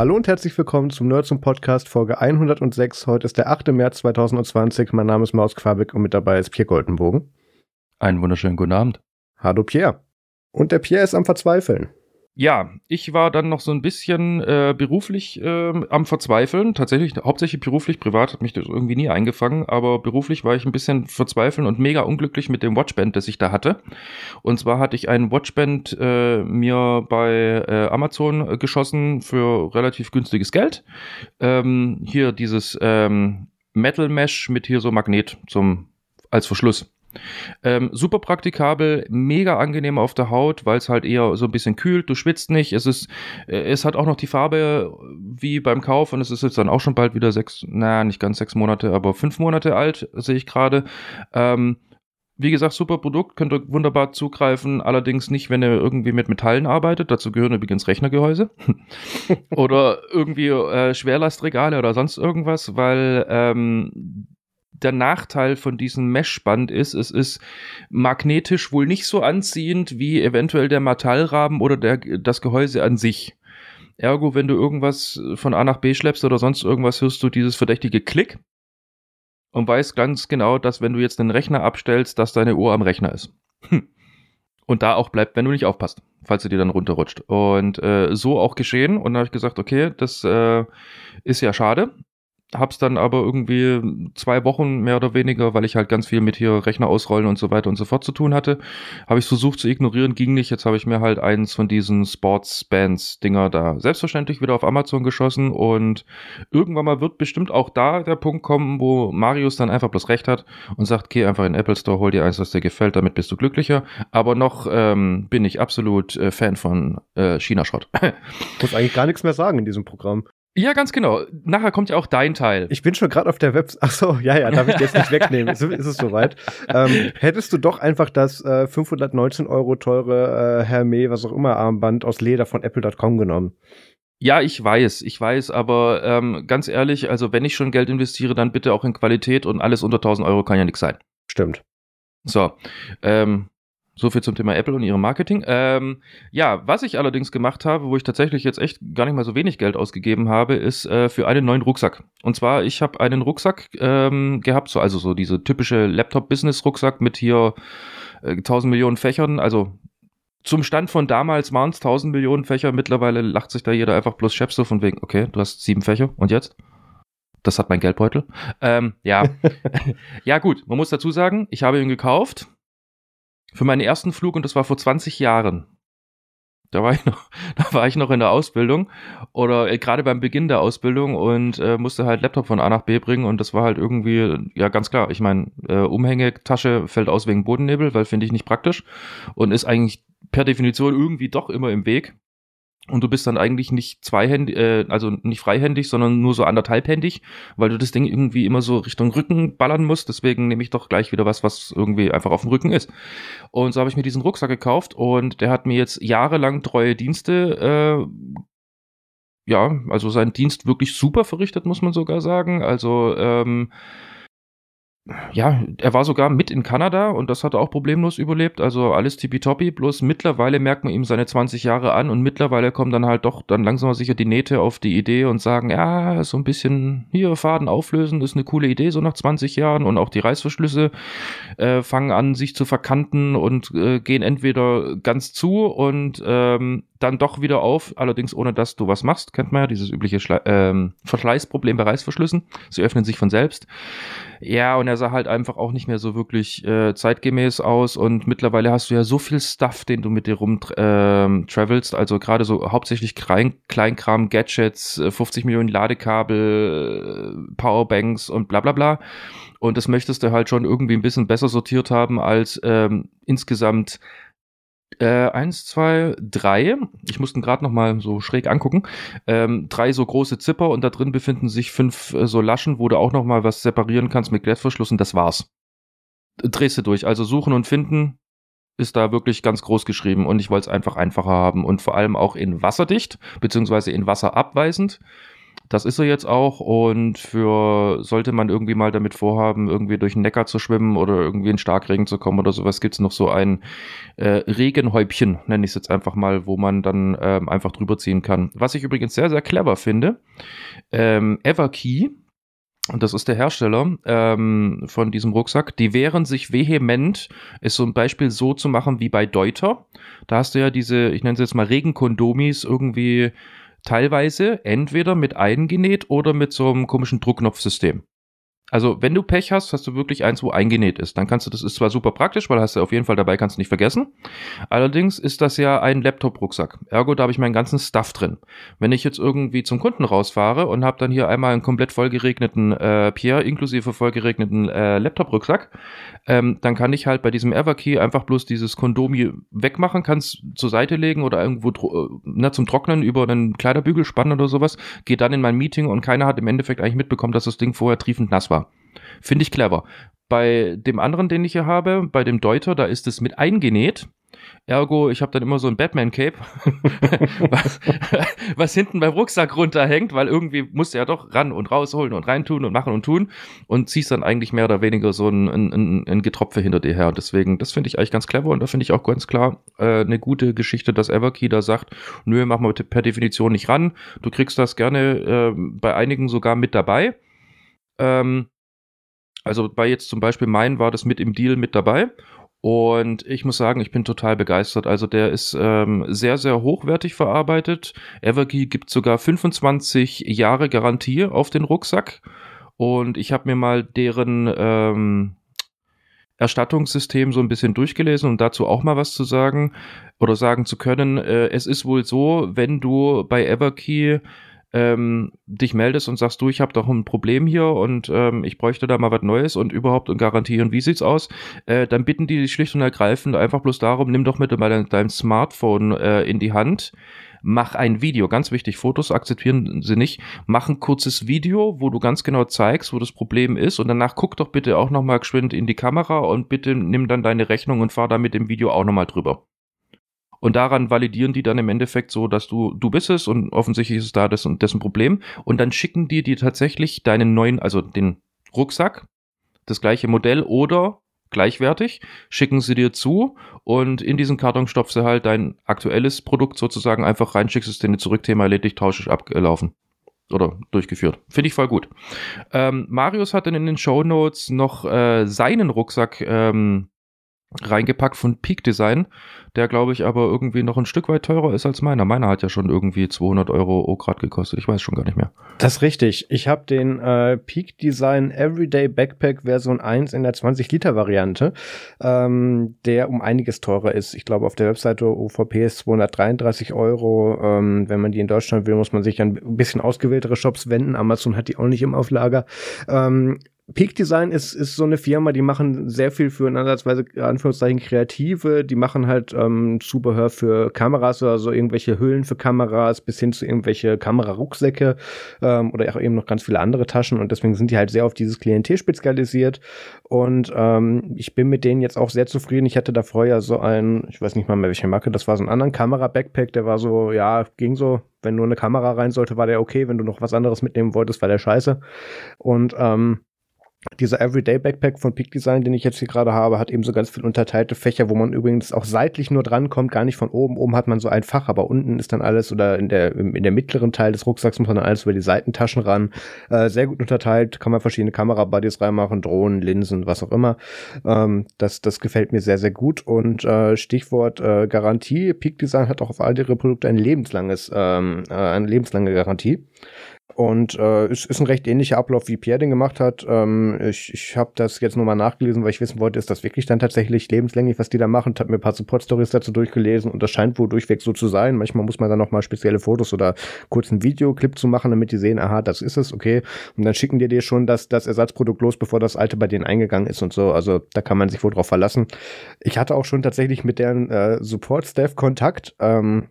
Hallo und herzlich willkommen zum Nerds und Podcast Folge 106. Heute ist der 8. März 2020. Mein Name ist Maus Quabeck und mit dabei ist Pierre Goldenbogen. Einen wunderschönen guten Abend. Hallo Pierre. Und der Pierre ist am Verzweifeln. Ja, ich war dann noch so ein bisschen äh, beruflich äh, am Verzweifeln. Tatsächlich, hauptsächlich beruflich, privat hat mich das irgendwie nie eingefangen, aber beruflich war ich ein bisschen verzweifeln und mega unglücklich mit dem Watchband, das ich da hatte. Und zwar hatte ich ein Watchband äh, mir bei äh, Amazon geschossen für relativ günstiges Geld. Ähm, hier dieses ähm, Metal Mesh mit hier so Magnet zum als Verschluss. Ähm, super praktikabel, mega angenehm auf der Haut, weil es halt eher so ein bisschen kühlt, du schwitzt nicht. Es ist, äh, es hat auch noch die Farbe wie beim Kauf und es ist jetzt dann auch schon bald wieder sechs, naja, nicht ganz sechs Monate, aber fünf Monate alt, sehe ich gerade. Ähm, wie gesagt, super Produkt, könnt ihr wunderbar zugreifen, allerdings nicht, wenn ihr irgendwie mit Metallen arbeitet. Dazu gehören übrigens Rechnergehäuse oder irgendwie äh, Schwerlastregale oder sonst irgendwas, weil ähm, der Nachteil von diesem Meshband ist, es ist magnetisch wohl nicht so anziehend wie eventuell der Metallrahmen oder der, das Gehäuse an sich. Ergo, wenn du irgendwas von A nach B schleppst oder sonst irgendwas, hörst du dieses verdächtige Klick und weißt ganz genau, dass wenn du jetzt den Rechner abstellst, dass deine Uhr am Rechner ist. Hm. Und da auch bleibt, wenn du nicht aufpasst, falls du dir dann runterrutscht. Und äh, so auch geschehen. Und dann habe ich gesagt, okay, das äh, ist ja schade hab's dann aber irgendwie zwei Wochen mehr oder weniger, weil ich halt ganz viel mit hier Rechner ausrollen und so weiter und so fort zu tun hatte, habe ich versucht zu ignorieren, ging nicht. Jetzt habe ich mir halt eins von diesen Sports-Bands-Dinger da selbstverständlich wieder auf Amazon geschossen und irgendwann mal wird bestimmt auch da der Punkt kommen, wo Marius dann einfach bloß recht hat und sagt, geh einfach in den Apple Store, hol dir eins, was dir gefällt, damit bist du glücklicher. Aber noch ähm, bin ich absolut äh, Fan von äh, China-Schrott. Muss eigentlich gar nichts mehr sagen in diesem Programm. Ja, ganz genau. Nachher kommt ja auch dein Teil. Ich bin schon gerade auf der Website. Ach so, ja, ja, darf ich jetzt nicht wegnehmen. Ist, ist es soweit? ähm, hättest du doch einfach das äh, 519 Euro teure äh, Hermé, was auch immer, Armband aus Leder von Apple.com genommen? Ja, ich weiß, ich weiß, aber ähm, ganz ehrlich, also wenn ich schon Geld investiere, dann bitte auch in Qualität und alles unter 1000 Euro kann ja nichts sein. Stimmt. So, ähm, so viel zum Thema Apple und ihrem Marketing. Ähm, ja, was ich allerdings gemacht habe, wo ich tatsächlich jetzt echt gar nicht mal so wenig Geld ausgegeben habe, ist äh, für einen neuen Rucksack. Und zwar, ich habe einen Rucksack ähm, gehabt, so, also so diese typische Laptop-Business-Rucksack mit hier äh, 1000 Millionen Fächern. Also zum Stand von damals waren es 1000 Millionen Fächer. Mittlerweile lacht sich da jeder einfach bloß Chef so von wegen, okay, du hast sieben Fächer und jetzt? Das hat mein Geldbeutel. Ähm, ja. ja, gut, man muss dazu sagen, ich habe ihn gekauft für meinen ersten Flug und das war vor 20 Jahren. Da war ich noch, da war ich noch in der Ausbildung oder äh, gerade beim Beginn der Ausbildung und äh, musste halt Laptop von A nach B bringen und das war halt irgendwie, ja ganz klar, ich meine, äh, Umhängetasche fällt aus wegen Bodennebel, weil finde ich nicht praktisch und ist eigentlich per Definition irgendwie doch immer im Weg und du bist dann eigentlich nicht zweihändig, äh, also nicht freihändig, sondern nur so anderthalbhändig, weil du das Ding irgendwie immer so Richtung Rücken ballern musst. Deswegen nehme ich doch gleich wieder was, was irgendwie einfach auf dem Rücken ist. Und so habe ich mir diesen Rucksack gekauft und der hat mir jetzt jahrelang treue Dienste äh, ja, also sein Dienst wirklich super verrichtet, muss man sogar sagen. Also ähm, ja, er war sogar mit in Kanada und das hat er auch problemlos überlebt. Also alles tippitoppi. Bloß mittlerweile merkt man ihm seine 20 Jahre an und mittlerweile kommen dann halt doch dann langsam sicher die Nähte auf die Idee und sagen, ja, so ein bisschen hier Faden auflösen ist eine coole Idee, so nach 20 Jahren. Und auch die Reißverschlüsse äh, fangen an, sich zu verkanten und äh, gehen entweder ganz zu und ähm, dann doch wieder auf, allerdings ohne dass du was machst. Kennt man ja dieses übliche Schle ähm, Verschleißproblem bei Reißverschlüssen. Sie öffnen sich von selbst. Ja, und er sah halt einfach auch nicht mehr so wirklich äh, zeitgemäß aus und mittlerweile hast du ja so viel Stuff, den du mit dir rum ähm, travelst, also gerade so hauptsächlich Klein Kleinkram, Gadgets, 50 äh, Millionen Ladekabel, äh, Powerbanks und bla bla bla. Und das möchtest du halt schon irgendwie ein bisschen besser sortiert haben als ähm, insgesamt äh, eins, zwei, drei. Ich musste gerade noch mal so schräg angucken. Ähm, drei so große Zipper und da drin befinden sich fünf äh, so Laschen, wo du auch noch mal was separieren kannst mit Klettverschluss und das war's. Drehst du durch. Also suchen und finden ist da wirklich ganz groß geschrieben und ich wollte es einfach einfacher haben und vor allem auch in wasserdicht beziehungsweise in wasserabweisend Das ist er jetzt auch und für sollte man irgendwie mal damit vorhaben, irgendwie durch den Neckar zu schwimmen oder irgendwie in Starkregen zu kommen oder sowas, gibt es noch so ein äh, Regenhäubchen, nenne ich es jetzt einfach mal, wo man dann ähm, einfach drüber ziehen kann. Was ich übrigens sehr, sehr clever finde, ähm, Everkey, und das ist der Hersteller ähm, von diesem Rucksack, die wehren sich vehement, es so ein Beispiel so zu machen wie bei Deuter. Da hast du ja diese, ich nenne sie jetzt mal Regenkondomis irgendwie teilweise entweder mit eingenäht oder mit so einem komischen Druckknopfsystem. Also, wenn du Pech hast, hast du wirklich eins, wo eingenäht ist. Dann kannst du, das ist zwar super praktisch, weil hast du auf jeden Fall dabei, kannst du nicht vergessen. Allerdings ist das ja ein Laptop-Rucksack. Ergo, da habe ich meinen ganzen Stuff drin. Wenn ich jetzt irgendwie zum Kunden rausfahre und habe dann hier einmal einen komplett vollgeregneten äh, Pierre inklusive vollgeregneten äh, Laptop-Rucksack, ähm, dann kann ich halt bei diesem Everkey einfach bloß dieses Kondomi wegmachen, kann es zur Seite legen oder irgendwo äh, na, zum Trocknen über einen Kleiderbügel spannen oder sowas, geht dann in mein Meeting und keiner hat im Endeffekt eigentlich mitbekommen, dass das Ding vorher triefend nass war. Finde ich clever. Bei dem anderen, den ich hier habe, bei dem Deuter, da ist es mit eingenäht. Ergo, ich habe dann immer so ein Batman-Cape, was, was, hinten beim Rucksack runterhängt, weil irgendwie musst du ja doch ran und rausholen und reintun und machen und tun und ziehst dann eigentlich mehr oder weniger so ein, ein, ein Getropfe hinter dir her. Deswegen, das finde ich eigentlich ganz clever und da finde ich auch ganz klar äh, eine gute Geschichte, dass Everkey da sagt, nö, machen wir per Definition nicht ran. Du kriegst das gerne äh, bei einigen sogar mit dabei. Ähm, also bei jetzt zum Beispiel meinen war das mit im Deal mit dabei. Und ich muss sagen, ich bin total begeistert. Also der ist ähm, sehr, sehr hochwertig verarbeitet. Everkey gibt sogar 25 Jahre Garantie auf den Rucksack. Und ich habe mir mal deren ähm, Erstattungssystem so ein bisschen durchgelesen und dazu auch mal was zu sagen oder sagen zu können. Äh, es ist wohl so, wenn du bei Everkey ähm, dich meldest und sagst, du, ich habe doch ein Problem hier und ähm, ich bräuchte da mal was Neues und überhaupt und garantieren, wie sieht's aus, äh, dann bitten die dich schlicht und ergreifend einfach bloß darum, nimm doch mit dein, dein Smartphone äh, in die Hand, mach ein Video, ganz wichtig, Fotos akzeptieren sie nicht, mach ein kurzes Video, wo du ganz genau zeigst, wo das Problem ist und danach guck doch bitte auch nochmal geschwind in die Kamera und bitte nimm dann deine Rechnung und fahr da mit dem Video auch nochmal drüber. Und daran validieren die dann im Endeffekt so, dass du, du bist es und offensichtlich ist es da das und dessen Problem. Und dann schicken die dir tatsächlich deinen neuen, also den Rucksack, das gleiche Modell oder gleichwertig, schicken sie dir zu und in diesen Karton stopfst du halt dein aktuelles Produkt sozusagen einfach rein, schickst es denen zurück, Thema erledigt, tausch abgelaufen. Oder durchgeführt. Finde ich voll gut. Ähm, Marius hat dann in den Show Notes noch äh, seinen Rucksack ähm, reingepackt von Peak Design, der glaube ich aber irgendwie noch ein Stück weit teurer ist als meiner. Meiner hat ja schon irgendwie 200 Euro Ograd gekostet. Ich weiß schon gar nicht mehr. Das ist richtig. Ich habe den äh, Peak Design Everyday Backpack Version 1 in der 20 Liter Variante, ähm, der um einiges teurer ist. Ich glaube auf der Webseite OVP ist 233 Euro. Ähm, wenn man die in Deutschland will, muss man sich an ein bisschen ausgewähltere Shops wenden. Amazon hat die auch nicht im Auflager. Ähm, Peak Design ist, ist so eine Firma, die machen sehr viel für in Ansatzweise, Anführungszeichen, Kreative. Die machen halt ähm, Zubehör für Kameras oder so irgendwelche Hüllen für Kameras bis hin zu irgendwelche Kamerarucksäcke ähm, oder auch eben noch ganz viele andere Taschen. Und deswegen sind die halt sehr auf dieses Klientel spezialisiert. Und ähm, ich bin mit denen jetzt auch sehr zufrieden. Ich hatte da vorher so einen, ich weiß nicht mal mehr welche Marke, das war so ein anderen Kamera-Backpack, der war so, ja, ging so. Wenn nur eine Kamera rein sollte, war der okay. Wenn du noch was anderes mitnehmen wolltest, war der scheiße. Und ähm, dieser Everyday Backpack von Peak Design, den ich jetzt hier gerade habe, hat eben so ganz viel unterteilte Fächer, wo man übrigens auch seitlich nur drankommt, gar nicht von oben. Oben hat man so ein Fach, aber unten ist dann alles oder in der, in der mittleren Teil des Rucksacks muss man dann alles über die Seitentaschen ran. Äh, sehr gut unterteilt, kann man verschiedene Kamerabuddies reinmachen, Drohnen, Linsen, was auch immer. Ähm, das, das gefällt mir sehr, sehr gut. Und äh, Stichwort äh, Garantie, Peak Design hat auch auf all ihre Produkte ein lebenslanges, ähm, äh, eine lebenslange Garantie. Und äh, ist, ist ein recht ähnlicher Ablauf, wie Pierre den gemacht hat. Ähm, ich ich habe das jetzt nochmal nachgelesen, weil ich wissen wollte, ist das wirklich dann tatsächlich lebenslänglich, was die da machen. Hab mir ein paar Support-Stories dazu durchgelesen und das scheint wohl durchweg so zu sein. Manchmal muss man dann nochmal spezielle Fotos oder kurzen Videoclip zu machen, damit die sehen, aha, das ist es, okay. Und dann schicken die dir schon das, das Ersatzprodukt los, bevor das alte bei denen eingegangen ist und so. Also da kann man sich wohl drauf verlassen. Ich hatte auch schon tatsächlich mit deren äh, Support-Staff Kontakt. Ähm,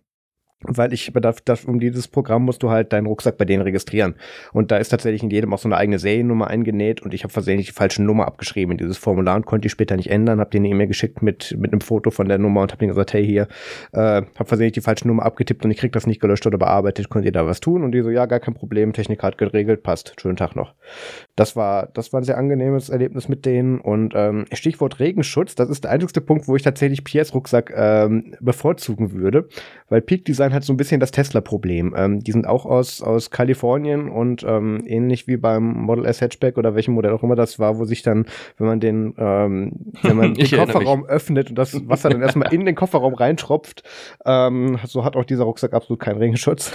weil ich bedarf, darf, um dieses Programm musst du halt deinen Rucksack bei denen registrieren. Und da ist tatsächlich in jedem auch so eine eigene Seriennummer eingenäht und ich habe versehentlich die falsche Nummer abgeschrieben in dieses Formular und konnte die später nicht ändern, habe denen eine E-Mail geschickt mit, mit einem Foto von der Nummer und habe denen gesagt, hey hier, äh, habe versehentlich die falsche Nummer abgetippt und ich krieg das nicht gelöscht oder bearbeitet, könnt ihr da was tun? Und die so, ja, gar kein Problem, Technik hat geregelt, passt, schönen Tag noch. Das war, das war ein sehr angenehmes Erlebnis mit denen und ähm, Stichwort Regenschutz, das ist der einzigste Punkt, wo ich tatsächlich Piers Rucksack ähm, bevorzugen würde, weil Peak Design hat so ein bisschen das Tesla-Problem. Ähm, die sind auch aus, aus Kalifornien und ähm, ähnlich wie beim Model S Hatchback oder welchem Modell auch immer das war, wo sich dann, wenn man den, ähm, wenn man den Kofferraum öffnet und das Wasser dann erstmal in den Kofferraum reintropft, ähm, so hat auch dieser Rucksack absolut keinen Regenschutz.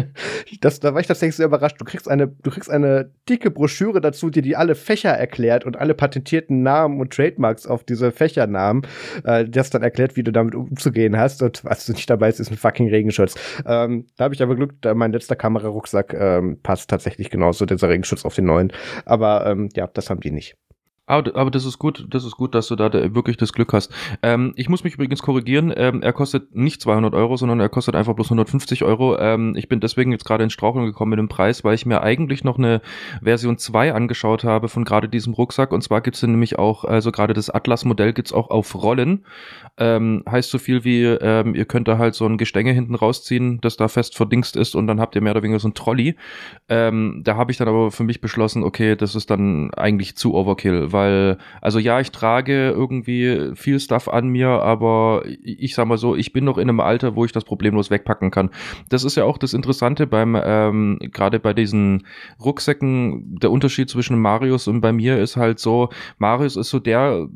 das, da war ich tatsächlich sehr überrascht. Du kriegst eine, du kriegst eine dicke Broschüre dazu, die die alle Fächer erklärt und alle patentierten Namen und Trademarks auf diese Fächernamen, äh, das dann erklärt, wie du damit umzugehen hast und was du nicht dabei ist, ist ein fucking Regenschutz. Ähm, da habe ich aber Glück, da mein letzter Kamerarucksack ähm, passt tatsächlich genauso, dieser Regenschutz auf den neuen. Aber ähm, ja, das haben die nicht. Aber, aber das ist gut, das ist gut, dass du da wirklich das Glück hast. Ähm, ich muss mich übrigens korrigieren. Ähm, er kostet nicht 200 Euro, sondern er kostet einfach bloß 150 Euro. Ähm, ich bin deswegen jetzt gerade in Straucheln gekommen mit dem Preis, weil ich mir eigentlich noch eine Version 2 angeschaut habe von gerade diesem Rucksack. Und zwar gibt es nämlich auch, also gerade das Atlas-Modell gibt's auch auf Rollen. Ähm, heißt so viel wie, ähm, ihr könnt da halt so ein Gestänge hinten rausziehen, das da fest verdingst ist und dann habt ihr mehr oder weniger so ein Trolley. Ähm, da habe ich dann aber für mich beschlossen, okay, das ist dann eigentlich zu Overkill, weil, also ja, ich trage irgendwie viel Stuff an mir, aber ich sag mal so, ich bin noch in einem Alter, wo ich das problemlos wegpacken kann. Das ist ja auch das Interessante beim, ähm, gerade bei diesen Rucksäcken, der Unterschied zwischen Marius und bei mir ist halt so, Marius ist so der,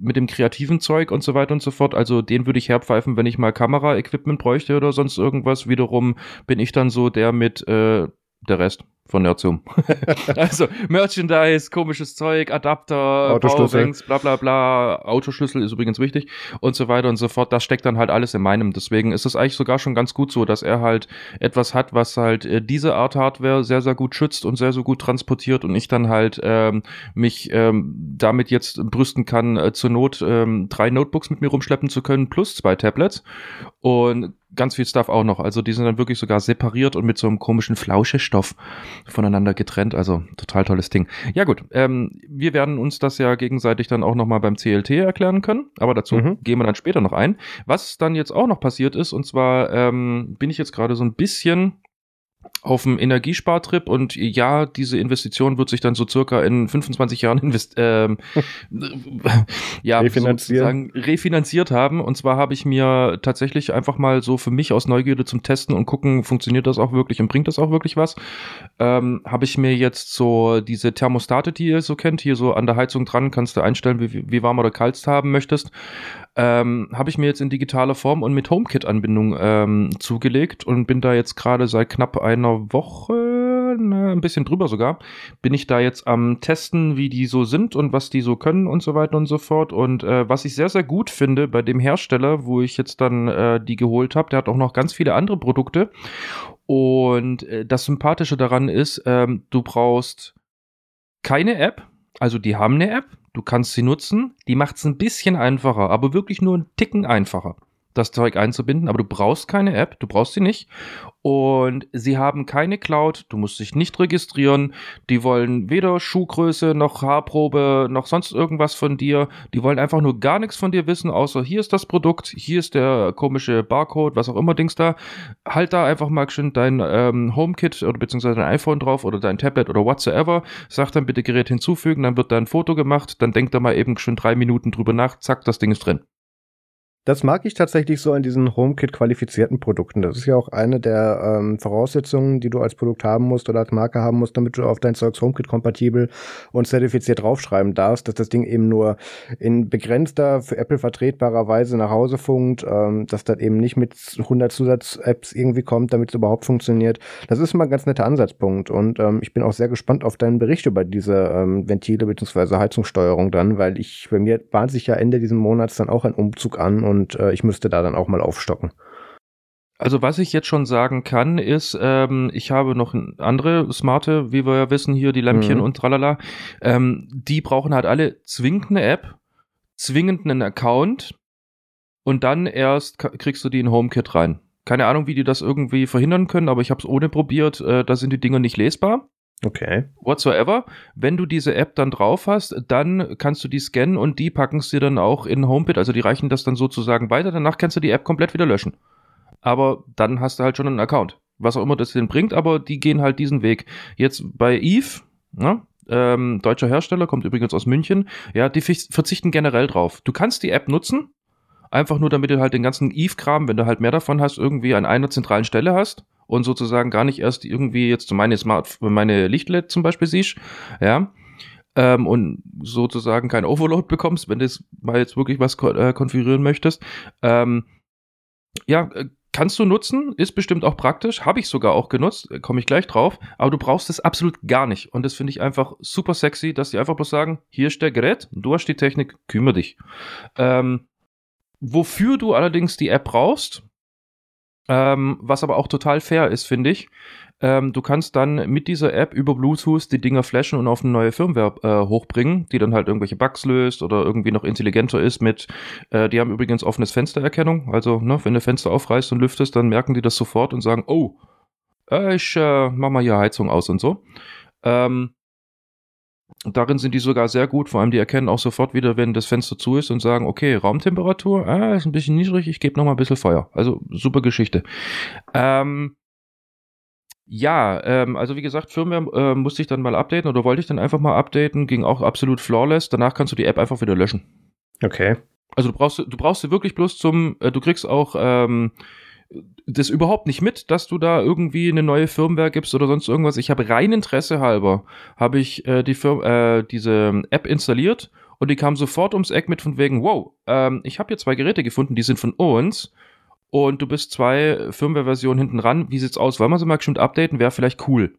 mit dem kreativen Zeug und so weiter und so fort. Also den würde ich herpfeifen, wenn ich mal Kamera-Equipment bräuchte oder sonst irgendwas. Wiederum bin ich dann so der mit äh, der Rest von Nerdsum. also Merchandise, komisches Zeug, Adapter, Powerbanks, bla bla bla, Autoschlüssel ist übrigens wichtig und so weiter und so fort. Das steckt dann halt alles in meinem. Deswegen ist es eigentlich sogar schon ganz gut so, dass er halt etwas hat, was halt äh, diese Art Hardware sehr, sehr gut schützt und sehr, sehr gut transportiert und ich dann halt ähm, mich ähm, damit jetzt brüsten kann, äh, zur Not ähm, drei Notebooks mit mir rumschleppen zu können plus zwei Tablets und ganz viel Stuff auch noch. Also die sind dann wirklich sogar separiert und mit so einem komischen Flauschestoff voneinander getrennt. Also total tolles Ding. Ja gut, ähm, wir werden uns das ja gegenseitig dann auch nochmal beim CLT erklären können. Aber dazu mhm. gehen wir dann später noch ein. Was dann jetzt auch noch passiert ist, und zwar ähm, bin ich jetzt gerade so ein bisschen auf dem Energiespartrip und ja, diese Investition wird sich dann so circa in 25 Jahren invest ähm, ja, refinanzieren. refinanziert haben. Und zwar habe ich mir tatsächlich einfach mal so für mich aus Neugierde zum Testen und gucken, funktioniert das auch wirklich und bringt das auch wirklich was, ähm, habe ich mir jetzt so diese Thermostate, die ihr so kennt, hier so an der Heizung dran, kannst du einstellen, wie, wie warm oder kalt haben möchtest, ähm, habe ich mir jetzt in digitaler Form und mit HomeKit-Anbindung ähm, zugelegt und bin da jetzt gerade seit knapp einer Woche, na, ein bisschen drüber sogar, bin ich da jetzt am Testen, wie die so sind und was die so können und so weiter und so fort. Und äh, was ich sehr, sehr gut finde bei dem Hersteller, wo ich jetzt dann äh, die geholt habe, der hat auch noch ganz viele andere Produkte. Und äh, das Sympathische daran ist, ähm, du brauchst keine App, also die haben eine App, Du kannst sie nutzen, die macht es ein bisschen einfacher, aber wirklich nur einen Ticken einfacher das Zeug einzubinden, aber du brauchst keine App, du brauchst sie nicht. Und sie haben keine Cloud, du musst dich nicht registrieren. Die wollen weder Schuhgröße noch Haarprobe noch sonst irgendwas von dir. Die wollen einfach nur gar nichts von dir wissen, außer hier ist das Produkt, hier ist der komische Barcode, was auch immer Dings da. Halt da einfach mal schön dein ähm, HomeKit oder beziehungsweise dein iPhone drauf oder dein Tablet oder whatsoever. Sag dann bitte Gerät hinzufügen, dann wird da ein Foto gemacht, dann denkt er mal eben schon drei Minuten drüber nach, zack, das Ding ist drin. Das mag ich tatsächlich so an diesen HomeKit-qualifizierten Produkten. Das ist ja auch eine der ähm, Voraussetzungen, die du als Produkt haben musst oder als Marke haben musst, damit du auf dein Zeugs HomeKit-kompatibel und zertifiziert draufschreiben darfst, dass das Ding eben nur in begrenzter, für Apple vertretbarer Weise nach Hause funkt, ähm, dass das eben nicht mit 100 Zusatz-Apps irgendwie kommt, damit es überhaupt funktioniert. Das ist immer ein ganz netter Ansatzpunkt und ähm, ich bin auch sehr gespannt auf deinen Bericht über diese ähm, Ventile bzw. Heizungssteuerung dann, weil ich, bei mir bahnt sich ja Ende diesen Monats dann auch ein Umzug an und äh, ich müsste da dann auch mal aufstocken. Also was ich jetzt schon sagen kann, ist, ähm, ich habe noch andere smarte, wie wir ja wissen, hier die Lämpchen mhm. und tralala. Ähm, die brauchen halt alle zwingend eine App, zwingend einen Account und dann erst kriegst du die in HomeKit rein Keine Ahnung, wie die das irgendwie verhindern können, aber ich habe es ohne probiert. Äh, da sind die Dinger nicht lesbar. Okay. Whatsoever. Wenn du diese App dann drauf hast, dann kannst du die scannen und die packen dir dann auch in HomePit. Also die reichen das dann sozusagen weiter. Danach kannst du die App komplett wieder löschen. Aber dann hast du halt schon einen Account. Was auch immer das denn bringt, aber die gehen halt diesen Weg. Jetzt bei Eve, ne? ähm, deutscher Hersteller, kommt übrigens aus München, ja, die verzichten generell drauf. Du kannst die App nutzen, einfach nur damit du halt den ganzen Eve-Kram, wenn du halt mehr davon hast, irgendwie an einer zentralen Stelle hast und sozusagen gar nicht erst irgendwie jetzt meine Smart, meine Lichtled zum Beispiel siehst, ja, ähm, und sozusagen kein Overload bekommst, wenn du jetzt mal jetzt wirklich was äh, konfigurieren möchtest. Ähm, ja, äh, kannst du nutzen, ist bestimmt auch praktisch, habe ich sogar auch genutzt, äh, komme ich gleich drauf, aber du brauchst es absolut gar nicht. Und das finde ich einfach super sexy, dass die einfach bloß sagen, hier ist der Gerät, du hast die Technik, kümmere dich. Ähm, wofür du allerdings die App brauchst, ähm, was aber auch total fair ist, finde ich. Ähm, du kannst dann mit dieser App über Bluetooth die Dinger flashen und auf eine neue Firmware äh, hochbringen, die dann halt irgendwelche Bugs löst oder irgendwie noch intelligenter ist mit, äh, die haben übrigens offenes Fenstererkennung. Also, ne, wenn du Fenster aufreißt und lüftest, dann merken die das sofort und sagen, oh, ich äh, mach mal hier Heizung aus und so. Ähm, Darin sind die sogar sehr gut, vor allem die erkennen auch sofort wieder, wenn das Fenster zu ist und sagen, okay, Raumtemperatur, ah, ist ein bisschen niedrig, ich gebe noch mal ein bisschen Feuer. Also super Geschichte. Ähm, ja, ähm, also wie gesagt, Firmware äh, musste ich dann mal updaten oder wollte ich dann einfach mal updaten, ging auch absolut flawless. Danach kannst du die App einfach wieder löschen. Okay. Also du brauchst, du brauchst sie wirklich bloß zum, äh, du kriegst auch ähm, das überhaupt nicht mit, dass du da irgendwie eine neue Firmware gibst oder sonst irgendwas. Ich habe rein Interesse halber, habe ich äh, die Firm äh, diese App installiert und die kam sofort ums Eck mit von wegen, wow, ähm, ich habe hier zwei Geräte gefunden, die sind von uns und du bist zwei Firmware-Versionen hinten ran. Wie sieht's aus? Wollen wir sie mal bestimmt updaten? Wäre vielleicht cool.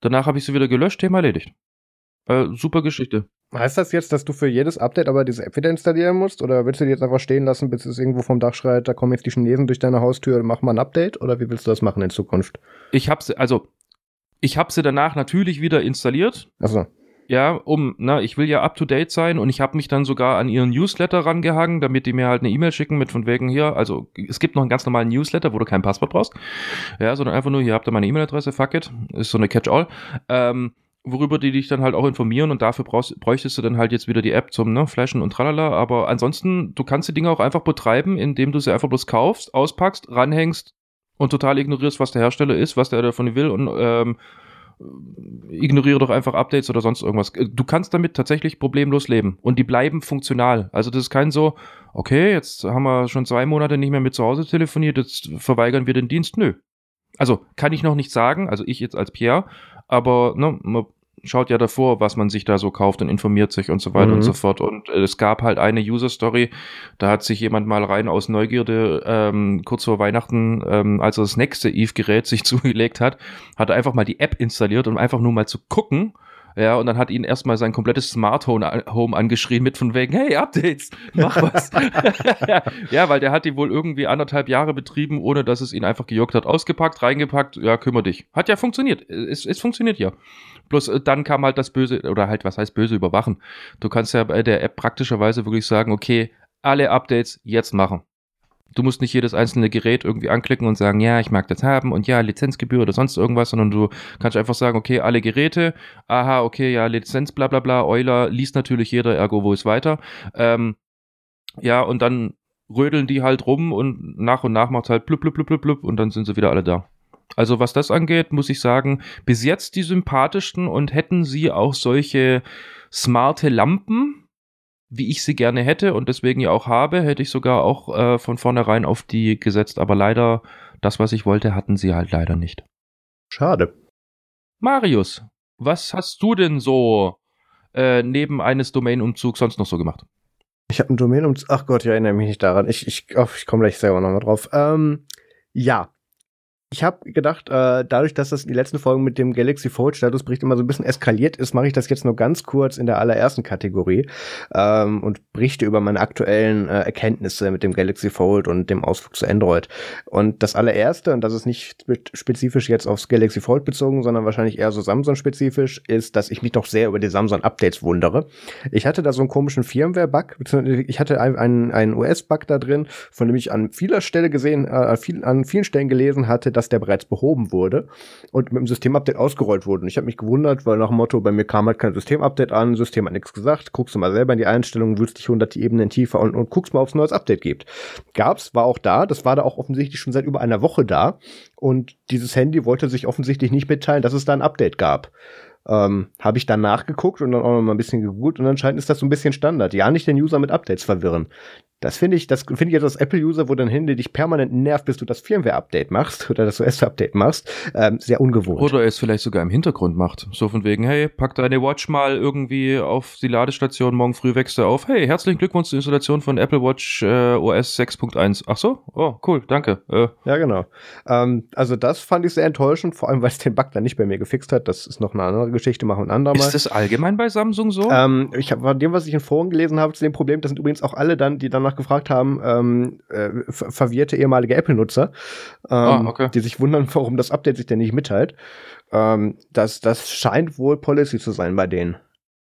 Danach habe ich sie wieder gelöscht, Thema erledigt. Äh, super Geschichte. Heißt das jetzt, dass du für jedes Update aber diese App wieder installieren musst? Oder willst du die jetzt einfach stehen lassen, bis es irgendwo vom Dach schreit, da kommen jetzt die Chinesen durch deine Haustür und machen mal ein Update? Oder wie willst du das machen in Zukunft? Ich habe sie, also, ich habe sie danach natürlich wieder installiert. Achso. Ja, um, na, ich will ja up to date sein und ich habe mich dann sogar an ihren Newsletter rangehangen, damit die mir halt eine E-Mail schicken mit von wegen hier, also es gibt noch einen ganz normalen Newsletter, wo du kein Passwort brauchst. Ja, sondern einfach nur, hier habt ihr meine E-Mail-Adresse, fuck it, ist so eine Catch-all. Ähm, worüber die dich dann halt auch informieren und dafür brauchst, bräuchtest du dann halt jetzt wieder die App zum ne, Flashen und tralala. Aber ansonsten, du kannst die Dinge auch einfach betreiben, indem du sie einfach bloß kaufst, auspackst, ranhängst und total ignorierst, was der Hersteller ist, was der davon will und ähm, ignoriere doch einfach Updates oder sonst irgendwas. Du kannst damit tatsächlich problemlos leben und die bleiben funktional. Also das ist kein so, okay, jetzt haben wir schon zwei Monate nicht mehr mit zu Hause telefoniert, jetzt verweigern wir den Dienst. Nö. Also kann ich noch nicht sagen, also ich jetzt als Pierre, aber ne, man schaut ja davor, was man sich da so kauft und informiert sich und so weiter mhm. und so fort. Und äh, es gab halt eine User-Story, da hat sich jemand mal rein aus Neugierde ähm, kurz vor Weihnachten, ähm, als er das nächste Eve-Gerät sich zugelegt hat, hat er einfach mal die App installiert, um einfach nur mal zu gucken, ja, und dann hat ihn erstmal sein komplettes Smart Home angeschrien mit von wegen, hey, Updates, mach was. ja, weil der hat die wohl irgendwie anderthalb Jahre betrieben, ohne dass es ihn einfach gejuckt hat. Ausgepackt, reingepackt, ja, kümmere dich. Hat ja funktioniert. Es, es funktioniert ja. Bloß äh, dann kam halt das böse, oder halt, was heißt böse überwachen? Du kannst ja bei der App praktischerweise wirklich sagen, okay, alle Updates jetzt machen. Du musst nicht jedes einzelne Gerät irgendwie anklicken und sagen, ja, ich mag das haben und ja, Lizenzgebühr oder sonst irgendwas, sondern du kannst einfach sagen, okay, alle Geräte, aha, okay, ja, Lizenz, bla bla bla, Euler liest natürlich jeder, ergo, wo ist weiter. Ähm, ja, und dann rödeln die halt rum und nach und nach macht halt blub, blub, blub, blub, blub und dann sind sie wieder alle da. Also was das angeht, muss ich sagen, bis jetzt die sympathischsten und hätten sie auch solche smarte Lampen, wie ich sie gerne hätte und deswegen ja auch habe, hätte ich sogar auch äh, von vornherein auf die gesetzt. Aber leider, das, was ich wollte, hatten sie halt leider nicht. Schade. Marius, was hast du denn so äh, neben eines Domain-Umzugs sonst noch so gemacht? Ich habe einen Domain-Umzug. Ach Gott, ich erinnere mich nicht daran. Ich, ich, oh, ich komme gleich selber nochmal drauf. Ähm, ja. Ich habe gedacht, äh, dadurch, dass das in die letzten Folgen mit dem Galaxy Fold Statusbericht immer so ein bisschen eskaliert ist, mache ich das jetzt nur ganz kurz in der allerersten Kategorie ähm, und berichte über meine aktuellen äh, Erkenntnisse mit dem Galaxy Fold und dem Ausflug zu Android. Und das allererste, und das ist nicht spezifisch jetzt aufs Galaxy Fold bezogen, sondern wahrscheinlich eher so Samsung-spezifisch, ist, dass ich mich doch sehr über die Samsung-Updates wundere. Ich hatte da so einen komischen Firmware-Bug, ich hatte einen, einen US-Bug da drin, von dem ich an vieler Stelle gesehen, äh, an vielen Stellen gelesen hatte, dass der bereits behoben wurde und mit dem Systemupdate ausgerollt wurde. Und ich habe mich gewundert, weil nach dem Motto, bei mir kam halt kein Systemupdate an, System hat nichts gesagt, guckst du mal selber in die Einstellungen, wühlst dich hundert Ebenen tiefer und, und guckst mal, ob es ein neues Update gibt. Gab's, war auch da, das war da auch offensichtlich schon seit über einer Woche da und dieses Handy wollte sich offensichtlich nicht mitteilen, dass es da ein Update gab. Ähm, habe ich dann nachgeguckt und dann auch noch mal ein bisschen gegoogelt und anscheinend ist das so ein bisschen Standard. Ja, nicht den User mit Updates verwirren. Das finde ich, das finde ich jetzt als Apple-User, wo dein Handy dich permanent nervt, bis du das Firmware-Update machst oder das OS-Update machst, ähm, sehr ungewohnt. Oder es vielleicht sogar im Hintergrund macht. So von wegen, hey, pack deine Watch mal irgendwie auf die Ladestation, morgen früh wächst er auf. Hey, herzlichen Glückwunsch zur Installation von Apple Watch äh, OS 6.1. Ach so? Oh, cool, danke. Äh. Ja, genau. Ähm, also das fand ich sehr enttäuschend, vor allem, weil es den Bug dann nicht bei mir gefixt hat. Das ist noch eine andere Geschichte, machen wir ein andermal. Ist das allgemein bei Samsung so? Ähm, ich habe, dem, was ich in Foren gelesen habe, zu dem Problem, das sind übrigens auch alle dann, die danach gefragt haben, ähm, äh, verwirrte ehemalige Apple-Nutzer, ähm, ah, okay. die sich wundern, warum das Update sich denn nicht mitteilt. Ähm, das, das scheint wohl Policy zu sein bei denen.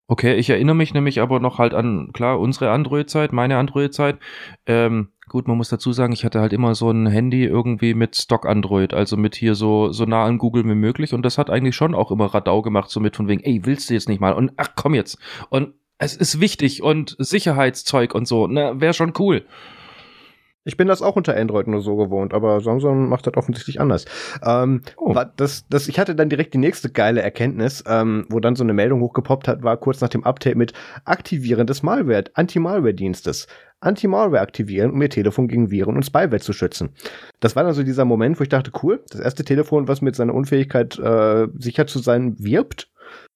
Okay, ich erinnere mich nämlich aber noch halt an, klar, unsere Android-Zeit, meine Android-Zeit. Ähm, gut, man muss dazu sagen, ich hatte halt immer so ein Handy irgendwie mit Stock Android, also mit hier so, so nah an Google wie möglich. Und das hat eigentlich schon auch immer Radau gemacht, so mit von wegen, ey, willst du jetzt nicht mal? Und ach, komm jetzt. Und es ist wichtig und Sicherheitszeug und so, ne, wäre schon cool. Ich bin das auch unter Android nur so gewohnt, aber Samsung macht das offensichtlich anders. Ähm, oh. das, das, ich hatte dann direkt die nächste geile Erkenntnis, ähm, wo dann so eine Meldung hochgepoppt hat, war kurz nach dem Update mit Aktivieren des Malware, Anti-Malware-Dienstes. Anti-Malware aktivieren, um ihr Telefon gegen Viren und Spyware zu schützen. Das war dann so dieser Moment, wo ich dachte, cool, das erste Telefon, was mit seiner Unfähigkeit äh, sicher zu sein wirbt,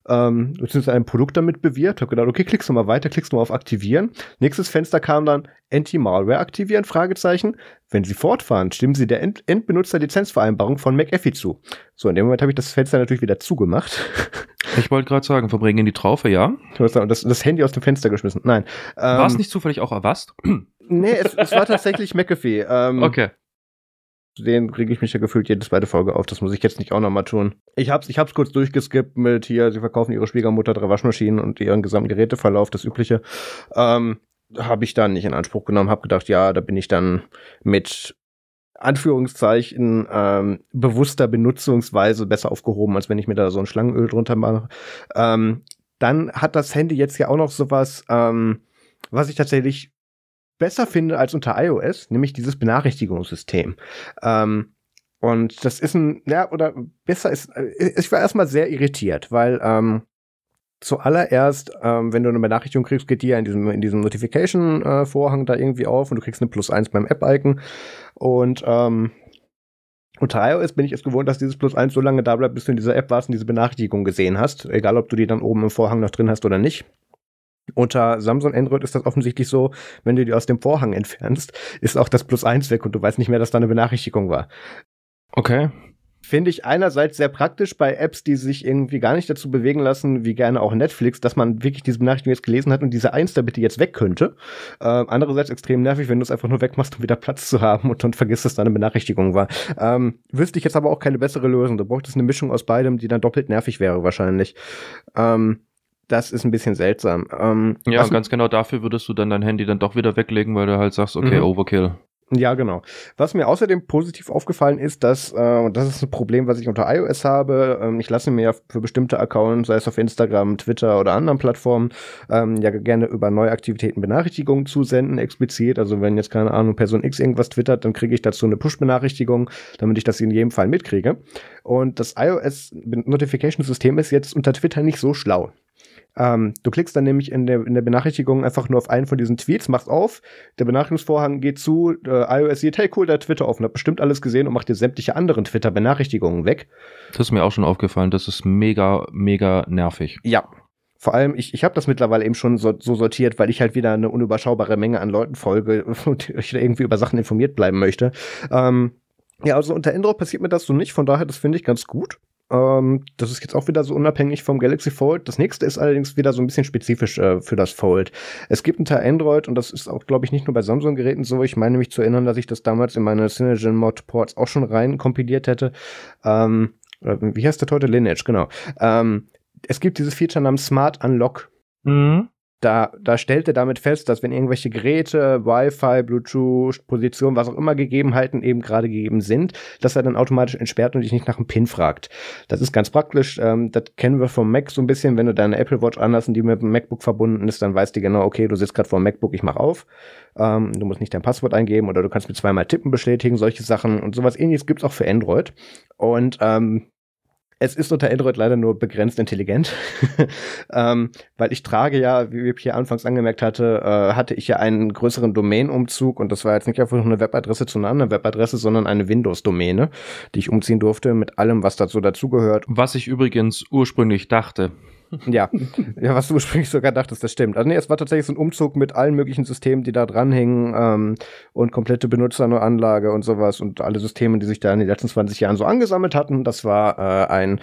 ähm, beziehungsweise ein Produkt damit bewirbt. Hab gedacht, okay, klickst du mal weiter, klickst du mal auf Aktivieren. Nächstes Fenster kam dann Anti-Malware aktivieren, Fragezeichen. Wenn Sie fortfahren, stimmen Sie der End Endbenutzer-Lizenzvereinbarung von McAfee zu. So, in dem Moment habe ich das Fenster natürlich wieder zugemacht. Ich wollte gerade sagen, verbringen die Traufe, ja? Und das, das Handy aus dem Fenster geschmissen. Nein. Ähm, war es nicht zufällig auch Avast? nee, es, es war tatsächlich McAfee. Ähm, okay den kriege ich mich ja gefühlt jede zweite Folge auf. Das muss ich jetzt nicht auch nochmal tun. Ich hab's, ich hab's kurz durchgeskippt mit hier, sie verkaufen ihre Schwiegermutter drei Waschmaschinen und ihren gesamten Geräteverlauf, das übliche. Ähm, habe ich dann nicht in Anspruch genommen, habe gedacht, ja, da bin ich dann mit Anführungszeichen ähm, bewusster Benutzungsweise besser aufgehoben, als wenn ich mir da so ein Schlangenöl drunter mache. Ähm, dann hat das Handy jetzt ja auch noch sowas, ähm, was ich tatsächlich besser finde als unter iOS, nämlich dieses Benachrichtigungssystem. Ähm, und das ist ein, ja, oder besser ist, äh, ich war erstmal sehr irritiert, weil ähm, zuallererst, ähm, wenn du eine Benachrichtigung kriegst, geht die ja in diesem, in diesem Notification-Vorhang äh, da irgendwie auf und du kriegst eine Plus 1 beim App-Icon. Und ähm, unter iOS bin ich es gewohnt, dass dieses Plus 1 so lange da bleibt, bis du in dieser App warst und diese Benachrichtigung gesehen hast. Egal, ob du die dann oben im Vorhang noch drin hast oder nicht. Unter Samsung Android ist das offensichtlich so, wenn du die aus dem Vorhang entfernst, ist auch das Plus eins weg und du weißt nicht mehr, dass da eine Benachrichtigung war. Okay. Finde ich einerseits sehr praktisch bei Apps, die sich irgendwie gar nicht dazu bewegen lassen, wie gerne auch Netflix, dass man wirklich diese Benachrichtigung jetzt gelesen hat und diese Eins da bitte jetzt weg könnte. Äh, andererseits extrem nervig, wenn du es einfach nur wegmachst, um wieder Platz zu haben und dann vergisst, dass da eine Benachrichtigung war. Ähm, wüsste ich jetzt aber auch keine bessere Lösung. Du brauchtest eine Mischung aus beidem, die dann doppelt nervig wäre wahrscheinlich. Ähm, das ist ein bisschen seltsam. Ähm, ja, ganz genau dafür würdest du dann dein Handy dann doch wieder weglegen, weil du halt sagst, okay, mhm. Overkill. Ja, genau. Was mir außerdem positiv aufgefallen ist, dass, äh, und das ist ein Problem, was ich unter iOS habe, ähm, ich lasse mir ja für bestimmte Accounts, sei es auf Instagram, Twitter oder anderen Plattformen, ähm, ja gerne über neue Aktivitäten Benachrichtigungen zusenden, explizit. Also wenn jetzt, keine Ahnung, Person X irgendwas twittert, dann kriege ich dazu eine Push-Benachrichtigung, damit ich das in jedem Fall mitkriege. Und das iOS-Notification-System ist jetzt unter Twitter nicht so schlau. Ähm, du klickst dann nämlich in der, in der Benachrichtigung einfach nur auf einen von diesen Tweets, machst auf, der Benachrichtigungsvorhang geht zu, äh, iOS sieht, hey cool, der Twitter offen, hat bestimmt alles gesehen und macht dir sämtliche anderen Twitter-Benachrichtigungen weg. Das ist mir auch schon aufgefallen, das ist mega, mega nervig. Ja, vor allem, ich, ich habe das mittlerweile eben schon so, so, sortiert, weil ich halt wieder eine unüberschaubare Menge an Leuten folge und ich irgendwie über Sachen informiert bleiben möchte. Ähm, Ja, also unter Android passiert mir das so nicht, von daher, das finde ich ganz gut. Ähm, das ist jetzt auch wieder so unabhängig vom Galaxy Fold. Das nächste ist allerdings wieder so ein bisschen spezifisch äh, für das Fold. Es gibt unter Android, und das ist auch, glaube ich, nicht nur bei Samsung-Geräten so, ich meine mich zu erinnern, dass ich das damals in meine Cyanogen-Mod-Ports auch schon rein kompiliert hätte. Ähm, wie heißt der heute? Lineage, genau. Ähm, es gibt dieses Feature namens Smart Unlock. Mhm da, da stellt er damit fest, dass wenn irgendwelche Geräte, Wi-Fi, Bluetooth, Position, was auch immer Gegebenheiten eben gerade gegeben sind, dass er dann automatisch entsperrt und dich nicht nach dem PIN fragt. Das ist ganz praktisch. Ähm, das kennen wir vom Mac so ein bisschen. Wenn du deine Apple Watch anhast und die mit dem MacBook verbunden ist, dann weißt du genau, okay, du sitzt gerade vor dem MacBook, ich mach auf. Ähm, du musst nicht dein Passwort eingeben oder du kannst mit zweimal Tippen bestätigen, solche Sachen und sowas ähnliches gibt's auch für Android. Und ähm, es ist unter Android leider nur begrenzt intelligent, ähm, weil ich trage ja, wie ich hier anfangs angemerkt hatte, äh, hatte ich ja einen größeren Domain-Umzug und das war jetzt nicht einfach nur eine Webadresse zu einer anderen Webadresse, sondern eine Windows-Domäne, die ich umziehen durfte mit allem, was dazu dazugehört. Was ich übrigens ursprünglich dachte. Ja, ja, was du ursprünglich sogar dachtest, das stimmt. Also nee, es war tatsächlich so ein Umzug mit allen möglichen Systemen, die da dranhängen ähm, und komplette Benutzeranlage und sowas und alle Systeme, die sich da in den letzten 20 Jahren so angesammelt hatten. Das war äh, ein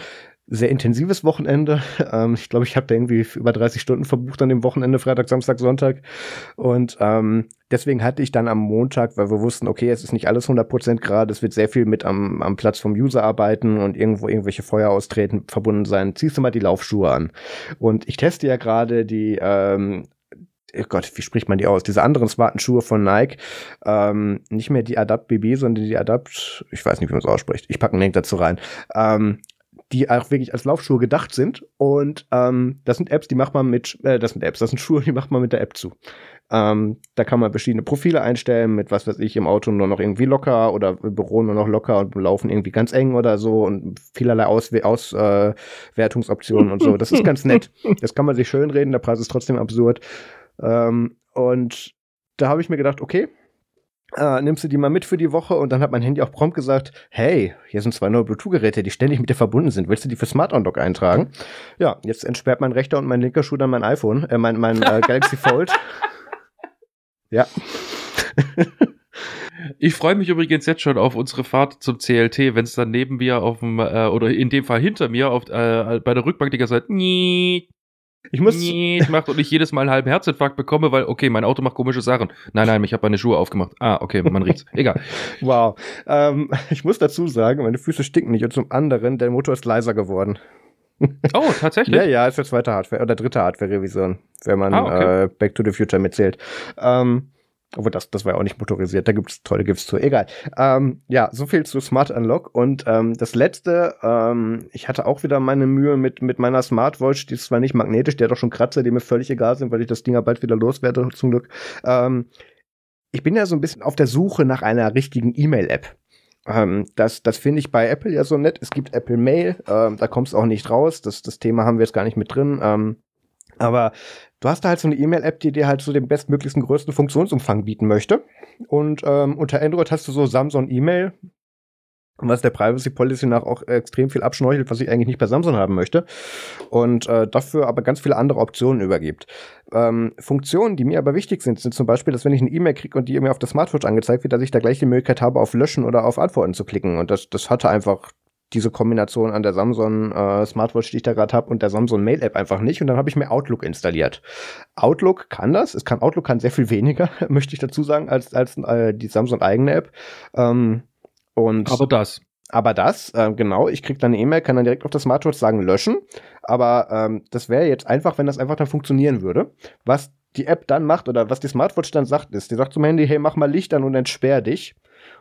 sehr intensives Wochenende. Ähm, ich glaube, ich habe da irgendwie über 30 Stunden verbucht an dem Wochenende, Freitag, Samstag, Sonntag. Und ähm, deswegen hatte ich dann am Montag, weil wir wussten, okay, es ist nicht alles 100% gerade, es wird sehr viel mit am, am Platz vom User arbeiten und irgendwo irgendwelche Feuer austreten verbunden sein, ziehst du mal die Laufschuhe an. Und ich teste ja gerade die ähm, oh Gott, wie spricht man die aus? Diese anderen smarten Schuhe von Nike. Ähm, nicht mehr die Adapt BB, sondern die Adapt, ich weiß nicht, wie man es ausspricht. Ich packe einen Link dazu rein. Ähm, die auch wirklich als Laufschuhe gedacht sind. Und ähm, das sind Apps, die macht man mit, äh, das sind Apps, das sind Schuhe, die macht man mit der App zu. Ähm, da kann man verschiedene Profile einstellen, mit was weiß ich, im Auto nur noch irgendwie locker oder im Büro nur noch locker und Laufen irgendwie ganz eng oder so und vielerlei Auswertungsoptionen äh, und so. Das ist ganz nett. Das kann man sich schön reden, der Preis ist trotzdem absurd. Ähm, und da habe ich mir gedacht, okay, äh, nimmst du die mal mit für die Woche und dann hat mein Handy auch prompt gesagt, hey, hier sind zwei neue Bluetooth-Geräte, die ständig mit dir verbunden sind. Willst du die für Smart Unlock eintragen? Ja, jetzt entsperrt mein rechter und mein linker Schuh dann mein iPhone, äh, mein, mein äh, Galaxy Fold. ja. Ich freue mich übrigens jetzt schon auf unsere Fahrt zum CLT, wenn es dann neben mir auf dem, äh, oder in dem Fall hinter mir auf, äh, bei der Rückbank die ganze Zeit ich muss ich macht und ich jedes Mal einen halben Herzinfarkt bekomme, weil okay, mein Auto macht komische Sachen. Nein, nein, ich habe meine Schuhe aufgemacht. Ah, okay, man riecht's. Egal. Wow. Ähm, ich muss dazu sagen, meine Füße stinken nicht und zum anderen, der Motor ist leiser geworden. Oh, tatsächlich? ja, ja, ist der zweite Hardware oder dritte Hardware-Revision, wenn man ah, okay. äh, Back to the Future mitzählt. Ähm, aber das, das war ja auch nicht motorisiert, da gibt's tolle GIFs zu. Egal. Ähm, ja, so viel zu Smart Unlock. Und ähm, das letzte, ähm, ich hatte auch wieder meine Mühe mit, mit meiner Smartwatch, die ist zwar nicht magnetisch, die hat auch schon Kratzer, die mir völlig egal sind, weil ich das Ding ja bald wieder loswerde, zum Glück. Ähm, ich bin ja so ein bisschen auf der Suche nach einer richtigen E-Mail-App. Ähm, das das finde ich bei Apple ja so nett. Es gibt Apple Mail, ähm, da kommst du auch nicht raus. Das, das Thema haben wir jetzt gar nicht mit drin. Ähm, aber du hast da halt so eine E-Mail-App, die dir halt so den bestmöglichsten, größten Funktionsumfang bieten möchte. Und ähm, unter Android hast du so Samsung E-Mail, was der Privacy Policy nach auch extrem viel abschnorchelt, was ich eigentlich nicht bei Samsung haben möchte. Und äh, dafür aber ganz viele andere Optionen übergibt. Ähm, Funktionen, die mir aber wichtig sind, sind zum Beispiel, dass wenn ich eine E-Mail kriege und die mir auf der Smartwatch angezeigt wird, dass ich da gleich die Möglichkeit habe, auf Löschen oder auf Antworten zu klicken. Und das, das hatte einfach diese Kombination an der Samsung äh, Smartwatch, die ich da gerade habe, und der Samsung Mail App einfach nicht. Und dann habe ich mir Outlook installiert. Outlook kann das. Es kann Outlook kann sehr viel weniger, möchte ich dazu sagen, als als äh, die Samsung eigene App. Ähm, und aber das. Aber das, äh, genau, ich krieg dann eine E-Mail, kann dann direkt auf der Smartwatch sagen, löschen. Aber ähm, das wäre jetzt einfach, wenn das einfach dann funktionieren würde. Was die App dann macht oder was die Smartwatch dann sagt, ist, die sagt zum Handy, hey, mach mal Licht an und entsperr dich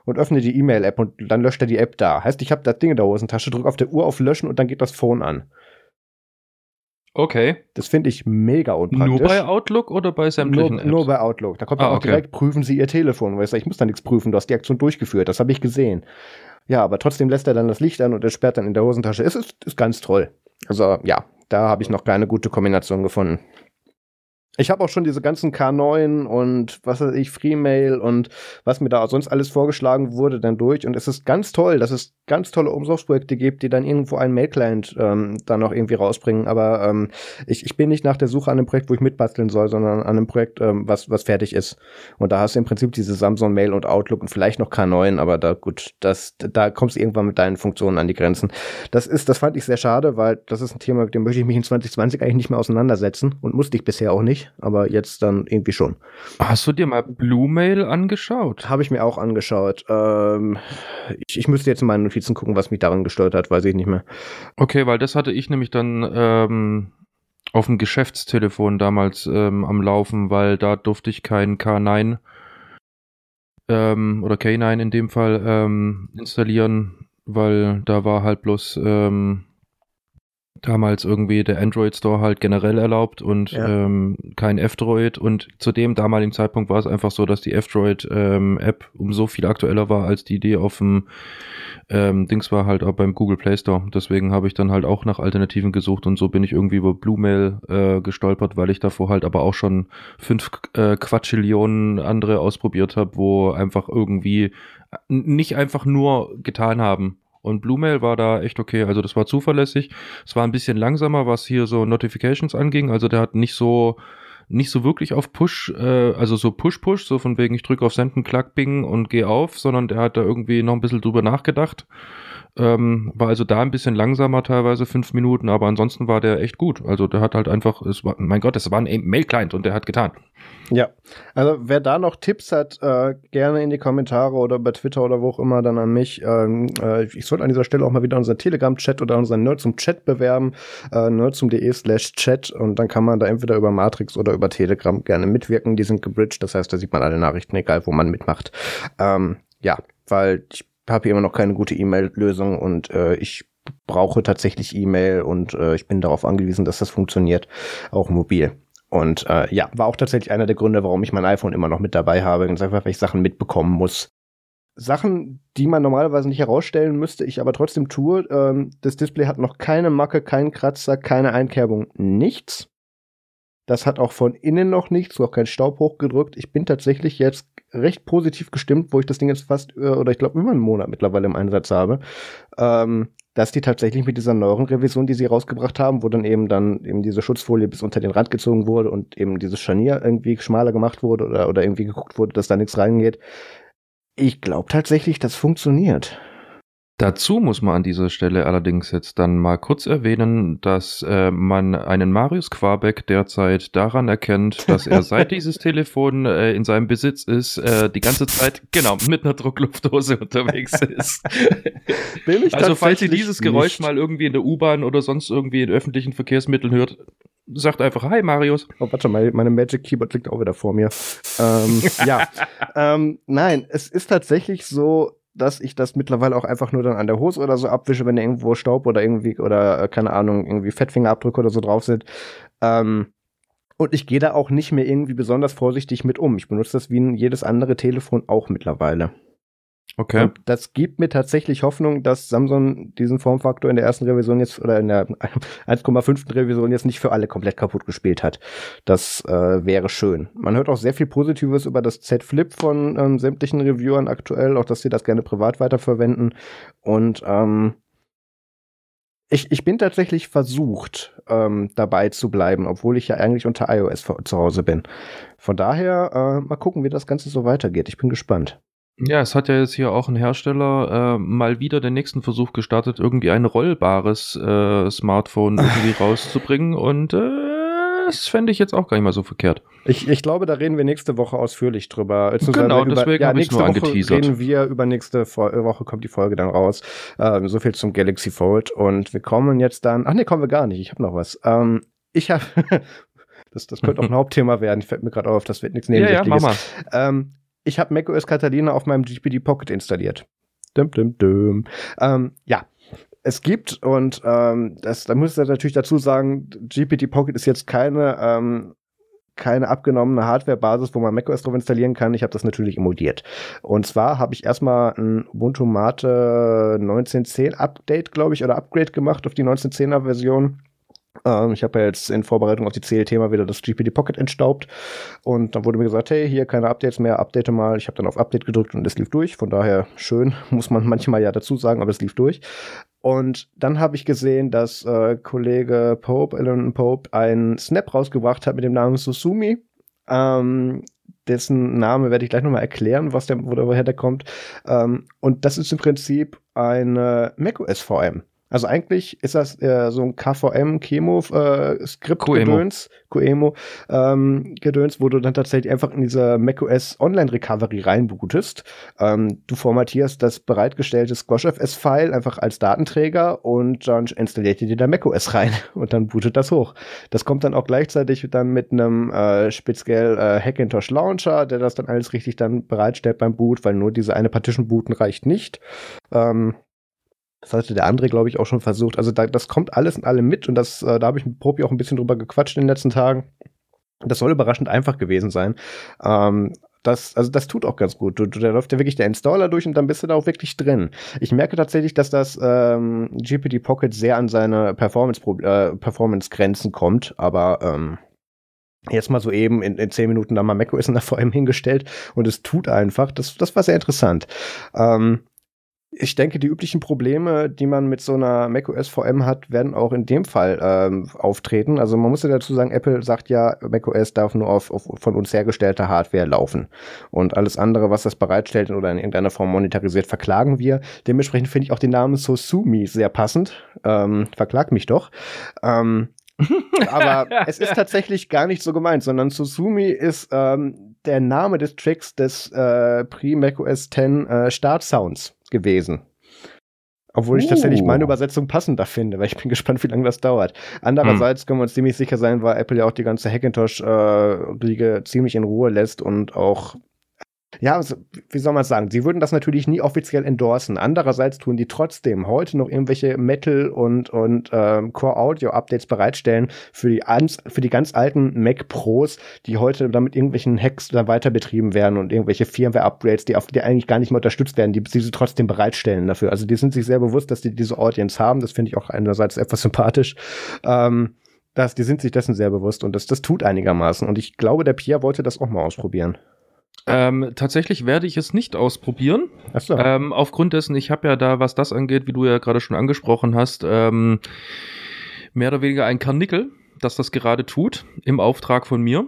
und öffne die E-Mail-App und dann löscht er die App da. Heißt, ich habe das Ding in der Hosentasche, drücke auf der Uhr auf Löschen und dann geht das Phone an. Okay. Das finde ich mega unpraktisch. Nur bei Outlook oder bei sämtlichen nur, Apps? Nur bei Outlook. Da kommt ah, auch okay. direkt, prüfen Sie Ihr Telefon. Weißt du, ich muss da nichts prüfen, du hast die Aktion durchgeführt, das habe ich gesehen. Ja, aber trotzdem lässt er dann das Licht an und er sperrt dann in der Hosentasche. Es ist, ist ganz toll. Also ja, da habe ich noch keine gute Kombination gefunden. Ich habe auch schon diese ganzen K9 und was weiß ich, Freemail und was mir da sonst alles vorgeschlagen wurde, dann durch. Und es ist ganz toll, dass es ganz tolle Open-Source-Projekte gibt, die dann irgendwo einen Mail-Client ähm, dann noch irgendwie rausbringen. Aber ähm, ich, ich bin nicht nach der Suche an einem Projekt, wo ich mitbasteln soll, sondern an einem Projekt, ähm, was, was fertig ist. Und da hast du im Prinzip diese Samsung Mail und Outlook und vielleicht noch K9, aber da gut, das, da kommst du irgendwann mit deinen Funktionen an die Grenzen. Das ist, das fand ich sehr schade, weil das ist ein Thema, mit dem möchte ich mich in 2020 eigentlich nicht mehr auseinandersetzen und musste ich bisher auch nicht aber jetzt dann irgendwie schon. Hast du dir mal Bluemail angeschaut? Habe ich mir auch angeschaut. Ähm, ich, ich, müsste jetzt in meinen Notizen gucken, was mich daran gestört hat, weiß ich nicht mehr. Okay, weil das hatte ich nämlich dann ähm, auf dem Geschäftstelefon damals ähm, am Laufen, weil da durfte ich keinen K9 ähm, oder K9 in dem Fall ähm, installieren, weil da war halt bloß ähm, damals irgendwie der Android Store halt generell erlaubt und ja. ähm, kein F-Droid. Und zu dem damaligen Zeitpunkt war es einfach so, dass die F-Droid ähm, App um so viel aktueller war als die, die auf dem ähm, Dings war halt auch beim Google Play Store. Deswegen habe ich dann halt auch nach Alternativen gesucht und so bin ich irgendwie über Bluemail äh, gestolpert, weil ich davor halt aber auch schon fünf äh, Quatschillionen andere ausprobiert habe, wo einfach irgendwie nicht einfach nur getan haben, und Bluemail war da echt okay. Also das war zuverlässig. Es war ein bisschen langsamer, was hier so Notifications anging. Also der hat nicht so nicht so wirklich auf Push, äh, also so Push-Push, so von wegen ich drücke auf Senden, Klack, Bing und gehe auf, sondern der hat da irgendwie noch ein bisschen drüber nachgedacht. Ähm, war also da ein bisschen langsamer, teilweise fünf Minuten, aber ansonsten war der echt gut. Also der hat halt einfach, es war, mein Gott, es war ein Mail-Client und der hat getan. Ja, also wer da noch Tipps hat, äh, gerne in die Kommentare oder bei Twitter oder wo auch immer dann an mich. Ähm, äh, ich sollte an dieser Stelle auch mal wieder unseren Telegram-Chat oder unseren Nerd zum Chat bewerben, äh, nerdsum.de slash chat und dann kann man da entweder über Matrix oder über Telegram gerne mitwirken. Die sind gebridged, das heißt, da sieht man alle Nachrichten, egal wo man mitmacht. Ähm, ja, weil ich habe hier immer noch keine gute E-Mail-Lösung und äh, ich brauche tatsächlich E-Mail und äh, ich bin darauf angewiesen, dass das funktioniert, auch mobil. Und äh, ja, war auch tatsächlich einer der Gründe, warum ich mein iPhone immer noch mit dabei habe. Ganz einfach, weil ich Sachen mitbekommen muss. Sachen, die man normalerweise nicht herausstellen müsste, ich aber trotzdem tue. Ähm, das Display hat noch keine Macke, keinen Kratzer, keine Einkerbung, nichts. Das hat auch von innen noch nichts, auch kein Staub hochgedrückt. Ich bin tatsächlich jetzt recht positiv gestimmt, wo ich das Ding jetzt fast, äh, oder ich glaube, über einen Monat mittlerweile im Einsatz habe. Ähm, dass die tatsächlich mit dieser neueren Revision, die sie rausgebracht haben, wo dann eben dann eben diese Schutzfolie bis unter den Rand gezogen wurde und eben dieses Scharnier irgendwie schmaler gemacht wurde oder, oder irgendwie geguckt wurde, dass da nichts reingeht. Ich glaube tatsächlich, das funktioniert. Dazu muss man an dieser Stelle allerdings jetzt dann mal kurz erwähnen, dass äh, man einen Marius Quabeck derzeit daran erkennt, dass er seit dieses Telefon äh, in seinem Besitz ist, äh, die ganze Zeit genau mit einer Druckluftdose unterwegs ist. also falls ihr dieses Geräusch nicht. mal irgendwie in der U-Bahn oder sonst irgendwie in öffentlichen Verkehrsmitteln hört, sagt einfach Hi Marius. Oh, warte mal, meine Magic Keyboard liegt auch wieder vor mir. ähm, ja, ähm, nein, es ist tatsächlich so, dass ich das mittlerweile auch einfach nur dann an der Hose oder so abwische, wenn irgendwo Staub oder irgendwie oder äh, keine Ahnung, irgendwie Fettfingerabdrücke oder so drauf sind. Ähm, und ich gehe da auch nicht mehr irgendwie besonders vorsichtig mit um. Ich benutze das wie jedes andere Telefon auch mittlerweile. Okay. Und das gibt mir tatsächlich Hoffnung, dass Samsung diesen Formfaktor in der ersten Revision jetzt oder in der 1,5. Revision jetzt nicht für alle komplett kaputt gespielt hat. Das äh, wäre schön. Man hört auch sehr viel Positives über das Z Flip von ähm, sämtlichen Reviewern aktuell, auch dass sie das gerne privat weiterverwenden. Und ähm, ich, ich bin tatsächlich versucht, ähm, dabei zu bleiben, obwohl ich ja eigentlich unter iOS zu Hause bin. Von daher äh, mal gucken, wie das Ganze so weitergeht. Ich bin gespannt. Ja, es hat ja jetzt hier auch ein Hersteller äh, mal wieder den nächsten Versuch gestartet, irgendwie ein rollbares äh, Smartphone irgendwie rauszubringen und äh, das fände ich jetzt auch gar nicht mal so verkehrt. Ich, ich glaube, da reden wir nächste Woche ausführlich drüber. Genau, über, deswegen ja, habe ich nur Woche reden wir über nächste Woche kommt die Folge dann raus. Ähm, so viel zum Galaxy Fold und wir kommen jetzt dann. Ach nee, kommen wir gar nicht. Ich habe noch was. Ähm, ich habe das, das könnte auch ein Hauptthema werden. Fällt mir gerade auf, das wird nichts Nebensächliches. Ja, ja, mach mal. Ähm, ich habe macOS Catalina auf meinem GPD Pocket installiert. Dum, dum, dum. Ähm, ja, es gibt, und ähm, das, da muss ich natürlich dazu sagen, GPT Pocket ist jetzt keine, ähm, keine abgenommene Hardware-Basis, wo man macOS drauf installieren kann. Ich habe das natürlich emuliert. Und zwar habe ich erstmal ein Ubuntu Mate 19.10 Update, glaube ich, oder Upgrade gemacht auf die 19.10er Version Ähm, ich habe ja jetzt in Vorbereitung auf die CLT mal wieder das GPD Pocket entstaubt und dann wurde mir gesagt, hey, hier keine Updates mehr, update mal. Ich habe dann auf Update gedrückt und es lief durch. Von daher schön, muss man manchmal ja dazu sagen, aber es lief durch. Und dann habe ich gesehen, dass äh, Kollege Pope, Alan Pope, einen Snap rausgebracht hat mit dem Namen Susumi. Ähm, dessen Name werde ich gleich nochmal erklären, was der, woher der kommt. Ähm, und das ist im Prinzip eine macOS VM. Also eigentlich ist das äh, so ein KVM Chemo äh, Coemo ähm, Gedöns, wo du dann tatsächlich einfach in diese macOS Online Recovery reinbootest. Ähm, du formatierst das bereitgestellte SquashFS File einfach als Datenträger und dann installiert ihr dir da macOS rein und dann bootet das hoch. Das kommt dann auch gleichzeitig dann mit einem äh, speziell äh, Hackintosh Launcher, der das dann alles richtig dann bereitstellt beim Boot, weil nur diese eine Partition booten reicht nicht. Ähm, das hatte der andere, glaube ich, auch schon versucht. Also da, das kommt alles in allem mit und das, äh, da habe ich mit Propi auch ein bisschen drüber gequatscht in den letzten Tagen. Das soll überraschend einfach gewesen sein. Ähm, das, also das tut auch ganz gut. Du, du, da läuft ja wirklich der Installer durch und dann bist du da auch wirklich drin. Ich merke tatsächlich, dass das ähm, GPT Pocket sehr an seine Performance, äh, Performance kommt, aber ähm, jetzt mal so eben in, in zehn Minuten da mal macOS in der VM hingestellt und es tut einfach. Das, das war sehr interessant. Ähm, ich denke, die üblichen Probleme, die man mit so einer macOS VM hat, werden auch in dem Fall ähm, auftreten. Also man muss ja dazu sagen, Apple sagt ja, macOS darf nur auf, auf von uns hergestellter Hardware laufen. Und alles andere, was das bereitstellt oder in irgendeiner Form monetarisiert, verklagen wir. Dementsprechend finde ich auch den Namen Sosumi sehr passend. Ähm, verklag mich doch. Ähm, aber es ist tatsächlich gar nicht so gemeint, sondern Susumi ist ähm, der Name des Tracks des äh, Pre-macOS 10 äh, Start-Sounds gewesen. Obwohl ich uh. tatsächlich meine oh. Übersetzung passender finde, weil ich bin gespannt, wie lange das dauert. Andererseits hm. können wir uns ziemlich sicher sein, weil Apple ja auch die ganze Hackintosh-Riege äh, ziemlich in Ruhe lässt und auch ja, also, wie soll man sagen? Sie würden das natürlich nie offiziell endorsen. Andererseits tun die trotzdem heute noch irgendwelche Metal- und, und ähm, Core-Audio-Updates bereitstellen für die, für die ganz alten Mac Pros, die heute damit irgendwelchen Hacks da weiter betrieben werden und irgendwelche Firmware-Upgrades, die, auf, die eigentlich gar nicht mehr unterstützt werden, die, die sie trotzdem bereitstellen dafür. Also die sind sich sehr bewusst, dass die diese Audience haben. Das finde ich auch einerseits etwas sympathisch. Ähm, das, die sind sich dessen sehr bewusst und das, das tut einigermaßen. Und ich glaube, der Pierre wollte das auch mal ausprobieren. Ähm, tatsächlich werde ich es nicht ausprobieren. Ach so. Ähm, aufgrund dessen, ich habe ja da, was das angeht, wie du ja gerade schon angesprochen hast, ähm, mehr oder weniger ein Karnickel, das das gerade tut, im Auftrag von mir.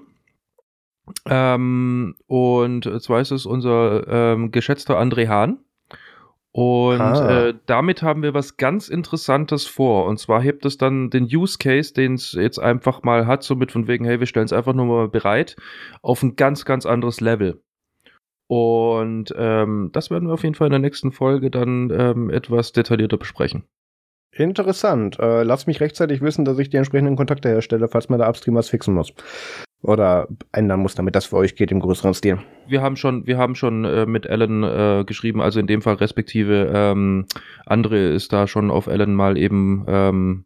Ähm, und zwar ist es unser ähm, geschätzter André Hahn. Und ah. äh, damit haben wir was ganz Interessantes vor. Und zwar hebt es dann den Use Case, den es jetzt einfach mal hat, so mit von wegen, hey, wir stellen es einfach nur mal bereit, auf ein ganz, ganz anderes Level. Und ähm, das werden wir auf jeden Fall in der nächsten Folge dann ähm, etwas detaillierter besprechen. Interessant. Äh, lass mich rechtzeitig wissen, dass ich die entsprechenden Kontakte herstelle, falls man da Upstream was fixen muss. Oder ändern muss, damit das für euch geht im größeren Stil. Wir haben schon, wir haben schon äh, mit Alan äh, geschrieben, also in dem Fall respektive ähm, andere ist da schon auf Alan mal eben ähm,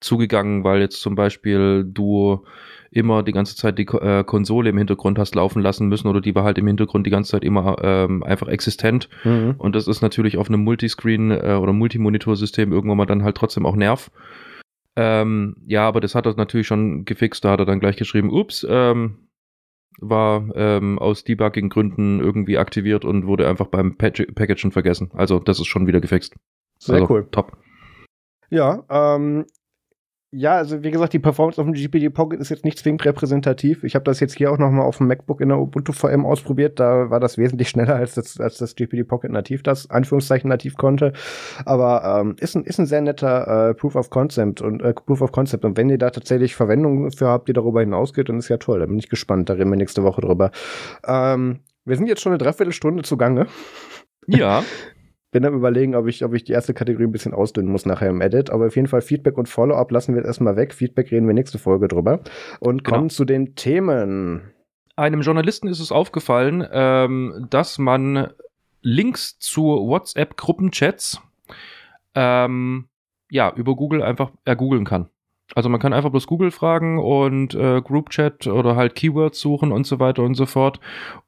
zugegangen, weil jetzt zum Beispiel du immer die ganze Zeit die äh, Konsole im Hintergrund hast laufen lassen müssen oder die war halt im Hintergrund die ganze Zeit immer ähm, einfach existent. Mhm. Und das ist natürlich auf einem Multiscreen äh, oder Multimonitor-System irgendwann mal dann halt trotzdem auch Nerv. Ähm, ja, aber das hat er natürlich schon gefixt. Da hat er dann gleich geschrieben, ups, ähm, war ähm, aus Debugging-Gründen irgendwie aktiviert und wurde einfach beim Packagen vergessen. Also das ist schon wieder gefixt. Sehr also, cool. Top. Ja, ähm, ja, also wie gesagt, die Performance auf dem GPD Pocket ist jetzt nicht zwingend repräsentativ. Ich habe das jetzt hier auch noch mal auf dem MacBook in der Ubuntu VM ausprobiert. Da war das wesentlich schneller, als das, als das GPD Pocket nativ das, Anführungszeichen, nativ konnte. Aber ähm, ist, ein, ist ein sehr netter äh, Proof of Concept und äh, Proof of Concept. Und wenn ihr da tatsächlich Verwendung für habt, die darüber hinausgeht, dann ist ja toll. Da bin ich gespannt. Da reden wir nächste Woche drüber. Ähm, wir sind jetzt schon eine Dreiviertelstunde zugange. Ja. bin am überlegen, ob ich, ob ich die erste Kategorie ein bisschen ausdünnen muss nachher im Edit. Aber auf jeden Fall Feedback und Follow-up lassen wir jetzt erstmal weg. Feedback reden wir nächste Folge drüber. Und kommen genau. zu den Themen. Einem Journalisten ist es aufgefallen, ähm, dass man Links zu WhatsApp-Gruppenchats ähm, ja, über Google einfach ergoogeln kann. Also man kann einfach bloß Google fragen und äh, Group Chat oder halt Keywords suchen und so weiter und so fort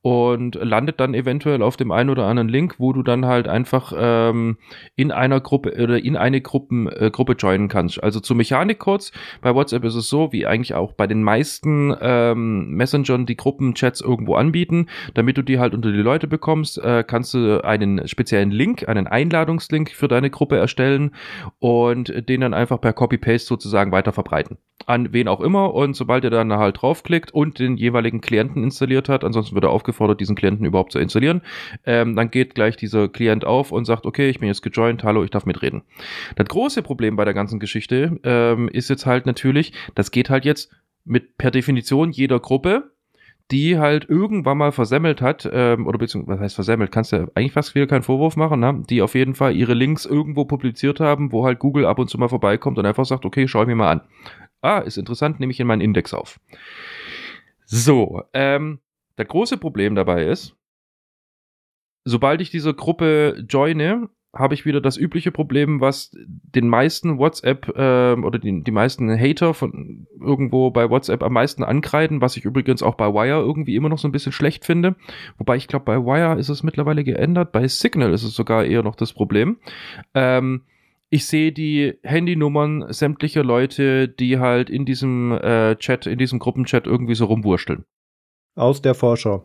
und landet dann eventuell auf dem einen oder anderen Link, wo du dann halt einfach ähm, in einer Gruppe oder in eine Gruppen, äh, Gruppe joinen kannst. Also zur Mechanik kurz, bei WhatsApp ist es so, wie eigentlich auch bei den meisten ähm, Messengern die Gruppenchats irgendwo anbieten, damit du die halt unter die Leute bekommst, äh, kannst du einen speziellen Link, einen Einladungslink für deine Gruppe erstellen und den dann einfach per Copy-Paste sozusagen weiter verbreiten. An wen auch immer und sobald ihr dann halt draufklickt und den jeweiligen Klienten installiert hat, ansonsten wird er aufgefordert, diesen Klienten überhaupt zu installieren, ähm, dann geht gleich dieser Klient auf und sagt, okay, ich bin jetzt gejoint, hallo, ich darf mitreden. Das große Problem bei der ganzen Geschichte ähm, ist jetzt halt natürlich, das geht halt jetzt mit per Definition jeder Gruppe, die halt irgendwann mal versemmelt hat, ähm, oder beziehungsweise, was heißt versemmelt, kannst du eigentlich fast wieder keinen Vorwurf machen, ne? die auf jeden Fall ihre Links irgendwo publiziert haben, wo halt Google ab und zu mal vorbeikommt und einfach sagt, okay, schau ich mir mal an. Ah, ist interessant, nehme ich in meinen Index auf. So, ähm, das große Problem dabei ist, sobald ich diese Gruppe joine, habe ich wieder das übliche Problem, was den meisten WhatsApp äh, oder die, die meisten Hater von irgendwo bei WhatsApp am meisten ankreiden, was ich übrigens auch bei Wire irgendwie immer noch so ein bisschen schlecht finde. Wobei ich glaube, bei Wire ist es mittlerweile geändert, bei Signal ist es sogar eher noch das Problem. Ähm, ich sehe die Handynummern sämtlicher Leute, die halt in diesem äh, Chat, in diesem Gruppenchat irgendwie so rumwursteln. Aus der Vorschau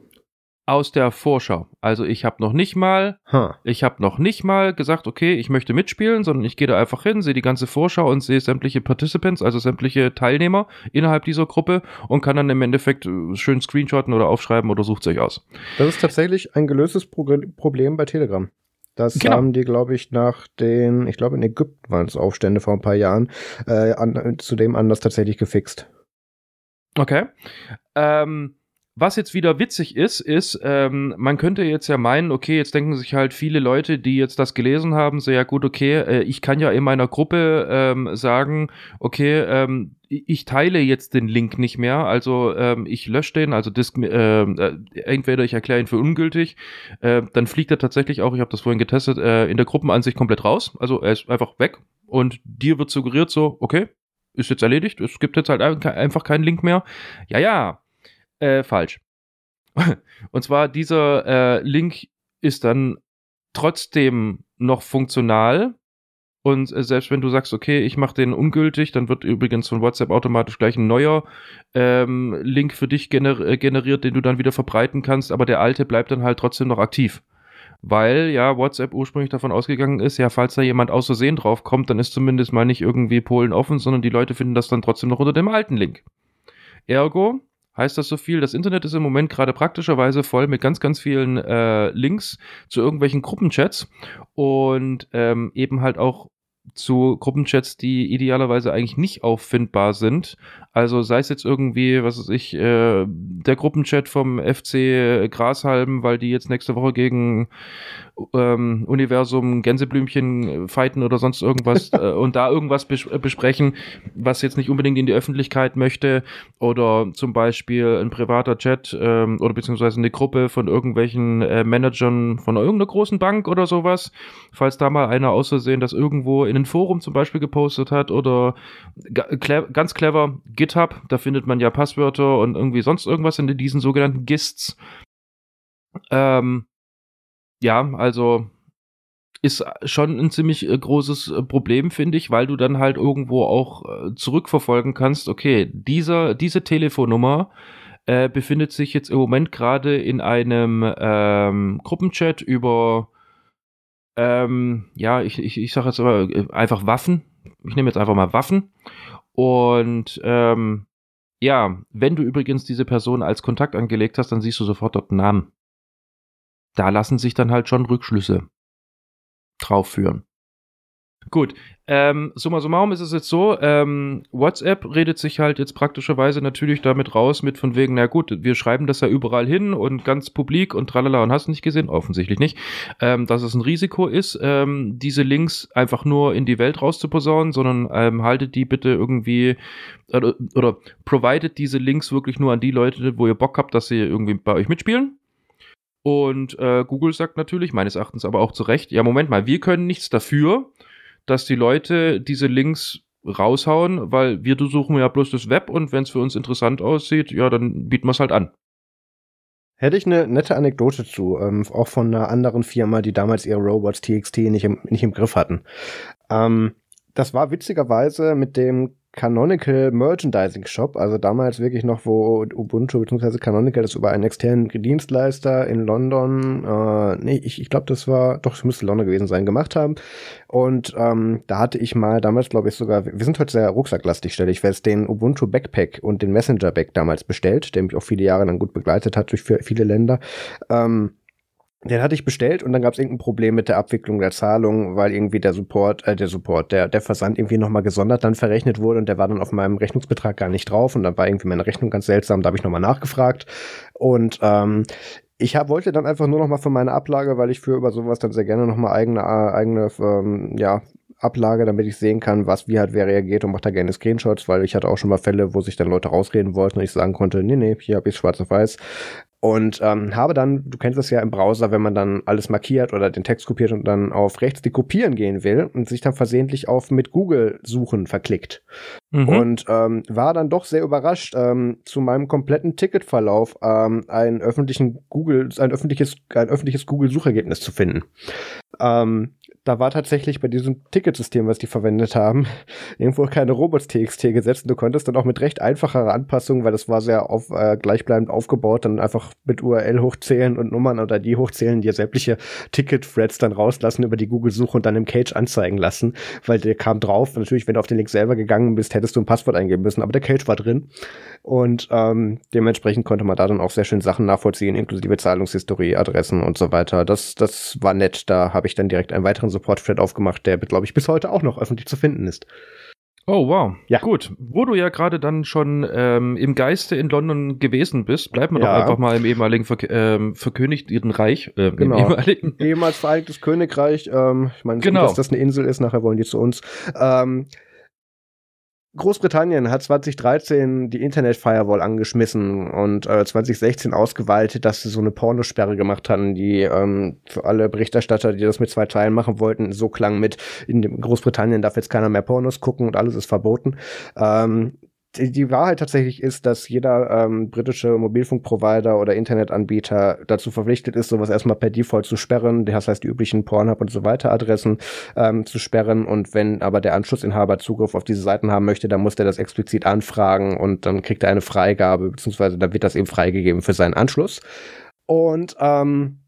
aus der Vorschau. Also ich habe noch nicht mal, huh. ich habe noch nicht mal gesagt, okay, ich möchte mitspielen, sondern ich gehe da einfach hin, sehe die ganze Vorschau und sehe sämtliche Participants, also sämtliche Teilnehmer innerhalb dieser Gruppe und kann dann im Endeffekt äh, schön screenshotten oder aufschreiben oder sucht sich aus. Das ist tatsächlich ein gelöstes Pro Problem bei Telegram. Das genau. haben die, glaube ich, nach den, ich glaube in Ägypten waren es Aufstände vor ein paar Jahren, äh, an, zudem anders tatsächlich gefixt. Okay. Ähm, was jetzt wieder witzig ist, ist, ähm, man könnte jetzt ja meinen, okay, jetzt denken sich halt viele Leute, die jetzt das gelesen haben, so ja gut, okay, äh, ich kann ja in meiner Gruppe ähm, sagen, okay, ähm, ich teile jetzt den Link nicht mehr, also ähm, ich lösche den, also Disk, äh, äh, entweder ich erkläre ihn für ungültig, äh, dann fliegt er tatsächlich auch, ich habe das vorhin getestet, äh, in der Gruppenansicht komplett raus, also er ist einfach weg und dir wird suggeriert so, okay, ist jetzt erledigt, es gibt jetzt halt einfach keinen Link mehr. Ja, ja, äh, falsch. Und zwar dieser äh, Link ist dann trotzdem noch funktional. Und äh, selbst wenn du sagst, okay, ich mache den ungültig, dann wird übrigens von WhatsApp automatisch gleich ein neuer ähm, Link für dich gener äh, generiert, den du dann wieder verbreiten kannst, aber der alte bleibt dann halt trotzdem noch aktiv. Weil ja WhatsApp ursprünglich davon ausgegangen ist, ja, falls da jemand aus Versehen drauf kommt, dann ist zumindest mal nicht irgendwie Polen offen, sondern die Leute finden das dann trotzdem noch unter dem alten Link. Ergo, heißt das so viel. Das Internet ist im Moment gerade praktischerweise voll mit ganz, ganz vielen äh, Links zu irgendwelchen Gruppenchats und ähm, eben halt auch zu Gruppenchats, die idealerweise eigentlich nicht auffindbar sind. Also sei es jetzt irgendwie, was weiß ich, äh, der Gruppenchat vom FC Grashalm, weil die jetzt nächste Woche gegen ähm, Universum Gänseblümchen fighten oder sonst irgendwas äh, und da irgendwas bes besprechen, was jetzt nicht unbedingt in die Öffentlichkeit möchte oder zum Beispiel ein privater Chat ähm, oder beziehungsweise eine Gruppe von irgendwelchen äh, Managern von irgendeiner großen Bank oder sowas, falls da mal einer aus Versehen das irgendwo in ein Forum zum Beispiel gepostet hat oder cle ganz clever GitHub, da findet man ja Passwörter und irgendwie sonst irgendwas in diesen sogenannten GISTs. Ähm, ja, also ist schon ein ziemlich äh, großes äh, Problem, finde ich, weil du dann halt irgendwo auch äh, zurückverfolgen kannst, okay, dieser, diese Telefonnummer äh, befindet sich jetzt im Moment gerade in einem ähm, Gruppenchat über, ähm, ja, ich, ich, ich sage jetzt aber einfach Waffen. Ich nehme jetzt einfach mal Waffen. Und ähm, ja, wenn du übrigens diese Person als Kontakt angelegt hast, dann siehst du sofort dort einen Namen. Da lassen sich dann halt schon Rückschlüsse drauf führen. Gut, ähm, summa summarum ist es jetzt so, ähm, WhatsApp redet sich halt jetzt praktischerweise natürlich damit raus mit von wegen, na gut, wir schreiben das ja überall hin und ganz publik und tralala und hast nicht gesehen, offensichtlich nicht, ähm, dass es ein Risiko ist, ähm, diese Links einfach nur in die Welt rauszuposaunen, sondern ähm, haltet die bitte irgendwie oder, oder provided diese Links wirklich nur an die Leute, wo ihr Bock habt, dass sie irgendwie bei euch mitspielen. Und äh, Google sagt natürlich, meines Erachtens aber auch zu Recht, ja, Moment mal, wir können nichts dafür, dass die Leute diese Links raushauen, weil wir suchen ja bloß das Web und wenn es für uns interessant aussieht, ja, dann bieten wir es halt an. Hätte ich eine nette Anekdote zu, ähm, auch von einer anderen Firma, die damals ihre Robots TXT nicht im, nicht im Griff hatten. Ähm, das war witzigerweise mit dem Canonical Merchandising Shop, also damals wirklich noch, wo Ubuntu bzw. Canonical das über einen externen Dienstleister in London, äh, nee, ich, ich glaube, das war, doch, es müsste London gewesen sein, gemacht haben. Und ähm, da hatte ich mal damals, glaube ich, sogar, wir sind heute sehr rucksacklastig, stelle ich fest, den Ubuntu Backpack und den Messenger Bag damals bestellt, der mich auch viele Jahre dann gut begleitet hat durch viele Länder. Ähm, den hatte ich bestellt und dann gab es irgendein Problem mit der Abwicklung der Zahlung, weil irgendwie der Support, äh, der Support, der, der Versand irgendwie nochmal gesondert dann verrechnet wurde und der war dann auf meinem Rechnungsbetrag gar nicht drauf und dann war irgendwie meine Rechnung ganz seltsam, da habe ich nochmal nachgefragt und ähm, ich hab, wollte dann einfach nur noch mal für meine Ablage, weil ich für über sowas dann sehr gerne noch mal eigene, äh, eigene ähm, ja, Ablage, damit ich sehen kann, was wie halt wer reagiert und mache da gerne Screenshots, weil ich hatte auch schon mal Fälle, wo sich dann Leute rausreden wollten und ich sagen konnte, nee, nee, hier habe ich schwarz auf weiß. Und ähm, habe dann, du kennst das ja im Browser, wenn man dann alles markiert oder den Text kopiert und dann auf rechts die Kopieren gehen will und sich dann versehentlich auf mit Google suchen verklickt. Mhm. Und ähm, war dann doch sehr überrascht, ähm, zu meinem kompletten Ticketverlauf ähm, ein öffentlichen Google, ein öffentliches, ein öffentliches Google-Suchergebnis zu finden. Ähm, da war tatsächlich bei diesem Ticketsystem, was die verwendet haben, irgendwo keine Robots.txt gesetzt. Und du konntest dann auch mit recht einfacher Anpassung, weil das war sehr auf, äh, gleichbleibend aufgebaut, dann einfach mit URL hochzählen und Nummern oder die hochzählen, dir sämtliche Ticket-Threads dann rauslassen über die Google-Suche und dann im Cage anzeigen lassen, weil der kam drauf. Natürlich, wenn du auf den Link selber gegangen bist, hättest du ein Passwort eingeben müssen, aber der Cage war drin. Und ähm, dementsprechend konnte man da dann auch sehr schön Sachen nachvollziehen, inklusive Zahlungshistorie, Adressen und so weiter. Das, das war nett. Da habe ich dann direkt einen weiteren Support-Thread aufgemacht, der, glaube ich, bis heute auch noch öffentlich zu finden ist. Oh, wow. Ja. Gut. Wo du ja gerade dann schon ähm, im Geiste in London gewesen bist, bleiben wir ja. doch einfach mal im ehemaligen Ver ähm, verkönigten Reich. Äh, genau. Ehemaligen Ehemals Vereinigtes Königreich. Ähm, ich meine, genau. dass das eine Insel ist, nachher wollen die zu uns. Ähm, Großbritannien hat 2013 die Internet-Firewall angeschmissen und äh, 2016 ausgeweitet, dass sie so eine Pornosperre gemacht hatten, die ähm, für alle Berichterstatter, die das mit zwei Teilen machen wollten, so klang mit, in Großbritannien darf jetzt keiner mehr Pornos gucken und alles ist verboten. Ähm, die, Wahrheit tatsächlich ist, dass jeder ähm, britische Mobilfunkprovider oder Internetanbieter dazu verpflichtet ist, sowas erstmal per Default zu sperren, das heißt die üblichen Pornhub und so weiter Adressen ähm, zu sperren und wenn aber der Anschlussinhaber Zugriff auf diese Seiten haben möchte, dann muss der das explizit anfragen und dann kriegt er eine Freigabe, beziehungsweise dann wird das eben freigegeben für seinen Anschluss. Und ähm,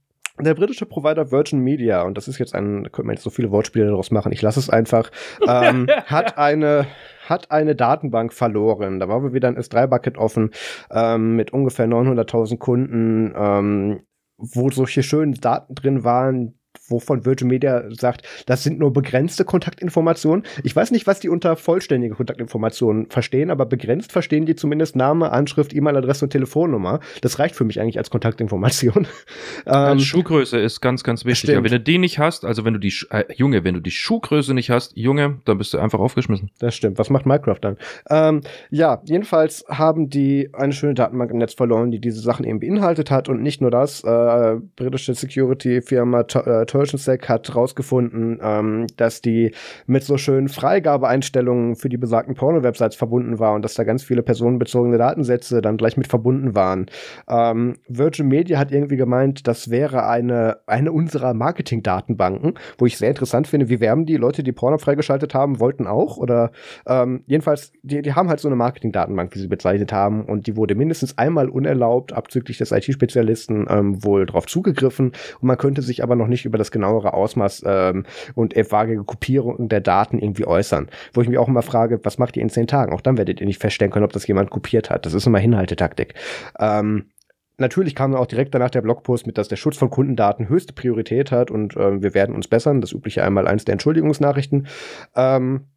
der britische Provider Virgin Media, und das ist jetzt ein, könnte man jetzt so viele Wortspiele daraus machen, ich lasse es einfach, ähm, hat eine hat eine Datenbank verloren. Da war wieder ein S3-Bucket offen ähm, mit ungefähr 900.000 Kunden, ähm, wo solche schönen Daten drin waren, wovon Virgin Media sagt, das sind nur begrenzte Kontaktinformationen. Ich weiß nicht, was die unter vollständige Kontaktinformationen verstehen, aber begrenzt verstehen die zumindest Name, Anschrift, E-Mail-Adresse und Telefonnummer. Das reicht für mich eigentlich als Kontaktinformation. ähm, Schuhgröße ist ganz, ganz wichtig. Ja, wenn du die nicht hast, also wenn du die, äh, Junge, wenn du die Schuhgröße nicht hast, Junge, dann bist du einfach aufgeschmissen. Das stimmt. Was macht Minecraft dann? Ähm, ja, jedenfalls haben die eine schöne Datenbank im Netz verloren, die diese Sachen eben beinhaltet hat und nicht nur das, äh, britische Security-Firma äh, Stack hat rausgefunden, ähm, dass die mit so schönen Freigabeeinstellungen für die besagten Porno-Websites verbunden war und dass da ganz viele personenbezogene Datensätze dann gleich mit verbunden waren. Ähm, Virgin Media hat irgendwie gemeint, das wäre eine, eine unserer Marketing-Datenbanken, wo ich sehr interessant finde, wie werben die Leute, die Porno freigeschaltet haben, wollten auch oder ähm, jedenfalls, die, die haben halt so eine Marketing-Datenbank, wie sie bezeichnet haben und die wurde mindestens einmal unerlaubt, abzüglich des IT-Spezialisten ähm, wohl drauf zugegriffen und man könnte sich aber noch nicht über das genauere Ausmaß ähm, und etwaige Kopierung der Daten irgendwie äußern. Wo ich mich auch immer frage, was macht ihr in zehn Tagen? Auch dann werdet ihr nicht feststellen können, ob das jemand kopiert hat. Das ist immer Hinhaltetaktik. Ähm, Natürlich kam auch direkt danach der Blogpost mit, dass der Schutz von Kundendaten höchste Priorität hat und äh, wir werden uns bessern. Das übliche einmal eins der Entschuldigungsnachrichten. Ähm,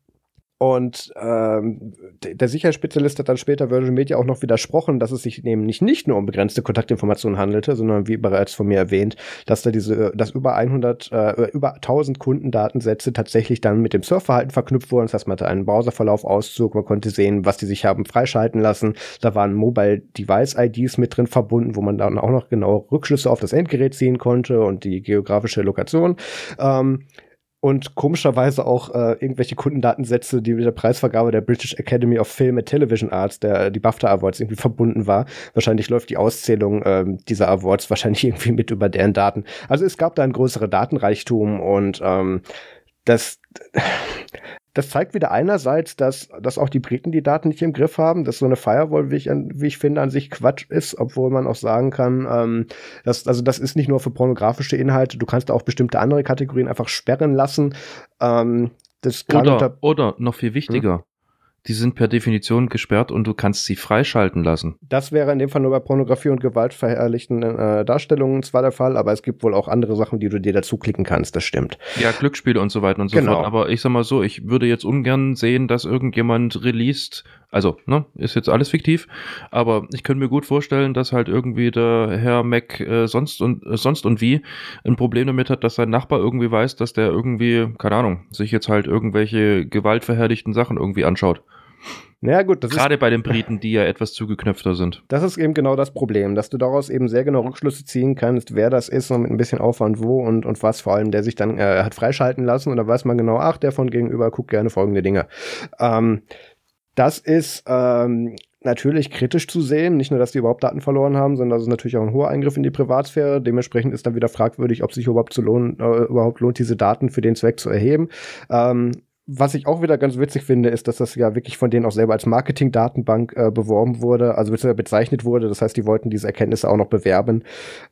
und ähm, der Sicherheitsspezialist hat dann später Virgin Media auch noch widersprochen, dass es sich nämlich nicht nur um begrenzte Kontaktinformationen handelte, sondern wie bereits von mir erwähnt, dass da diese, dass über 100, äh, über 1000 Kundendatensätze tatsächlich dann mit dem Surfverhalten verknüpft wurden. Das heißt, man hatte einen Browserverlauf-Auszug, man konnte sehen, was die sich haben freischalten lassen. Da waren Mobile Device IDs mit drin verbunden, wo man dann auch noch genaue Rückschlüsse auf das Endgerät ziehen konnte und die geografische Lokation. Ähm, und komischerweise auch äh, irgendwelche Kundendatensätze, die mit der Preisvergabe der British Academy of Film and Television Arts, der die BAFTA Awards irgendwie verbunden war. Wahrscheinlich läuft die Auszählung äh, dieser Awards wahrscheinlich irgendwie mit über deren Daten. Also es gab da ein größere Datenreichtum und ähm, das das zeigt wieder einerseits, dass, dass auch die Briten die Daten nicht im Griff haben, dass so eine Firewall, wie ich, wie ich finde, an sich Quatsch ist, obwohl man auch sagen kann, ähm, dass, also das ist nicht nur für pornografische Inhalte, du kannst auch bestimmte andere Kategorien einfach sperren lassen. Ähm, das oder, oder noch viel wichtiger, hm? Die sind per Definition gesperrt und du kannst sie freischalten lassen. Das wäre in dem Fall nur bei Pornografie und gewaltverherrlichenden äh, Darstellungen zwar der Fall, aber es gibt wohl auch andere Sachen, die du dir dazu klicken kannst, das stimmt. Ja, Glücksspiele und so weiter und so genau. fort. Aber ich sag mal so, ich würde jetzt ungern sehen, dass irgendjemand released, also, ne, ist jetzt alles fiktiv, aber ich könnte mir gut vorstellen, dass halt irgendwie der Herr Mac äh, sonst und äh, sonst und wie ein Problem damit hat, dass sein Nachbar irgendwie weiß, dass der irgendwie, keine Ahnung, sich jetzt halt irgendwelche gewaltverherrlichten Sachen irgendwie anschaut. Naja, gut, das Gerade ist, bei den Briten, die ja etwas zugeknöpfter sind. Das ist eben genau das Problem, dass du daraus eben sehr genau Rückschlüsse ziehen kannst, wer das ist und mit ein bisschen Aufwand wo und, und was vor allem, der sich dann äh, hat freischalten lassen und da weiß man genau, ach, der von gegenüber guckt gerne folgende Dinge. Ähm, das ist ähm, natürlich kritisch zu sehen. Nicht nur, dass die überhaupt Daten verloren haben, sondern das ist natürlich auch ein hoher Eingriff in die Privatsphäre. Dementsprechend ist dann wieder fragwürdig, ob sich überhaupt, zu lohnen, äh, überhaupt lohnt, diese Daten für den Zweck zu erheben. Ähm, was ich auch wieder ganz witzig finde, ist, dass das ja wirklich von denen auch selber als Marketing-Datenbank äh, beworben wurde, also bezeichnet wurde. Das heißt, die wollten diese Erkenntnisse auch noch bewerben.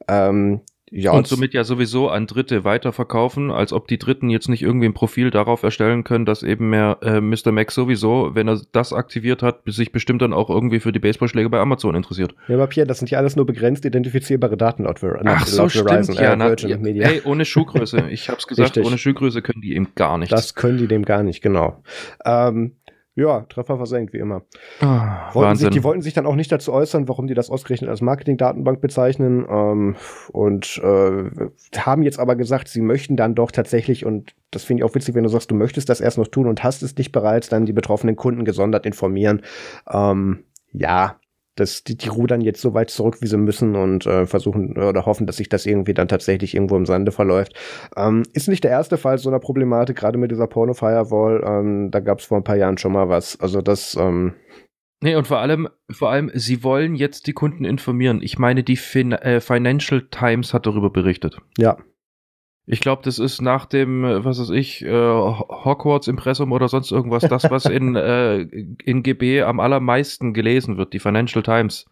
Ähm, ja, und somit ja sowieso an Dritte weiterverkaufen, als ob die Dritten jetzt nicht irgendwie ein Profil darauf erstellen können, dass eben mehr äh, Mr. Max sowieso, wenn er das aktiviert hat, sich bestimmt dann auch irgendwie für die Baseballschläge bei Amazon interessiert. Ja, aber Pierre, das sind ja alles nur begrenzt identifizierbare Daten laut, laut Ach so, laut Verizon, ja, äh, na, ja, Media. Ey, ohne Schuhgröße. Ich hab's gesagt, Richtig. ohne Schuhgröße können die eben gar nichts. Das können die dem gar nicht, genau. Ähm, ja, Treffer versenkt, wie immer. Oh, wollten sich, die wollten sich dann auch nicht dazu äußern, warum die das ausgerechnet als Marketing-Datenbank bezeichnen. Ähm, und äh, haben jetzt aber gesagt, sie möchten dann doch tatsächlich, und das finde ich auch witzig, wenn du sagst, du möchtest das erst noch tun und hast es nicht bereits, dann die betroffenen Kunden gesondert informieren. Ähm, ja, dass die, die rudern jetzt so weit zurück, wie sie müssen und äh, versuchen oder hoffen, dass sich das irgendwie dann tatsächlich irgendwo im Sande verläuft. Ähm, ist nicht der erste Fall so einer Problematik, gerade mit dieser Porno-Firewall. Ähm, da gab es vor ein paar Jahren schon mal was. Also das. Ähm Nee, und vor allem, vor allem, sie wollen jetzt die Kunden informieren. Ich meine, die fin äh, Financial Times hat darüber berichtet. Ja, ich glaube, das ist nach dem, äh, was weiß ich, äh, Hogwarts Impressum oder sonst irgendwas, das, was in, äh, in GB am allermeisten gelesen wird, die Financial Times.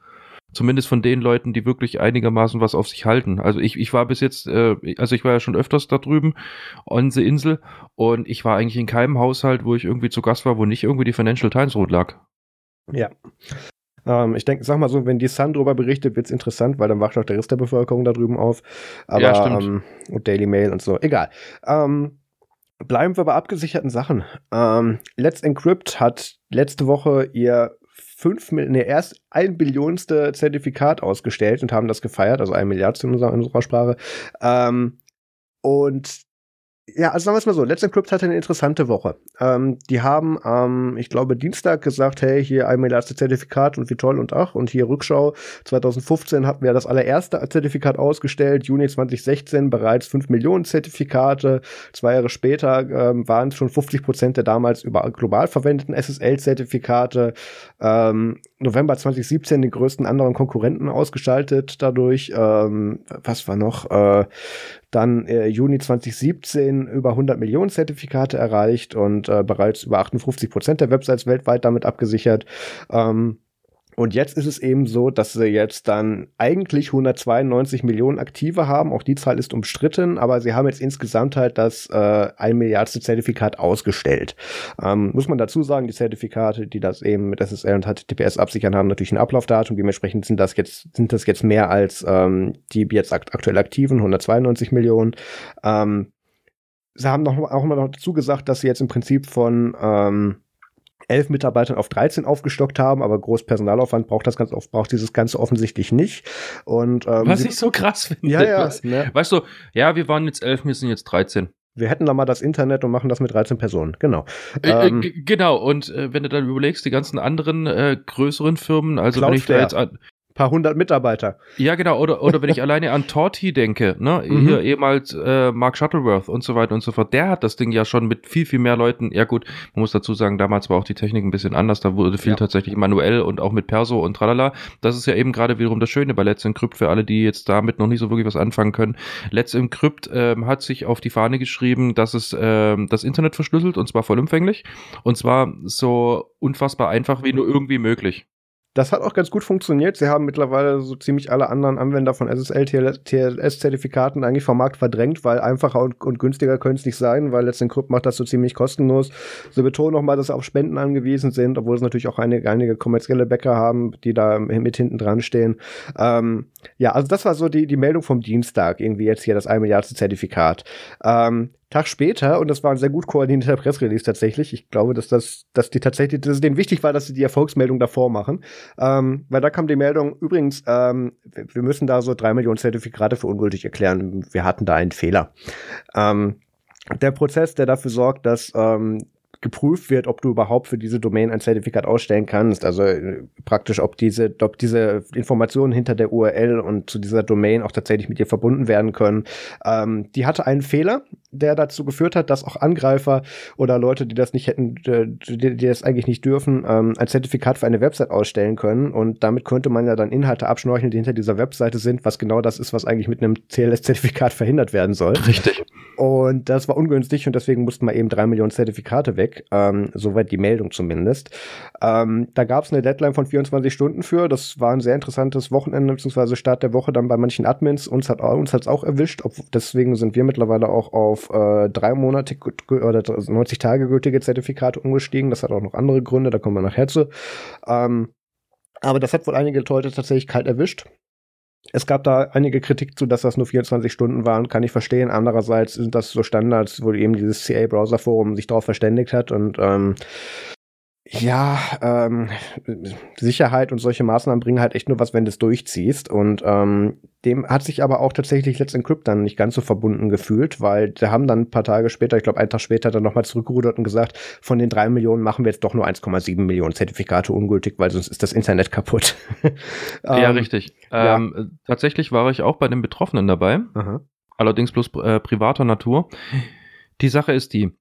Zumindest von den Leuten, die wirklich einigermaßen was auf sich halten. Also ich, ich war bis jetzt, äh, also ich war ja schon öfters da drüben on the Insel und ich war eigentlich in keinem Haushalt, wo ich irgendwie zu Gast war, wo nicht irgendwie die Financial Times rot lag. Ja. Ähm, ich denke, sag mal so, wenn die Sun darüber berichtet, wird es interessant, weil dann wacht auch der Rest der Bevölkerung da drüben auf. Aber, ja, stimmt. Ähm, und Daily Mail und so. Egal. Ähm, bleiben wir bei abgesicherten Sachen. Ähm, Let's Encrypt hat letzte Woche ihr fünf, nee, erst ein Billionste Zertifikat ausgestellt und haben das gefeiert, also ein Milliard in unserer, in unserer Sprache. Ähm, und ja, also sagen wir es mal so, Let's Encrypt hatte eine interessante Woche. Ähm, die haben am, ähm, ich glaube, Dienstag gesagt, hey, hier einmal erste Zertifikat und wie toll und ach, und hier Rückschau. 2015 hatten wir das allererste Zertifikat ausgestellt, Juni 2016 bereits 5 Millionen Zertifikate. Zwei Jahre später ähm, waren es schon 50 Prozent der damals über global verwendeten SSL-Zertifikate. Ähm, November 2017 den größten anderen Konkurrenten ausgeschaltet dadurch. Ähm, was war noch? Äh, dann äh, Juni 2017 über 100 Millionen Zertifikate erreicht und äh, bereits über 58 Prozent der Websites weltweit damit abgesichert. Ähm, und jetzt ist es eben so, dass sie jetzt dann eigentlich 192 Millionen Aktive haben. Auch die Zahl ist umstritten, aber sie haben jetzt insgesamt halt das äh, ein Milliardste Zertifikat ausgestellt. Ähm, muss man dazu sagen, die Zertifikate, die das eben mit SSL und HTTPS absichern, haben natürlich ein Ablaufdatum. Dementsprechend sind das jetzt, sind das jetzt mehr als ähm, die jetzt aktuell aktiven 192 Millionen. Ähm, sie haben noch, auch mal noch dazu gesagt, dass sie jetzt im Prinzip von ähm, elf Mitarbeitern auf 13 aufgestockt haben, aber groß Personalaufwand braucht das ganz oft, braucht dieses Ganze offensichtlich nicht. Und, ähm, Was ich so krass finde. Ja, ja, weißt, ne? weißt du, ja, wir waren jetzt elf, wir sind jetzt 13. Wir hätten da mal das Internet und machen das mit 13 Personen, genau. Äh, ähm, genau, und äh, wenn du dann überlegst, die ganzen anderen äh, größeren Firmen, also Cloudflare. wenn ich da jetzt an, paar hundert Mitarbeiter. Ja, genau. Oder, oder wenn ich alleine an Torti denke, ne, mhm. hier ehemals äh, Mark Shuttleworth und so weiter und so fort, der hat das Ding ja schon mit viel, viel mehr Leuten, ja gut, man muss dazu sagen, damals war auch die Technik ein bisschen anders, da wurde viel ja. tatsächlich manuell und auch mit Perso und tralala. Das ist ja eben gerade wiederum das Schöne bei Let's Encrypt für alle, die jetzt damit noch nicht so wirklich was anfangen können. Let's Encrypt ähm, hat sich auf die Fahne geschrieben, dass es ähm, das Internet verschlüsselt und zwar vollumfänglich und zwar so unfassbar einfach wie nur irgendwie möglich. Das hat auch ganz gut funktioniert. Sie haben mittlerweile so ziemlich alle anderen Anwender von SSL TLS-Zertifikaten eigentlich vom Markt verdrängt, weil einfacher und, und günstiger können es nicht sein, weil Let's Encrypt macht das so ziemlich kostenlos. Sie betonen nochmal, dass sie auf Spenden angewiesen sind, obwohl es natürlich auch einige, einige kommerzielle Bäcker haben, die da mit hinten dran stehen. Ähm, ja, also das war so die, die Meldung vom Dienstag, irgendwie jetzt hier das 1 Milliarden Zertifikat. Ähm, Tag später, und das war ein sehr gut koordinierter Pressrelease tatsächlich, ich glaube, dass das, dass die tatsächlich, dass es denen wichtig war, dass sie die Erfolgsmeldung davor machen, ähm, weil da kam die Meldung, übrigens, ähm, wir müssen da so drei Millionen Zertifikate für ungültig erklären, wir hatten da einen Fehler. Ähm, der Prozess, der dafür sorgt, dass ähm, geprüft wird, ob du überhaupt für diese Domain ein Zertifikat ausstellen kannst. Also äh, praktisch, ob diese, ob diese Informationen hinter der URL und zu dieser Domain auch tatsächlich mit dir verbunden werden können. Ähm, die hatte einen Fehler, der dazu geführt hat, dass auch Angreifer oder Leute, die das nicht hätten, die, die das eigentlich nicht dürfen, ähm, ein Zertifikat für eine Website ausstellen können. Und damit könnte man ja dann Inhalte abschnorcheln, die hinter dieser Webseite sind, was genau das ist, was eigentlich mit einem CLS-Zertifikat verhindert werden soll. Richtig. Und das war ungünstig und deswegen mussten wir eben drei Millionen Zertifikate weg. Ähm, soweit die Meldung zumindest. Ähm, da gab es eine Deadline von 24 Stunden für. Das war ein sehr interessantes Wochenende bzw. Start der Woche dann bei manchen Admins. Uns hat uns auch erwischt. Ob, deswegen sind wir mittlerweile auch auf äh, drei Monate oder 90 Tage gültige Zertifikate umgestiegen. Das hat auch noch andere Gründe. Da kommen wir nachher zu. Ähm, aber das hat wohl einige Leute tatsächlich kalt erwischt. Es gab da einige Kritik zu, dass das nur 24 Stunden waren, kann ich verstehen. Andererseits sind das so Standards, wo eben dieses CA-Browser-Forum sich darauf verständigt hat und ähm, ja, ähm, Sicherheit und solche Maßnahmen bringen halt echt nur was, wenn du es durchziehst. Und ähm, dem hat sich aber auch tatsächlich Let's Encrypt dann nicht ganz so verbunden gefühlt, weil die haben dann ein paar Tage später, ich glaube einen Tag später, dann nochmal zurückgerudert und gesagt, von den drei Millionen machen wir jetzt doch nur 1,7 Millionen Zertifikate ungültig, weil sonst ist das Internet kaputt. ja, ähm, richtig. Ja. Ähm, tatsächlich war ich auch bei den Betroffenen dabei, Aha. allerdings bloß äh, privater Natur. Die Sache ist die,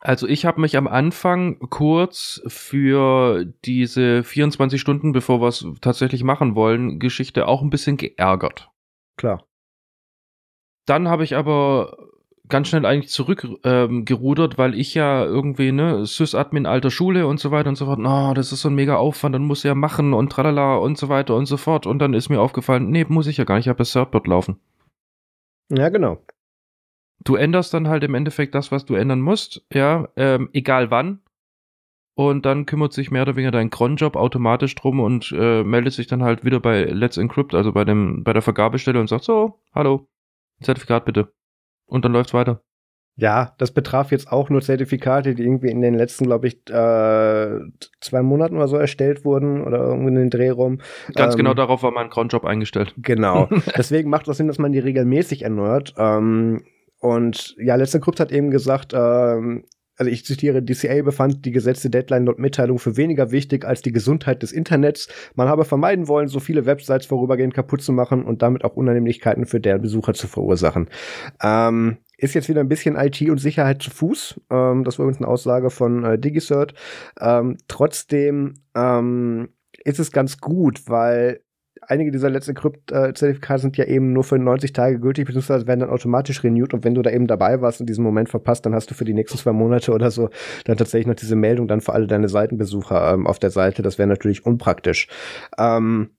also ich habe mich am Anfang kurz für diese 24 Stunden, bevor wir es tatsächlich machen wollen, Geschichte auch ein bisschen geärgert. Klar. Dann habe ich aber ganz schnell eigentlich zurückgerudert, ähm, weil ich ja irgendwie, ne, Sysadmin alter Schule und so weiter und so fort, oh, das ist so ein mega Aufwand, dann muss ja machen und tralala und so weiter und so fort. Und dann ist mir aufgefallen, nee, muss ich ja gar nicht, ich habe das Certbot laufen. Ja, genau du änderst dann halt im Endeffekt das, was du ändern musst, ja, ähm, egal wann. Und dann kümmert sich mehr oder weniger dein Cronjob automatisch drum und äh, meldet sich dann halt wieder bei Let's Encrypt, also bei dem, bei der Vergabestelle und sagt so, hallo, Zertifikat bitte. Und dann läuft's weiter. Ja, das betraf jetzt auch nur Zertifikate, die irgendwie in den letzten, glaube ich, äh, zwei Monaten oder so erstellt wurden oder irgendwie in den Dreh rum. Ganz genau ähm, genau darauf war mein Cronjob eingestellt. Genau. Deswegen macht es Sinn, dass man die regelmäßig erneuert. Ähm, und ja, letzter Krypt hat eben gesagt, ähm, also ich zitiere, DCA befand die gesetzte Deadline laut Mitteilung für weniger wichtig als die Gesundheit des Internets. Man habe vermeiden wollen, so viele Websites vorübergehend kaputt zu machen und damit auch Unannehmlichkeiten für deren Besucher zu verursachen. Ähm, ist jetzt wieder ein bisschen IT und Sicherheit zu Fuß. Ähm, das war übrigens eine Aussage von äh, DigiCert. Ähm, trotzdem ähm, ist es ganz gut, weil einige dieser letzten Krypt-Zertifikate sind ja eben nur für 90 Tage gültig, beziehungsweise werden dann automatisch renewed und wenn du da eben dabei warst und diesen Moment verpasst, dann hast du für die nächsten zwei Monate oder so dann tatsächlich noch diese Meldung dann für alle deine Seitenbesucher ähm, auf der Seite. Das wäre natürlich unpraktisch. Ähm,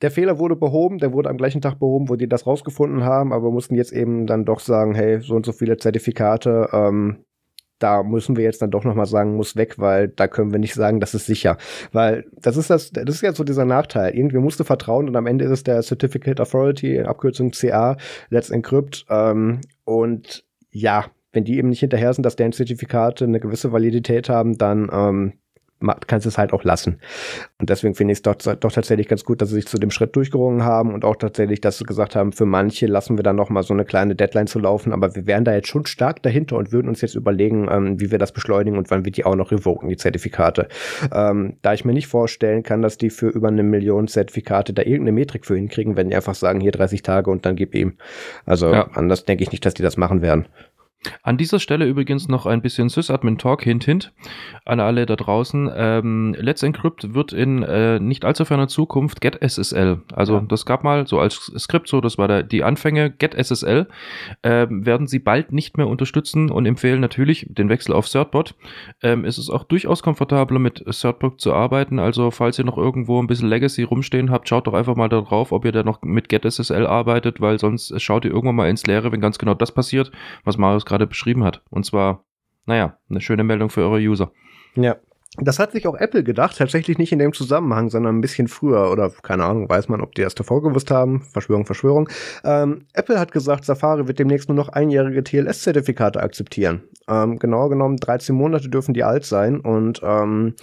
der Fehler wurde behoben, der wurde am gleichen Tag behoben, wo die das rausgefunden haben, aber mussten jetzt eben dann doch sagen, hey, so und so viele Zertifikate, ähm, da müssen wir jetzt dann doch nochmal sagen, muss weg, weil da können wir nicht sagen, das ist sicher. Weil das ist das, das ist ja so dieser Nachteil. Irgendwie musst du vertrauen und am Ende ist es der Certificate Authority, Abkürzung CA, Let's Encrypt. Ähm, und ja, wenn die eben nicht hinterher sind, dass deren Zertifikate eine gewisse Validität haben, dann ähm, kannst du es halt auch lassen. Und deswegen finde ich es doch, doch tatsächlich ganz gut, dass sie sich zu dem Schritt durchgerungen haben und auch tatsächlich, dass sie gesagt haben, für manche lassen wir dann noch mal so eine kleine Deadline zu laufen, aber wir wären da jetzt schon stark dahinter und würden uns jetzt überlegen, ähm, wie wir das beschleunigen und wann wir die auch noch revoken, die Zertifikate. Ähm, da ich mir nicht vorstellen kann, dass die für über eine Million Zertifikate da irgendeine Metrik für hinkriegen, wenn die einfach sagen, hier 30 Tage und dann gib ihm. Also ja. anders denke ich nicht, dass die das machen werden. An dieser Stelle übrigens noch ein bisschen Sysadmin-Talk, hint, hint, an alle da draußen. Ähm, Let's Encrypt wird in äh, nicht allzu ferner Zukunft GetSSL, also ja. das gab mal so als Skript so, das war der, die Anfänge, GetSSL, äh, werden sie bald nicht mehr unterstützen und empfehlen natürlich den Wechsel auf Certbot. Ähm, es ist auch durchaus komfortabler mit Certbot zu arbeiten, also falls ihr noch irgendwo ein bisschen Legacy rumstehen habt, schaut doch einfach mal darauf, ob ihr da noch mit GetSSL arbeitet, weil sonst schaut ihr irgendwann mal ins Leere, wenn ganz genau das passiert, was Marius gerade beschrieben hat. Und zwar, naja, eine schöne Meldung für eure User. Ja. Das hat sich auch Apple gedacht, tatsächlich nicht in dem Zusammenhang, sondern ein bisschen früher oder keine Ahnung, weiß man, ob die das davor gewusst haben. Verschwörung, Verschwörung. Ähm, Apple hat gesagt, Safari wird demnächst nur noch einjährige TLS-Zertifikate akzeptieren. Ähm, genauer genommen 13 Monate dürfen die alt sein und ähm,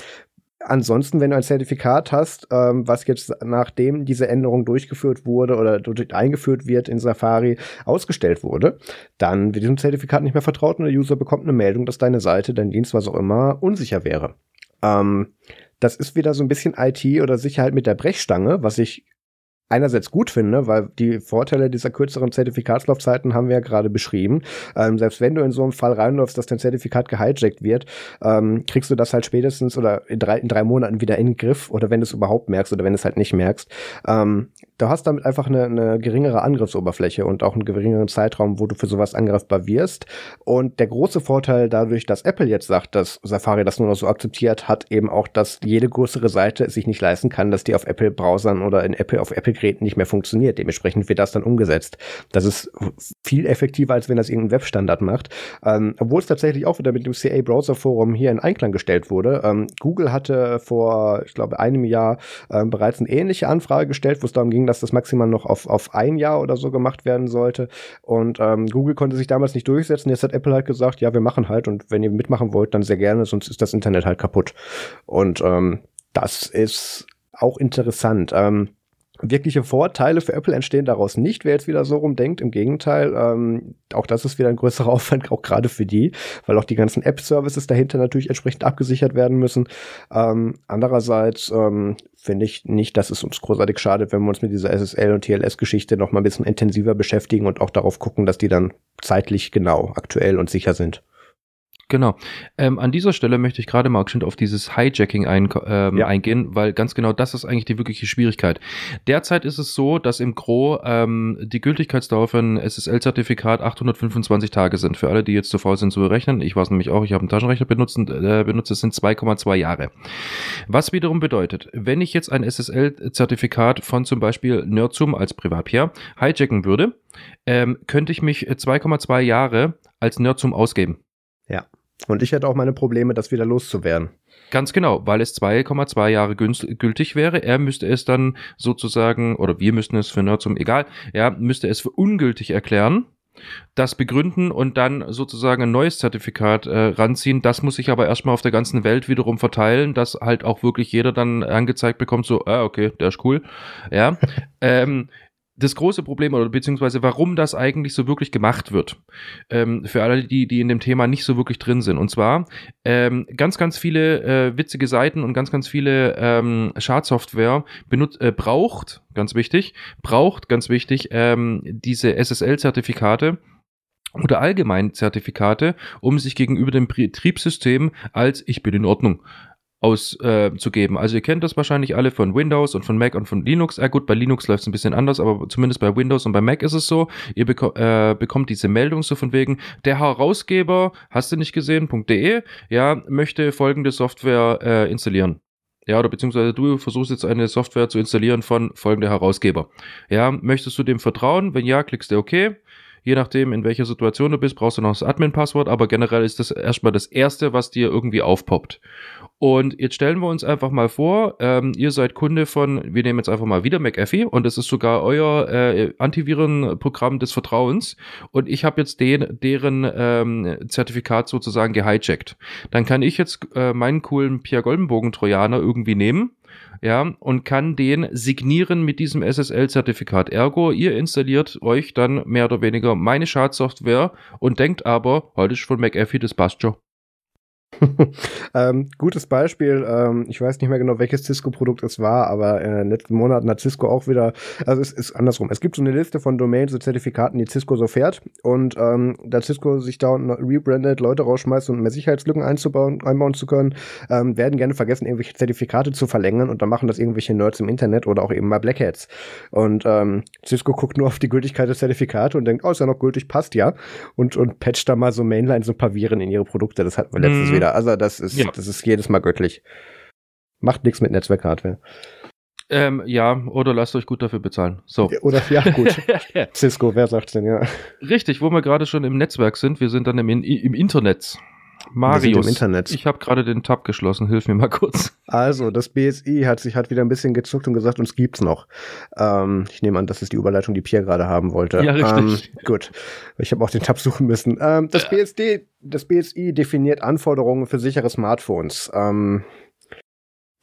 ansonsten, wenn du ein Zertifikat hast, ähm, was jetzt nachdem diese Änderung durchgeführt wurde oder eingeführt wird in Safari ausgestellt wurde, dann wird diesem Zertifikat nicht mehr vertraut und der User bekommt eine Meldung, dass deine Seite, dein Dienst, was auch immer, unsicher wäre. Ähm, das ist wieder so ein bisschen IT oder Sicherheit mit der Brechstange, was ich einerseits gut finde, weil die Vorteile dieser kürzeren Zertifikatslaufzeiten haben wir ja gerade beschrieben. Ähm, selbst wenn du in so einen Fall reinläufst, dass dein Zertifikat gehijackt wird, ähm, kriegst du das halt spätestens oder in drei, in drei Monaten wieder in den Griff oder wenn du es überhaupt merkst oder wenn du es halt nicht merkst. Ähm, du hast damit einfach eine, eine geringere Angriffsoberfläche und auch einen geringeren Zeitraum, wo du für sowas angreifbar wirst. Und der große Vorteil dadurch, dass Apple jetzt sagt, dass Safari das nur noch so akzeptiert, hat eben auch, dass jede größere Seite es sich nicht leisten kann, dass die auf Apple-Browsern oder in Apple auf Apple Geräten nicht mehr funktioniert. Dementsprechend wird das dann umgesetzt. Das ist viel effektiver, als wenn das irgendein Webstandard macht. Ähm, obwohl es tatsächlich auch wieder mit dem CA Browser Forum hier in Einklang gestellt wurde. Ähm, Google hatte vor, ich glaube, einem Jahr ähm, bereits eine ähnliche Anfrage gestellt, wo es darum ging, dass das maximal noch auf, auf ein Jahr oder so gemacht werden sollte. Und ähm, Google konnte sich damals nicht durchsetzen. Jetzt hat Apple halt gesagt, ja, wir machen halt und wenn ihr mitmachen wollt, dann sehr gerne, sonst ist das Internet halt kaputt. Und ähm, das ist auch interessant. Ähm, wirkliche Vorteile für Apple entstehen daraus nicht, wer jetzt wieder so rumdenkt. Im Gegenteil, ähm, auch das ist wieder ein größerer Aufwand, auch gerade für die, weil auch die ganzen App-Services dahinter natürlich entsprechend abgesichert werden müssen. Ähm, andererseits ähm, finde ich nicht, dass es uns großartig schadet, wenn wir uns mit dieser SSL und TLS-Geschichte noch mal ein bisschen intensiver beschäftigen und auch darauf gucken, dass die dann zeitlich genau, aktuell und sicher sind. Genau. Ähm, an dieser Stelle möchte ich gerade mal auf dieses Hijacking ein, ähm, ja. eingehen, weil ganz genau das ist eigentlich die wirkliche Schwierigkeit. Derzeit ist es so, dass im Gro ähm, die Gültigkeitsdauer für ein SSL-Zertifikat 825 Tage sind. Für alle, die jetzt zu faul sind zu berechnen, ich weiß nämlich auch, ich habe einen Taschenrechner benutzt, äh, benutzt es sind 2,2 Jahre. Was wiederum bedeutet, wenn ich jetzt ein SSL-Zertifikat von zum Beispiel Nerdsum als Privatpier hijacken würde, ähm, könnte ich mich 2,2 Jahre als Nerdsum ausgeben. Ja. Und ich hätte auch meine Probleme, das wieder loszuwerden. Ganz genau, weil es 2,2 Jahre gültig wäre. Er müsste es dann sozusagen, oder wir müssten es für Nerdsum, egal, er müsste es für ungültig erklären, das begründen und dann sozusagen ein neues Zertifikat äh, ranziehen. Das muss sich aber erstmal auf der ganzen Welt wiederum verteilen, dass halt auch wirklich jeder dann angezeigt bekommt, so, ah, okay, der ist cool. Ja. ähm, das große Problem oder beziehungsweise warum das eigentlich so wirklich gemacht wird. Ähm, für alle, die, die in dem Thema nicht so wirklich drin sind. Und zwar ähm, ganz, ganz viele äh, witzige Seiten und ganz, ganz viele ähm, Schadsoftware benutzt, äh, braucht, ganz wichtig, braucht, ganz wichtig, ähm, diese SSL-Zertifikate oder allgemein Zertifikate, um sich gegenüber dem Betriebssystem als ich bin in Ordnung auszugeben. Äh, also ihr kennt das wahrscheinlich alle von Windows und von Mac und von Linux. Ja gut, bei Linux läuft es ein bisschen anders, aber zumindest bei Windows und bei Mac ist es so. Ihr beko äh, bekommt diese Meldung so von wegen, der Herausgeber, hast du nicht gesehen.de, ja, möchte folgende Software äh, installieren. Ja, oder beziehungsweise du versuchst jetzt eine Software zu installieren von folgender Herausgeber. Ja, möchtest du dem vertrauen? Wenn ja, klickst du OK. Je nachdem, in welcher Situation du bist, brauchst du noch das Admin-Passwort, aber generell ist das erstmal das Erste, was dir irgendwie aufpoppt. Und jetzt stellen wir uns einfach mal vor, ähm, ihr seid Kunde von, wir nehmen jetzt einfach mal wieder McAfee und das ist sogar euer äh, Antivirenprogramm des Vertrauens und ich habe jetzt den, deren ähm, Zertifikat sozusagen gehijackt. Dann kann ich jetzt äh, meinen coolen Pierre Goldenbogen-Trojaner irgendwie nehmen ja, und kann den signieren mit diesem SSL-Zertifikat. Ergo, ihr installiert euch dann mehr oder weniger meine Schadsoftware und denkt aber, heute ist von McAfee, das passt schon. ähm, gutes Beispiel, ähm, ich weiß nicht mehr genau, welches Cisco-Produkt es war, aber in den letzten Monaten hat Cisco auch wieder, also es ist andersrum. Es gibt so eine Liste von Domains und Zertifikaten, die Cisco so fährt und ähm, da Cisco sich da rebrandet, Leute rausschmeißt um mehr Sicherheitslücken einzubauen, einbauen zu können, ähm, werden gerne vergessen, irgendwelche Zertifikate zu verlängern und dann machen das irgendwelche Nerds im Internet oder auch eben mal Blackheads. Und ähm, Cisco guckt nur auf die Gültigkeit der Zertifikate und denkt, oh, ist ja noch gültig, passt ja und, und patcht da mal so Mainline so ein paar Viren in ihre Produkte. Das hatten wir letztens mhm. wieder wieder. Also das ist, ja. das ist jedes Mal göttlich. Macht nichts mit Netzwerkhardware. Ähm, ja, oder lasst euch gut dafür bezahlen. So. Oder ja, gut. Cisco, wer sagt's denn, ja? Richtig, wo wir gerade schon im Netzwerk sind, wir sind dann im, im Internet. Marius, im Internet. ich habe gerade den Tab geschlossen, hilf mir mal kurz. Also, das BSI hat sich halt wieder ein bisschen gezuckt und gesagt, uns gibt's noch. Ähm, ich nehme an, das ist die Überleitung, die Pierre gerade haben wollte. Ja, richtig. Ähm, gut, ich habe auch den Tab suchen müssen. Ähm, das BSD, das BSI definiert Anforderungen für sichere Smartphones. Ähm,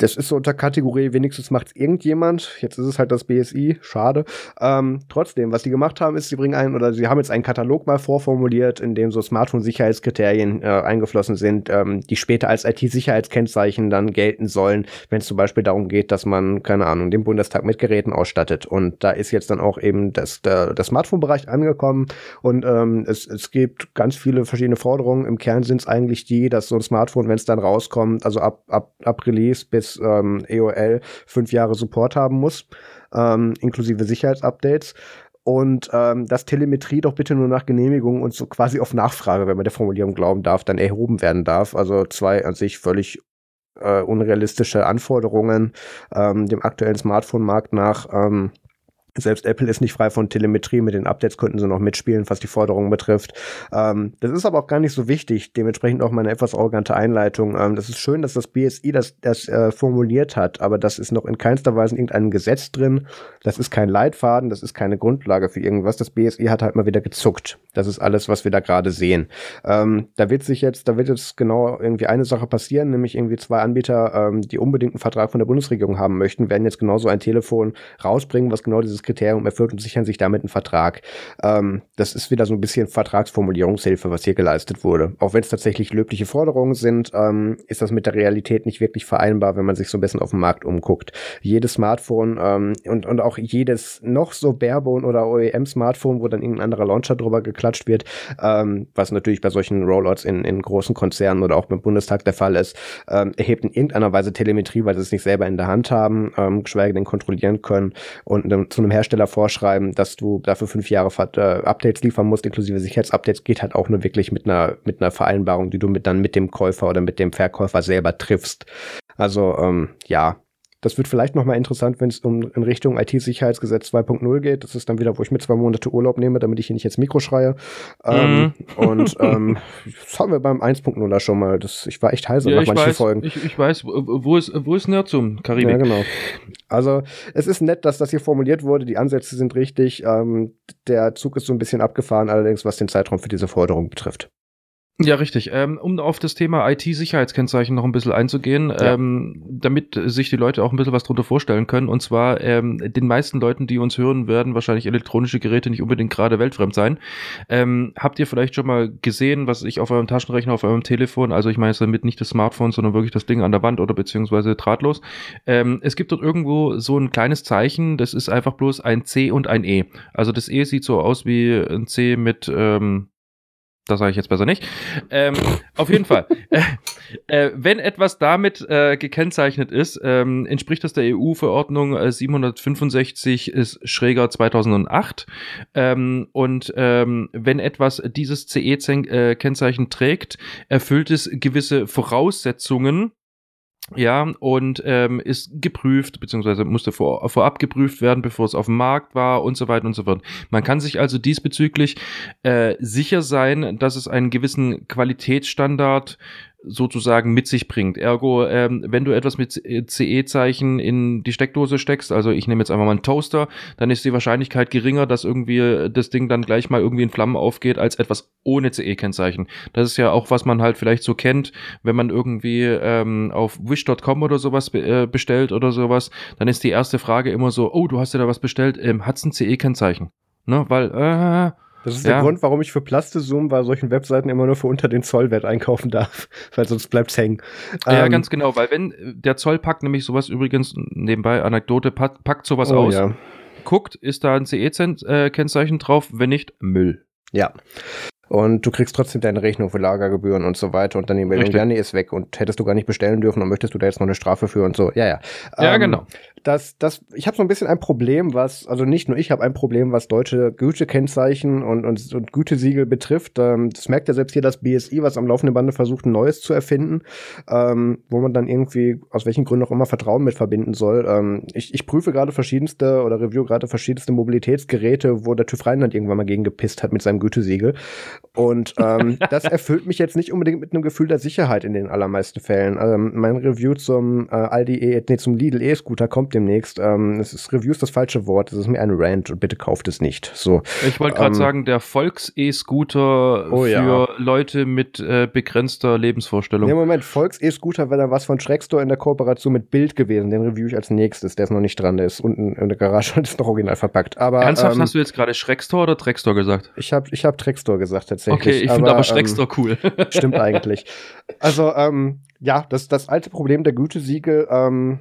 das ist so unter Kategorie, wenigstens macht es irgendjemand. Jetzt ist es halt das BSI, schade. Ähm, trotzdem, was die gemacht haben, ist, sie bringen einen, oder sie haben jetzt einen Katalog mal vorformuliert, in dem so Smartphone-Sicherheitskriterien äh, eingeflossen sind, ähm, die später als IT-Sicherheitskennzeichen dann gelten sollen, wenn es zum Beispiel darum geht, dass man, keine Ahnung, den Bundestag mit Geräten ausstattet. Und da ist jetzt dann auch eben das, der, der Smartphone-Bereich angekommen und ähm, es, es gibt ganz viele verschiedene Forderungen. Im Kern sind es eigentlich die, dass so ein Smartphone, wenn es dann rauskommt, also ab, ab, ab Release bis ähm, EOL fünf Jahre Support haben muss, ähm, inklusive Sicherheitsupdates und ähm, dass Telemetrie doch bitte nur nach Genehmigung und so quasi auf Nachfrage, wenn man der Formulierung glauben darf, dann erhoben werden darf. Also zwei an sich völlig äh, unrealistische Anforderungen ähm, dem aktuellen Smartphone-Markt nach. Ähm, selbst Apple ist nicht frei von Telemetrie. Mit den Updates könnten sie noch mitspielen, was die Forderungen betrifft. Ähm, das ist aber auch gar nicht so wichtig. Dementsprechend auch meine etwas arrogante Einleitung. Ähm, das ist schön, dass das BSI das, das äh, formuliert hat, aber das ist noch in keinster Weise in irgendeinem Gesetz drin. Das ist kein Leitfaden, das ist keine Grundlage für irgendwas. Das BSI hat halt mal wieder gezuckt. Das ist alles, was wir da gerade sehen. Ähm, da wird sich jetzt, da wird jetzt genau irgendwie eine Sache passieren, nämlich irgendwie zwei Anbieter, ähm, die unbedingt einen Vertrag von der Bundesregierung haben möchten, werden jetzt genauso ein Telefon rausbringen, was genau dieses Kriterium erfüllt und sichern sich damit einen Vertrag. Ähm, das ist wieder so ein bisschen Vertragsformulierungshilfe, was hier geleistet wurde. Auch wenn es tatsächlich löbliche Forderungen sind, ähm, ist das mit der Realität nicht wirklich vereinbar, wenn man sich so ein bisschen auf dem Markt umguckt. Jedes Smartphone ähm, und, und auch jedes noch so Barebone oder OEM-Smartphone, wo dann irgendein anderer Launcher drüber geklatscht wird, ähm, was natürlich bei solchen Rollouts in, in großen Konzernen oder auch beim Bundestag der Fall ist, ähm, erhebt in irgendeiner Weise Telemetrie, weil sie es nicht selber in der Hand haben, ähm, geschweige denn kontrollieren können und zu einem Hersteller vorschreiben, dass du dafür fünf Jahre äh, Updates liefern musst, inklusive Sicherheitsupdates, geht halt auch nur wirklich mit einer, mit einer Vereinbarung, die du mit dann mit dem Käufer oder mit dem Verkäufer selber triffst. Also ähm, ja, das wird vielleicht nochmal interessant, wenn es um in Richtung IT-Sicherheitsgesetz 2.0 geht. Das ist dann wieder, wo ich mir zwei Monate Urlaub nehme, damit ich hier nicht ins Mikro schreie. Ähm, mhm. und ähm, das haben wir beim 1.0er schon mal. Das, ich war echt heiser ja, nach manchen weiß, Folgen. Ich, ich weiß, wo ist, wo ist Nerdsum, Karibik? Ja, genau. Also es ist nett, dass das hier formuliert wurde. Die Ansätze sind richtig. Ähm, der Zug ist so ein bisschen abgefahren, allerdings was den Zeitraum für diese Forderung betrifft. Ja, richtig. Ähm, um auf das Thema IT-Sicherheitskennzeichen noch ein bisschen einzugehen, ja. ähm, damit sich die Leute auch ein bisschen was drunter vorstellen können. Und zwar, ähm, den meisten Leuten, die uns hören, werden wahrscheinlich elektronische Geräte nicht unbedingt gerade weltfremd sein. Ähm, habt ihr vielleicht schon mal gesehen, was ich auf eurem Taschenrechner, auf eurem Telefon, also ich meine jetzt damit nicht das Smartphone, sondern wirklich das Ding an der Wand oder beziehungsweise drahtlos. Ähm, es gibt dort irgendwo so ein kleines Zeichen, das ist einfach bloß ein C und ein E. Also das E sieht so aus wie ein C mit, ähm, das sage ich jetzt besser nicht. Ähm, auf jeden Fall, äh, äh, wenn etwas damit äh, gekennzeichnet ist, ähm, entspricht das der EU-Verordnung 765 ist schräger 2008. Ähm, und ähm, wenn etwas dieses CE-Kennzeichen trägt, erfüllt es gewisse Voraussetzungen, Ja, und ähm, ist geprüft, beziehungsweise musste vor, vorab geprüft werden, bevor es auf dem Markt war und so weiter und so fort. Man kann sich also diesbezüglich äh, sicher sein, dass es einen gewissen Qualitätsstandard sozusagen mit sich bringt. Ergo, ähm, wenn du etwas mit CE-Zeichen in die Steckdose steckst, also ich nehme jetzt einfach mal einen Toaster, dann ist die Wahrscheinlichkeit geringer, dass irgendwie das Ding dann gleich mal irgendwie in Flammen aufgeht, als etwas ohne CE-Kennzeichen. Das ist ja auch, was man halt vielleicht so kennt, wenn man irgendwie ähm, auf wish.com oder sowas be äh, bestellt oder sowas, dann ist die erste Frage immer so, oh, du hast ja da was bestellt, ähm, hat's ein CE-Kennzeichen? Ne, weil, äh, das ist ja. der Grund, warum ich für Plastezoom bei solchen Webseiten immer nur für unter den Zollwert einkaufen darf, weil sonst bleibt's hängen. Ja, ähm, ganz genau, weil wenn der Zoll packt nämlich sowas übrigens nebenbei Anekdote packt, packt sowas oh, aus. Ja. Guckt, ist da ein CE-Kennzeichen drauf, wenn nicht Müll. Ja. Und du kriegst trotzdem deine Rechnung für Lagergebühren und so weiter und dann die Meldung, ja, nee, ist weg und hättest du gar nicht bestellen dürfen und möchtest du da jetzt noch eine Strafe für und so. Ja, ja. Ja, ähm, genau das, das, ich habe so ein bisschen ein Problem, was, also nicht nur ich habe ein Problem, was deutsche Gütekennzeichen und, und, und Gütesiegel betrifft. Ähm, das merkt ja selbst hier das BSI, was am laufenden Bande versucht, ein neues zu erfinden, ähm, wo man dann irgendwie, aus welchen Gründen auch immer, Vertrauen mit verbinden soll. Ähm, ich, ich prüfe gerade verschiedenste oder review gerade verschiedenste Mobilitätsgeräte, wo der TÜV Rheinland irgendwann mal gegen gepisst hat mit seinem Gütesiegel. Und ähm, das erfüllt mich jetzt nicht unbedingt mit einem Gefühl der Sicherheit in den allermeisten Fällen. Ähm, mein Review zum äh, Aldi E, nee, zum Lidl E-Scooter kommt demnächst. Ähm, es ist Review ist das falsche Wort. Es ist mir ein Rant und bitte kauft es nicht. So. Ich wollte gerade ähm, sagen, der Volks-E-Scooter oh, für ja. Leute mit äh, begrenzter Lebensvorstellung. Ja, Moment, Volks-E-Scooter wäre dann was von Schreckstore in der Kooperation mit Bild gewesen. Den review ich als nächstes. Der ist noch nicht dran. Der ist unten in der Garage und ist noch original verpackt. Aber, Ernsthaft, ähm, hast du jetzt gerade Schreckstore oder Dreckstore gesagt? Ich habe ich hab Dreckstore gesagt, tatsächlich. Okay, ich finde aber Schreckstore ähm, cool. stimmt eigentlich. Also, ähm, ja, das, das alte Problem der Gütesiegel, ähm,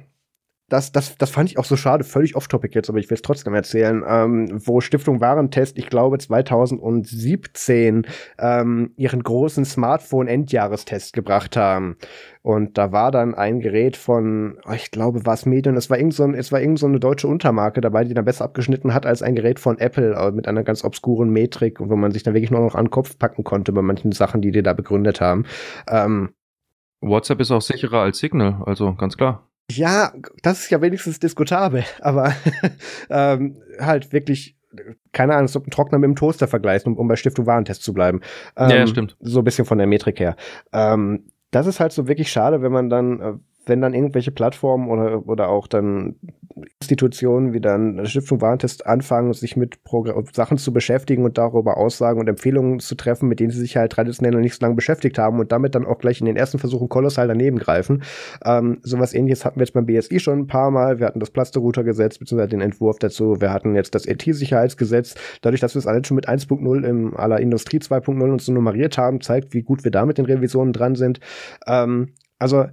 das, das, das fand ich auch so schade, völlig off-topic jetzt, aber ich will es trotzdem erzählen, ähm, wo Stiftung Warentest, ich glaube 2017, ähm, ihren großen Smartphone-Endjahrestest gebracht haben. Und da war dann ein Gerät von, oh, ich glaube, war es Medion, es war irgend so, ein, es war irgend so eine deutsche Untermarke dabei, die dann besser abgeschnitten hat als ein Gerät von Apple äh, mit einer ganz obskuren Metrik, wo man sich dann wirklich nur noch an den Kopf packen konnte bei manchen Sachen, die die da begründet haben. Ähm, WhatsApp ist auch sicherer als Signal, also ganz klar. Ja, das ist ja wenigstens diskutabel, aber ähm, halt wirklich, keine Ahnung, so ein Trockner mit dem Toaster vergleichen, um, um bei Stiftung Warentest zu bleiben. Ähm, ja, stimmt. So ein bisschen von der Metrik her. Ähm, das ist halt so wirklich schade, wenn man dann, äh, wenn dann irgendwelche Plattformen oder, oder auch dann Institutionen wie dann Stiftung Warentest anfangen, sich mit Progr Sachen zu beschäftigen und darüber Aussagen und Empfehlungen zu treffen, mit denen sie sich halt traditionell noch nicht so lange beschäftigt haben und damit dann auch gleich in den ersten Versuchen kolossal daneben greifen. Ähm, sowas ähnliches hatten wir jetzt beim BSI schon ein paar Mal. Wir hatten das Plasterrouter-Gesetz bzw. den Entwurf dazu. Wir hatten jetzt das IT-Sicherheitsgesetz. Dadurch, dass wir es alle schon mit 1.0 im aller Industrie 2.0 uns so nummeriert haben, zeigt, wie gut wir da mit den Revisionen dran sind. Ähm, also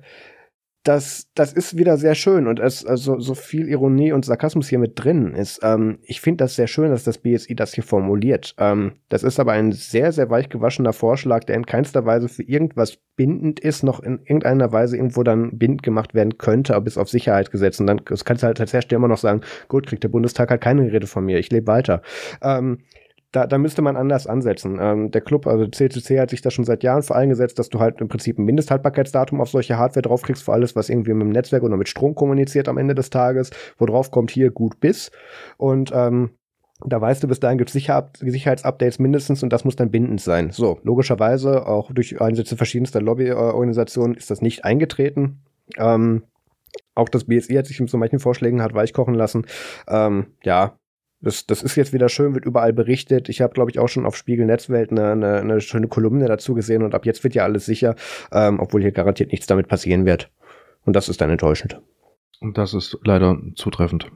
das, das ist wieder sehr schön und es, also so viel Ironie und Sarkasmus hier mit drin ist. Ähm, ich finde das sehr schön, dass das BSI das hier formuliert. Ähm, das ist aber ein sehr, sehr weich gewaschener Vorschlag, der in keinster Weise für irgendwas bindend ist, noch in irgendeiner Weise irgendwo dann bindend gemacht werden könnte, aber bis auf Sicherheit gesetzt. Und dann kannst du halt als Hersteller immer noch sagen, gut, kriegt der Bundestag halt keine Rede von mir, ich lebe weiter. Ähm, da, da müsste man anders ansetzen. Ähm, der Club, also CCC, hat sich da schon seit Jahren vor allem gesetzt, dass du halt im Prinzip ein Mindesthaltbarkeitsdatum auf solche Hardware draufkriegst, für alles, was irgendwie mit dem Netzwerk oder mit Strom kommuniziert am Ende des Tages, wo drauf kommt hier gut bis. Und ähm, da weißt du, bis dahin gibt es Sicher Sicherheitsupdates mindestens und das muss dann bindend sein. So, logischerweise, auch durch Einsätze verschiedenster Lobbyorganisationen ist das nicht eingetreten. Ähm, auch das BSI hat sich mit so manchen Vorschlägen hat weichkochen lassen. Ähm, ja, das, das ist jetzt wieder schön, wird überall berichtet. Ich habe, glaube ich, auch schon auf Spiegel Netzwelt eine, eine, eine schöne Kolumne dazu gesehen und ab jetzt wird ja alles sicher, ähm, obwohl hier garantiert nichts damit passieren wird. Und das ist dann enttäuschend. Und das ist leider zutreffend.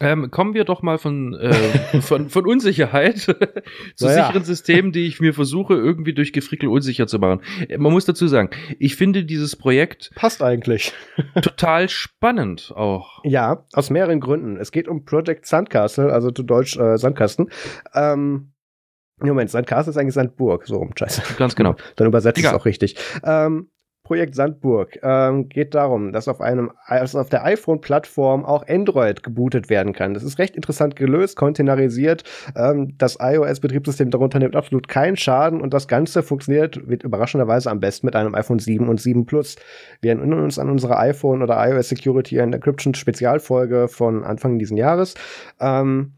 Ähm, kommen wir doch mal von, äh, von, von Unsicherheit zu naja. sicheren Systemen, die ich mir versuche, irgendwie durch Gefrickel unsicher zu machen. Äh, man muss dazu sagen, ich finde dieses Projekt. Passt eigentlich. total spannend auch. Ja, aus mehreren Gründen. Es geht um Project Sandcastle, also zu Deutsch äh, Sandkasten. Ähm, Moment, Sandcastle ist eigentlich Sandburg, so rum, scheiße. Ganz genau. Dann übersetzt es auch richtig. Ähm, Projekt Sandburg ähm, geht darum, dass auf einem also auf der iPhone-Plattform auch Android gebootet werden kann. Das ist recht interessant gelöst, containerisiert. Ähm, das iOS-Betriebssystem darunter nimmt absolut keinen Schaden und das Ganze funktioniert wird überraschenderweise am besten mit einem iPhone 7 und 7 Plus. Wir erinnern uns an unsere iPhone oder iOS Security and Encryption Spezialfolge von Anfang dieses Jahres. Ähm,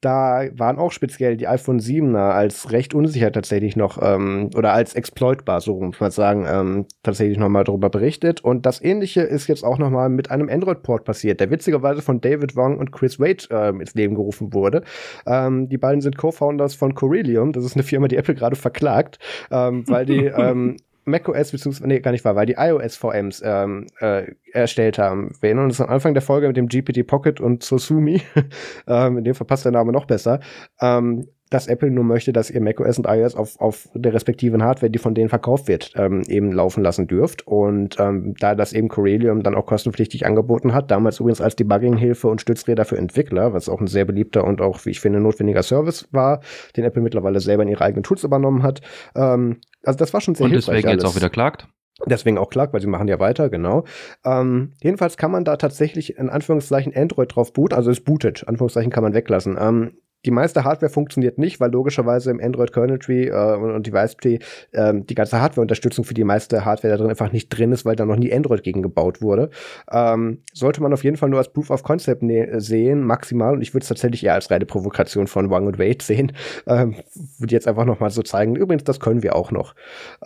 da waren auch speziell die iPhone 7er als recht unsicher tatsächlich noch ähm, oder als exploitbar, so muss man sagen, ähm, tatsächlich nochmal darüber berichtet. Und das ähnliche ist jetzt auch nochmal mit einem Android-Port passiert, der witzigerweise von David Wong und Chris Wade ähm, ins Leben gerufen wurde. Ähm, die beiden sind Co-Founders von Corellium, das ist eine Firma, die Apple gerade verklagt, ähm, weil die ähm, macOS, beziehungsweise, nee, gar nicht wahr, weil die iOS-VMs ähm, äh, erstellt haben. Wir erinnern uns am Anfang der Folge mit dem GPT Pocket und Sosumi, ähm, in dem verpasst der Name noch besser, ähm, dass Apple nur möchte, dass ihr macOS und iOS auf, auf der respektiven Hardware, die von denen verkauft wird, ähm, eben laufen lassen dürft. Und ähm, da das eben Corellium dann auch kostenpflichtig angeboten hat, damals übrigens als Debugging-Hilfe und Stützräder für Entwickler, was auch ein sehr beliebter und auch, wie ich finde, notwendiger Service war, den Apple mittlerweile selber in ihre eigenen Tools übernommen hat, ähm, also das war schon sehr Und deswegen alles. jetzt auch wieder klagt? Deswegen auch klagt, weil sie machen ja weiter, genau. Ähm, jedenfalls kann man da tatsächlich in Anführungszeichen Android drauf booten, also es bootet, Anführungszeichen kann man weglassen. Ähm, die meiste Hardware funktioniert nicht, weil logischerweise im Android Kernel Tree äh, und Device Tree ähm, die ganze Hardware-Unterstützung für die meiste Hardware da drin einfach nicht drin ist, weil da noch nie Android gegen gebaut wurde. Ähm, sollte man auf jeden Fall nur als Proof of Concept ne sehen, maximal. Und ich würde es tatsächlich eher als reine Provokation von Wang und Wade sehen. Ähm, würde jetzt einfach noch mal so zeigen. Übrigens, das können wir auch noch.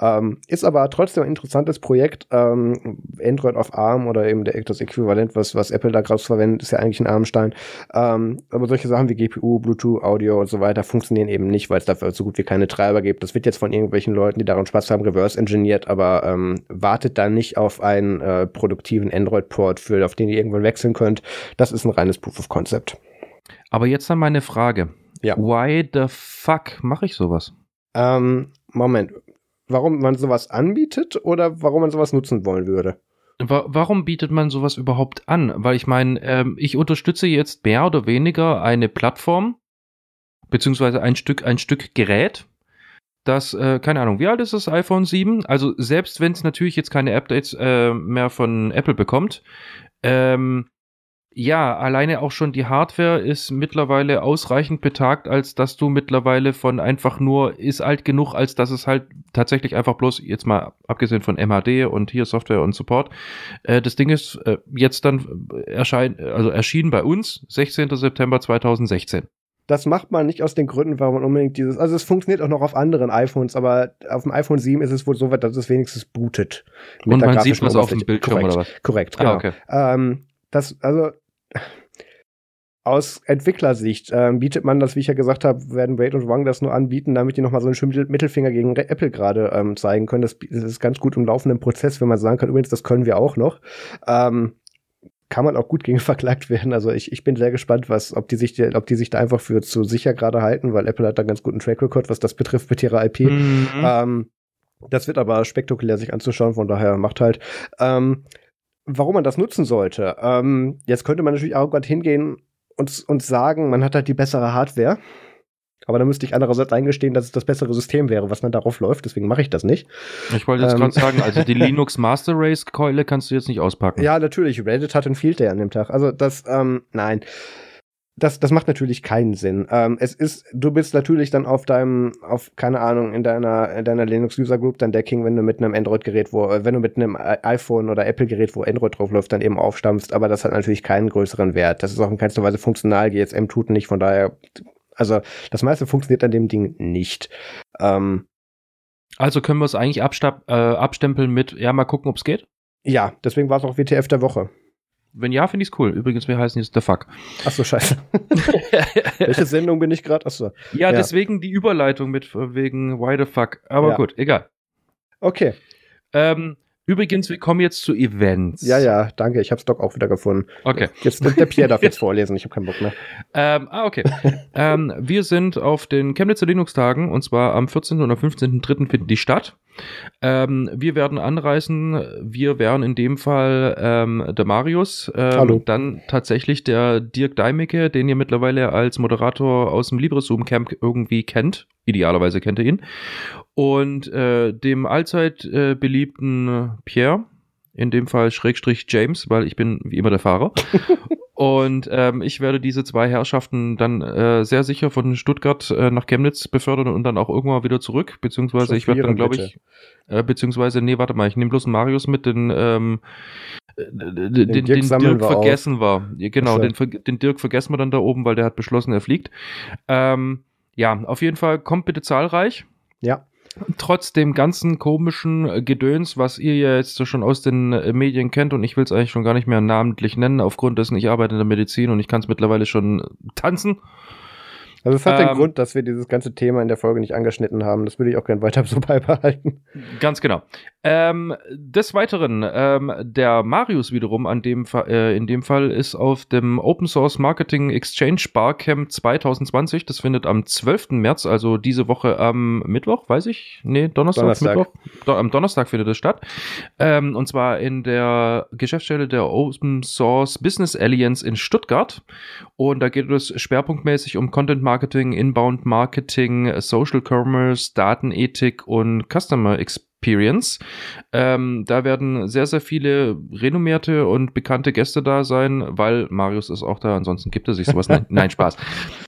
Ähm, ist aber trotzdem ein interessantes Projekt. Ähm, Android auf ARM oder eben der, das Äquivalent, was, was Apple da gerade verwendet, ist ja eigentlich ein ARM-Stein. Ähm, aber solche Sachen wie GPU, Bluetooth Bluetooth, Audio und so weiter funktionieren eben nicht, weil es dafür so gut wie keine Treiber gibt. Das wird jetzt von irgendwelchen Leuten, die daran Spaß haben, reverse engineert, aber ähm, wartet dann nicht auf einen äh, produktiven Android-Port, für auf den ihr irgendwann wechseln könnt. Das ist ein reines Proof of Concept. Aber jetzt dann meine Frage. Ja. Why the fuck mache ich sowas? Ähm, Moment. Warum man sowas anbietet oder warum man sowas nutzen wollen würde? Warum bietet man sowas überhaupt an? Weil ich meine, ähm, ich unterstütze jetzt mehr oder weniger eine Plattform, beziehungsweise ein Stück, ein Stück Gerät, das, äh, keine Ahnung, wie alt ist das iPhone 7? Also selbst wenn es natürlich jetzt keine Updates äh, mehr von Apple bekommt, ähm, ja, alleine auch schon die Hardware ist mittlerweile ausreichend betagt, als dass du mittlerweile von einfach nur ist alt genug, als dass es halt tatsächlich einfach bloß, jetzt mal abgesehen von MHD und hier Software und Support, äh, das Ding ist äh, jetzt dann erscheint, also erschienen bei uns 16. September 2016 das macht man nicht aus den Gründen, warum man unbedingt dieses. Also es funktioniert auch noch auf anderen iPhones, aber auf dem iPhone 7 ist es wohl so weit, dass es wenigstens bootet. Und man sieht was auf dem Bildschirm korrekt, oder was? Korrekt, genau. Ah, okay. ähm, das, also aus Entwicklersicht ähm, bietet man das, wie ich ja gesagt habe, werden Wade und Wang das nur anbieten, damit die nochmal so einen schönen Mittelfinger gegen Apple gerade ähm, zeigen können. Das, das, ist ganz gut im laufenden Prozess, wenn man sagen kann, übrigens, das können wir auch noch. Ähm, kann man auch gut gegen verklagt werden. Also ich, ich bin sehr gespannt, was, ob die sich, ob die sich da einfach für zu sicher gerade halten, weil Apple hat da ganz guten Track Record, was das betrifft mit ihrer IP. Mhm. Ähm, das wird aber spektakulär sich anzuschauen, von daher macht halt. Ähm, warum man das nutzen sollte. Ähm, jetzt könnte man natürlich arrogant hingehen und, und sagen, man hat halt die bessere Hardware. Aber dann müsste ich andererseits eingestehen, dass es das bessere System wäre, was dann darauf läuft. Deswegen mache ich das nicht. Ich wollte jetzt ähm, gerade sagen, also die Linux Master Race Keule kannst du jetzt nicht auspacken. Ja, natürlich. Reddit hat einen Field Day an dem Tag. Also das, ähm, nein. Das, das macht natürlich keinen Sinn. Ähm, es ist, du bist natürlich dann auf deinem, auf, keine Ahnung, in deiner, in deiner Linux User Group dann der King, wenn du mit einem Android-Gerät, wo, wenn du mit einem iPhone oder Apple-Gerät, wo Android drauf läuft, dann eben aufstampfst, aber das hat natürlich keinen größeren Wert. Das ist auch in keinster Weise funktional, GSM tut nicht, von daher also das meiste funktioniert an dem Ding nicht. Ähm, also können wir es eigentlich äh, abstempeln mit, ja, mal gucken, ob es geht? Ja, deswegen war es auch WTF der Woche. Wenn ja, finde ich es cool. Übrigens, wir heißen jetzt The Fuck. Achso, scheiße. Welche Sendung bin ich gerade? Achso. Ja, ja, deswegen die Überleitung mit wegen Why the Fuck. Aber ja. gut, egal. Okay. Ähm, Übrigens, wir kommen jetzt zu Events. Ja, ja, danke. Ich habe Doc auch wieder gefunden. Okay. Jetzt der Pierre darf jetzt vorlesen. Ich habe keinen Bock mehr. Ähm, ah, okay. ähm, wir sind auf den Chemnitzer Linux-Tagen und zwar am 14. und am 15.3. finden die statt. Ähm, wir werden anreißen, wir wären in dem Fall ähm, der Marius, ähm, Hallo. dann tatsächlich der Dirk Deimecke, den ihr mittlerweile als Moderator aus dem LibreZoom Camp irgendwie kennt. Idealerweise kennt ihr ihn. Und äh, dem allzeit äh, beliebten Pierre, in dem Fall Schrägstrich James, weil ich bin wie immer der Fahrer. Und ähm, ich werde diese zwei Herrschaften dann äh, sehr sicher von Stuttgart äh, nach Chemnitz befördern und dann auch irgendwann wieder zurück. Beziehungsweise ich werde dann, glaube ich, äh, beziehungsweise, nee, warte mal, ich nehme bloß einen Marius mit, den, ähm, äh, den, den, den Dirk, vergessen auf. war. Genau, den, den, Dirk vergessen wir dann da oben, weil der hat beschlossen, er fliegt. Ähm, ja, auf jeden Fall kommt bitte zahlreich. Ja trotz dem ganzen komischen äh, Gedöns, was ihr ja jetzt schon aus den äh, Medien kennt, und ich will es eigentlich schon gar nicht mehr namentlich nennen, aufgrund dessen ich arbeite in der Medizin und ich kann es mittlerweile schon tanzen. Also es hat ähm, den Grund, dass wir dieses ganze Thema in der Folge nicht angeschnitten haben. Das würde ich auch gerne weiter so beibehalten. Ganz genau. Ähm, des Weiteren, ähm, der Marius wiederum an dem äh, in dem Fall ist auf dem Open Source Marketing Exchange Barcamp 2020. Das findet am 12. März, also diese Woche am Mittwoch, weiß ich? Nee, Donnerstag, Donnerstag. Mittwoch. Do am Donnerstag findet es statt. Ähm, und zwar in der Geschäftsstelle der Open Source Business Alliance in Stuttgart. Und da geht es schwerpunktmäßig um Content Marketing, Inbound Marketing, Social Commerce, Datenethik und Customer Experience. Experience. Ähm, da werden sehr, sehr viele renommierte und bekannte Gäste da sein, weil Marius ist auch da, ansonsten gibt er sich sowas. Nein, nein Spaß.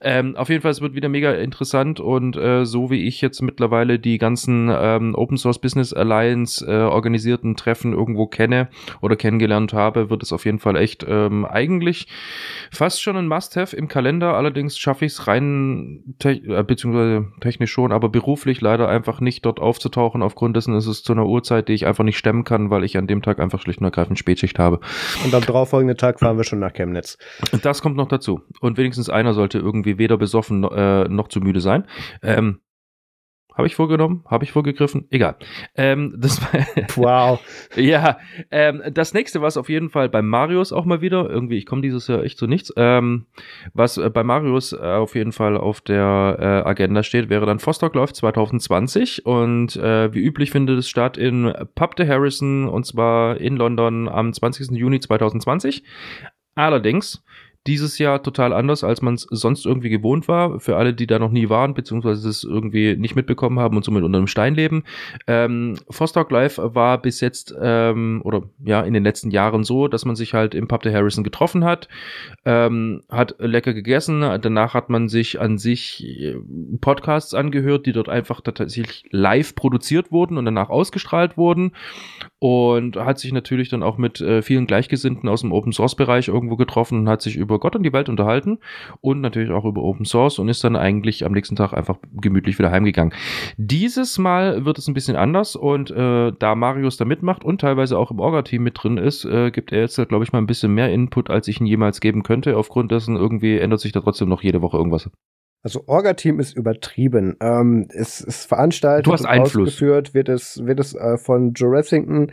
Ähm, auf jeden Fall, es wird wieder mega interessant und äh, so wie ich jetzt mittlerweile die ganzen ähm, Open Source Business Alliance äh, organisierten Treffen irgendwo kenne oder kennengelernt habe, wird es auf jeden Fall echt ähm, eigentlich fast schon ein Must-Have im Kalender. Allerdings schaffe ich es rein, te äh, beziehungsweise technisch schon, aber beruflich leider einfach nicht dort aufzutauchen aufgrund dessen, ist es zu einer Uhrzeit, die ich einfach nicht stemmen kann, weil ich an dem Tag einfach schlicht und ergreifend Spätschicht habe. Und am darauffolgenden Tag fahren wir schon nach Chemnitz. Das kommt noch dazu. Und wenigstens einer sollte irgendwie weder besoffen äh, noch zu müde sein. Ähm, habe ich vorgenommen? Habe ich vorgegriffen? Egal. Ähm, das wow. ja, ähm, das nächste, was auf jeden Fall bei Marius auch mal wieder, irgendwie, ich komme dieses Jahr echt zu nichts, ähm, was äh, bei Marius äh, auf jeden Fall auf der äh, Agenda steht, wäre dann Vostok läuft 2020 und äh, wie üblich findet es statt in Pub de Harrison und zwar in London am 20. Juni 2020. Allerdings dieses Jahr total anders, als man es sonst irgendwie gewohnt war. Für alle, die da noch nie waren, beziehungsweise es irgendwie nicht mitbekommen haben und somit unter einem Stein leben. Ähm, Vostok Live war bis jetzt ähm, oder ja in den letzten Jahren so, dass man sich halt im Pub der Harrison getroffen hat, ähm, hat lecker gegessen. Danach hat man sich an sich äh, Podcasts angehört, die dort einfach tatsächlich live produziert wurden und danach ausgestrahlt wurden und hat sich natürlich dann auch mit äh, vielen Gleichgesinnten aus dem Open Source Bereich irgendwo getroffen und hat sich über Gott und die Welt unterhalten und natürlich auch über Open Source und ist dann eigentlich am nächsten Tag einfach gemütlich wieder heimgegangen. Dieses Mal wird es ein bisschen anders und äh, da Marius da mitmacht und teilweise auch im Orga-Team mit drin ist, äh, gibt er jetzt, glaube ich, mal ein bisschen mehr Input, als ich ihn jemals geben könnte. Aufgrund dessen irgendwie ändert sich da trotzdem noch jede Woche irgendwas. Also Orga-Team ist übertrieben. Ähm, es ist veranstaltet du hast Einfluss. ausgeführt, wird es, wird es äh, von Joe Ressington.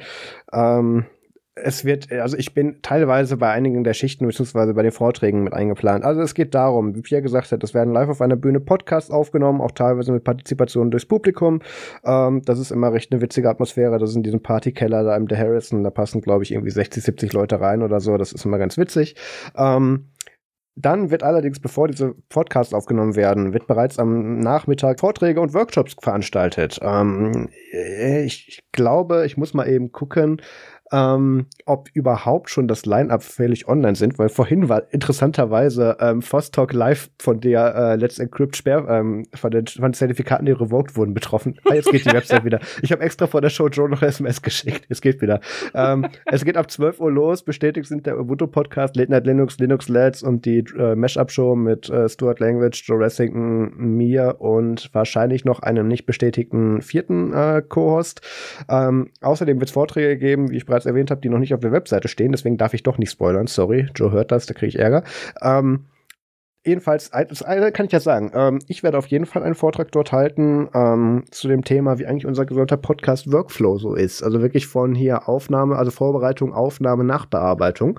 Ähm, es wird, also ich bin teilweise bei einigen der Schichten beziehungsweise bei den Vorträgen mit eingeplant. Also es geht darum, wie Pierre gesagt hat, es werden live auf einer Bühne Podcasts aufgenommen, auch teilweise mit Partizipation durchs Publikum. Ähm, das ist immer recht eine witzige Atmosphäre. Das ist in diesem Partykeller da im The Harrison, da passen glaube ich irgendwie 60, 70 Leute rein oder so. Das ist immer ganz witzig. Ähm, dann wird allerdings, bevor diese Podcasts aufgenommen werden, wird bereits am Nachmittag Vorträge und Workshops veranstaltet. Ähm, ich glaube, ich muss mal eben gucken, ähm, ob überhaupt schon das Line-Up völlig online sind, weil vorhin war interessanterweise ähm, Vostok Live von der äh, Let's Encrypt Sperr, ähm, von, den, von den Zertifikaten, die revoked wurden, betroffen. Ah, jetzt geht die Website wieder. Ich habe extra vor der Show Joe noch SMS geschickt. Es geht wieder. ähm, es geht ab 12 Uhr los. Bestätigt sind der Ubuntu-Podcast, Late Night Linux, Linux Lads und die äh, Mashup-Show mit äh, Stuart Language, Joe Ressington, mir und wahrscheinlich noch einem nicht bestätigten vierten äh, Co-Host. Ähm, außerdem wird es Vorträge geben, wie ich bereits bereits erwähnt habe, die noch nicht auf der Webseite stehen. Deswegen darf ich doch nicht spoilern. Sorry, Joe hört das, da kriege ich Ärger. Ähm, jedenfalls, das eine kann ich ja sagen. Ähm, ich werde auf jeden Fall einen Vortrag dort halten ähm, zu dem Thema, wie eigentlich unser gesamter Podcast-Workflow so ist. Also wirklich von hier Aufnahme, also Vorbereitung, Aufnahme, Nachbearbeitung.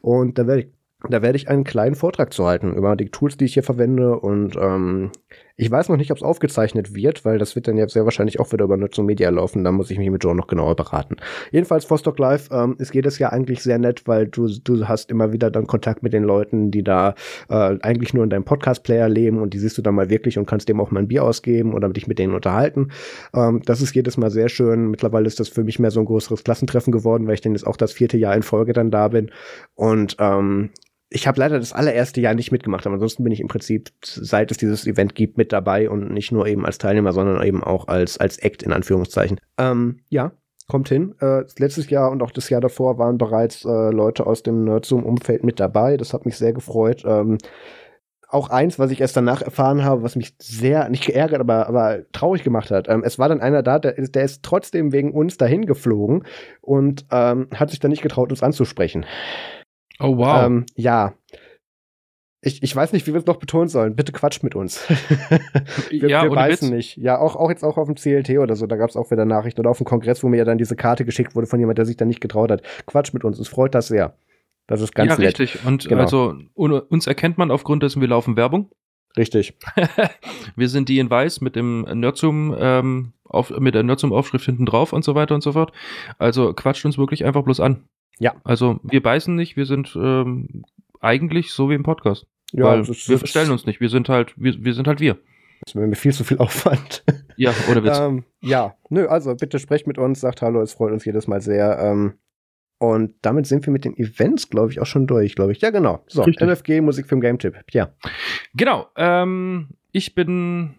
Und da werde ich da ich einen kleinen Vortrag zu halten über die Tools, die ich hier verwende und ähm, Ich weiß noch nicht, ob es aufgezeichnet wird, weil das wird dann ja sehr wahrscheinlich auch wieder über Nutzung Media laufen. Da muss ich mich mit Joe noch genauer beraten. Jedenfalls, Vostok Live ähm, ist jedes Jahr eigentlich sehr nett, weil du, du hast immer wieder dann Kontakt mit den Leuten, die da äh, eigentlich nur in deinem Podcast-Player leben und die siehst du dann mal wirklich und kannst dem auch mal ein Bier ausgeben oder dich mit denen unterhalten. Ähm, das ist jedes Mal sehr schön. Mittlerweile ist das für mich mehr so ein größeres Klassentreffen geworden, weil ich dann jetzt auch das vierte Jahr in Folge dann da bin. Und ähm, ich habe leider das allererste Jahr nicht mitgemacht, aber ansonsten bin ich im Prinzip, seit es dieses Event gibt, mit dabei und nicht nur eben als Teilnehmer, sondern eben auch als, als Act in Anführungszeichen. Ähm, ja, kommt hin. Äh, letztes Jahr und auch das Jahr davor waren bereits äh, Leute aus dem Nerdzoom-Umfeld mit dabei. Das hat mich sehr gefreut. Ähm, auch eins, was ich erst danach erfahren habe, was mich sehr, nicht geärgert, aber, aber traurig gemacht hat. Ähm, es war dann einer da, der, der ist trotzdem wegen uns dahin geflogen und ähm, hat sich dann nicht getraut, uns anzusprechen. Oh, wow. Ähm, ja. Ich, ich weiß nicht, wie wir es noch betonen sollen. Bitte quatscht mit uns. wir ja, wir Witz. nicht. Ja, auch, auch jetzt auch auf dem CLT oder so, da gab es auch wieder Nachrichten. Oder auf dem Kongress, wo mir ja dann diese Karte geschickt wurde von jemand, der sich da nicht getraut hat. Quatsch mit uns, es freut das sehr. Das ist ganz ja, nett. richtig. Und Genau. also un- uns erkennt man aufgrund dessen, wir laufen Werbung. Richtig. wir sind die in Weiß mit dem Nerdsum, ähm, auf, mit der Nerdsum-Aufschrift hinten drauf und so weiter und so fort. Also quatscht uns wirklich einfach bloß an. Ja. Also wir beißen nicht, wir sind ähm, eigentlich so wie im Podcast. Ja, weil das ist- wir verstellen uns nicht, wir sind halt, wir, wir sind halt wir. Das wäre mir viel zu viel Aufwand. Ja, oder Witz. ähm, ja, nö, also bitte sprecht mit uns, sagt Hallo, es freut uns jedes Mal sehr. Ähm, und damit sind wir mit den Events, glaube ich, auch schon durch, glaube ich. Ja, genau. So, Richtig. MFG, Musikfilm, Game Tipp. Ja. Genau, ähm, ich bin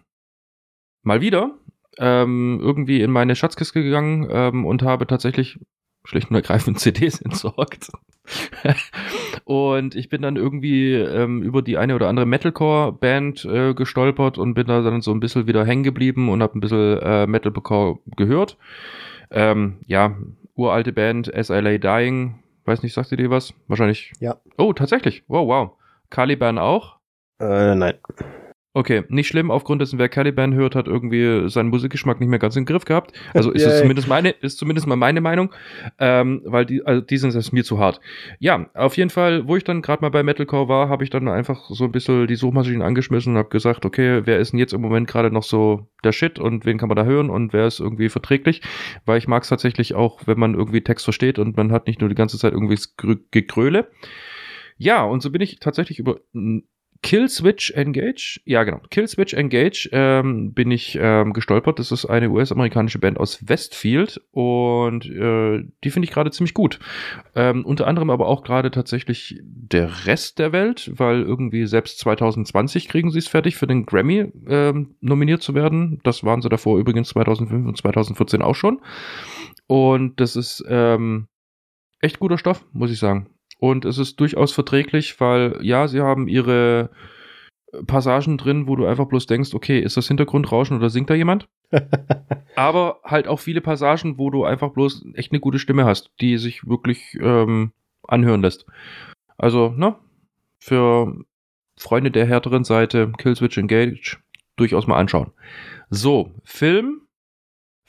mal wieder ähm, irgendwie in meine Schatzkiste gegangen ähm, und habe tatsächlich schlicht und ergreifend CDs entsorgt. und ich bin dann irgendwie ähm, über die eine oder andere Metalcore-Band äh, gestolpert und bin da dann so ein bisschen wieder hängen geblieben und habe ein bisschen äh, Metalcore gehört. Ähm, ja, uralte Band, As I Lay Dying. Weiß nicht, sagt ihr dir was? Wahrscheinlich. Ja. Oh, tatsächlich. Wow, wow. Caliban auch. Äh, nein. Okay, nicht schlimm. Aufgrund dessen, wer Caliban hört, hat irgendwie seinen Musikgeschmack nicht mehr ganz im Griff gehabt. Also ist es zumindest meine, ist zumindest mal meine Meinung, ähm, weil die, also die sind es mir zu hart. Ja, auf jeden Fall, wo ich dann gerade mal bei Metalcore war, habe ich dann einfach so ein bisschen die Suchmaschinen angeschmissen und habe gesagt, okay, wer ist denn jetzt im Moment gerade noch so der Shit und wen kann man da hören und wer ist irgendwie verträglich? Weil ich mag es tatsächlich auch, wenn man irgendwie Text versteht und man hat nicht nur die ganze Zeit irgendwie Gegröle. Ja, und so bin ich tatsächlich über Killswitch Engage, ja genau, Killswitch Engage ähm, bin ich ähm, gestolpert. Das ist eine US-amerikanische Band aus Westfield und äh, die finde ich gerade ziemlich gut. Ähm, unter anderem aber auch gerade tatsächlich der Rest der Welt, weil irgendwie selbst 2020 kriegen sie es fertig, für den Grammy ähm, nominiert zu werden. Das waren sie davor übrigens 2005 und 2014 auch schon. Und das ist ähm, echt guter Stoff, muss ich sagen. Und es ist durchaus verträglich, weil ja, sie haben ihre Passagen drin, wo du einfach bloß denkst, okay, ist das Hintergrundrauschen oder singt da jemand? Aber halt auch viele Passagen, wo du einfach bloß echt eine gute Stimme hast, die sich wirklich ähm, anhören lässt. Also, ne, für Freunde der härteren Seite, Killswitch Engage, durchaus mal anschauen. So, Film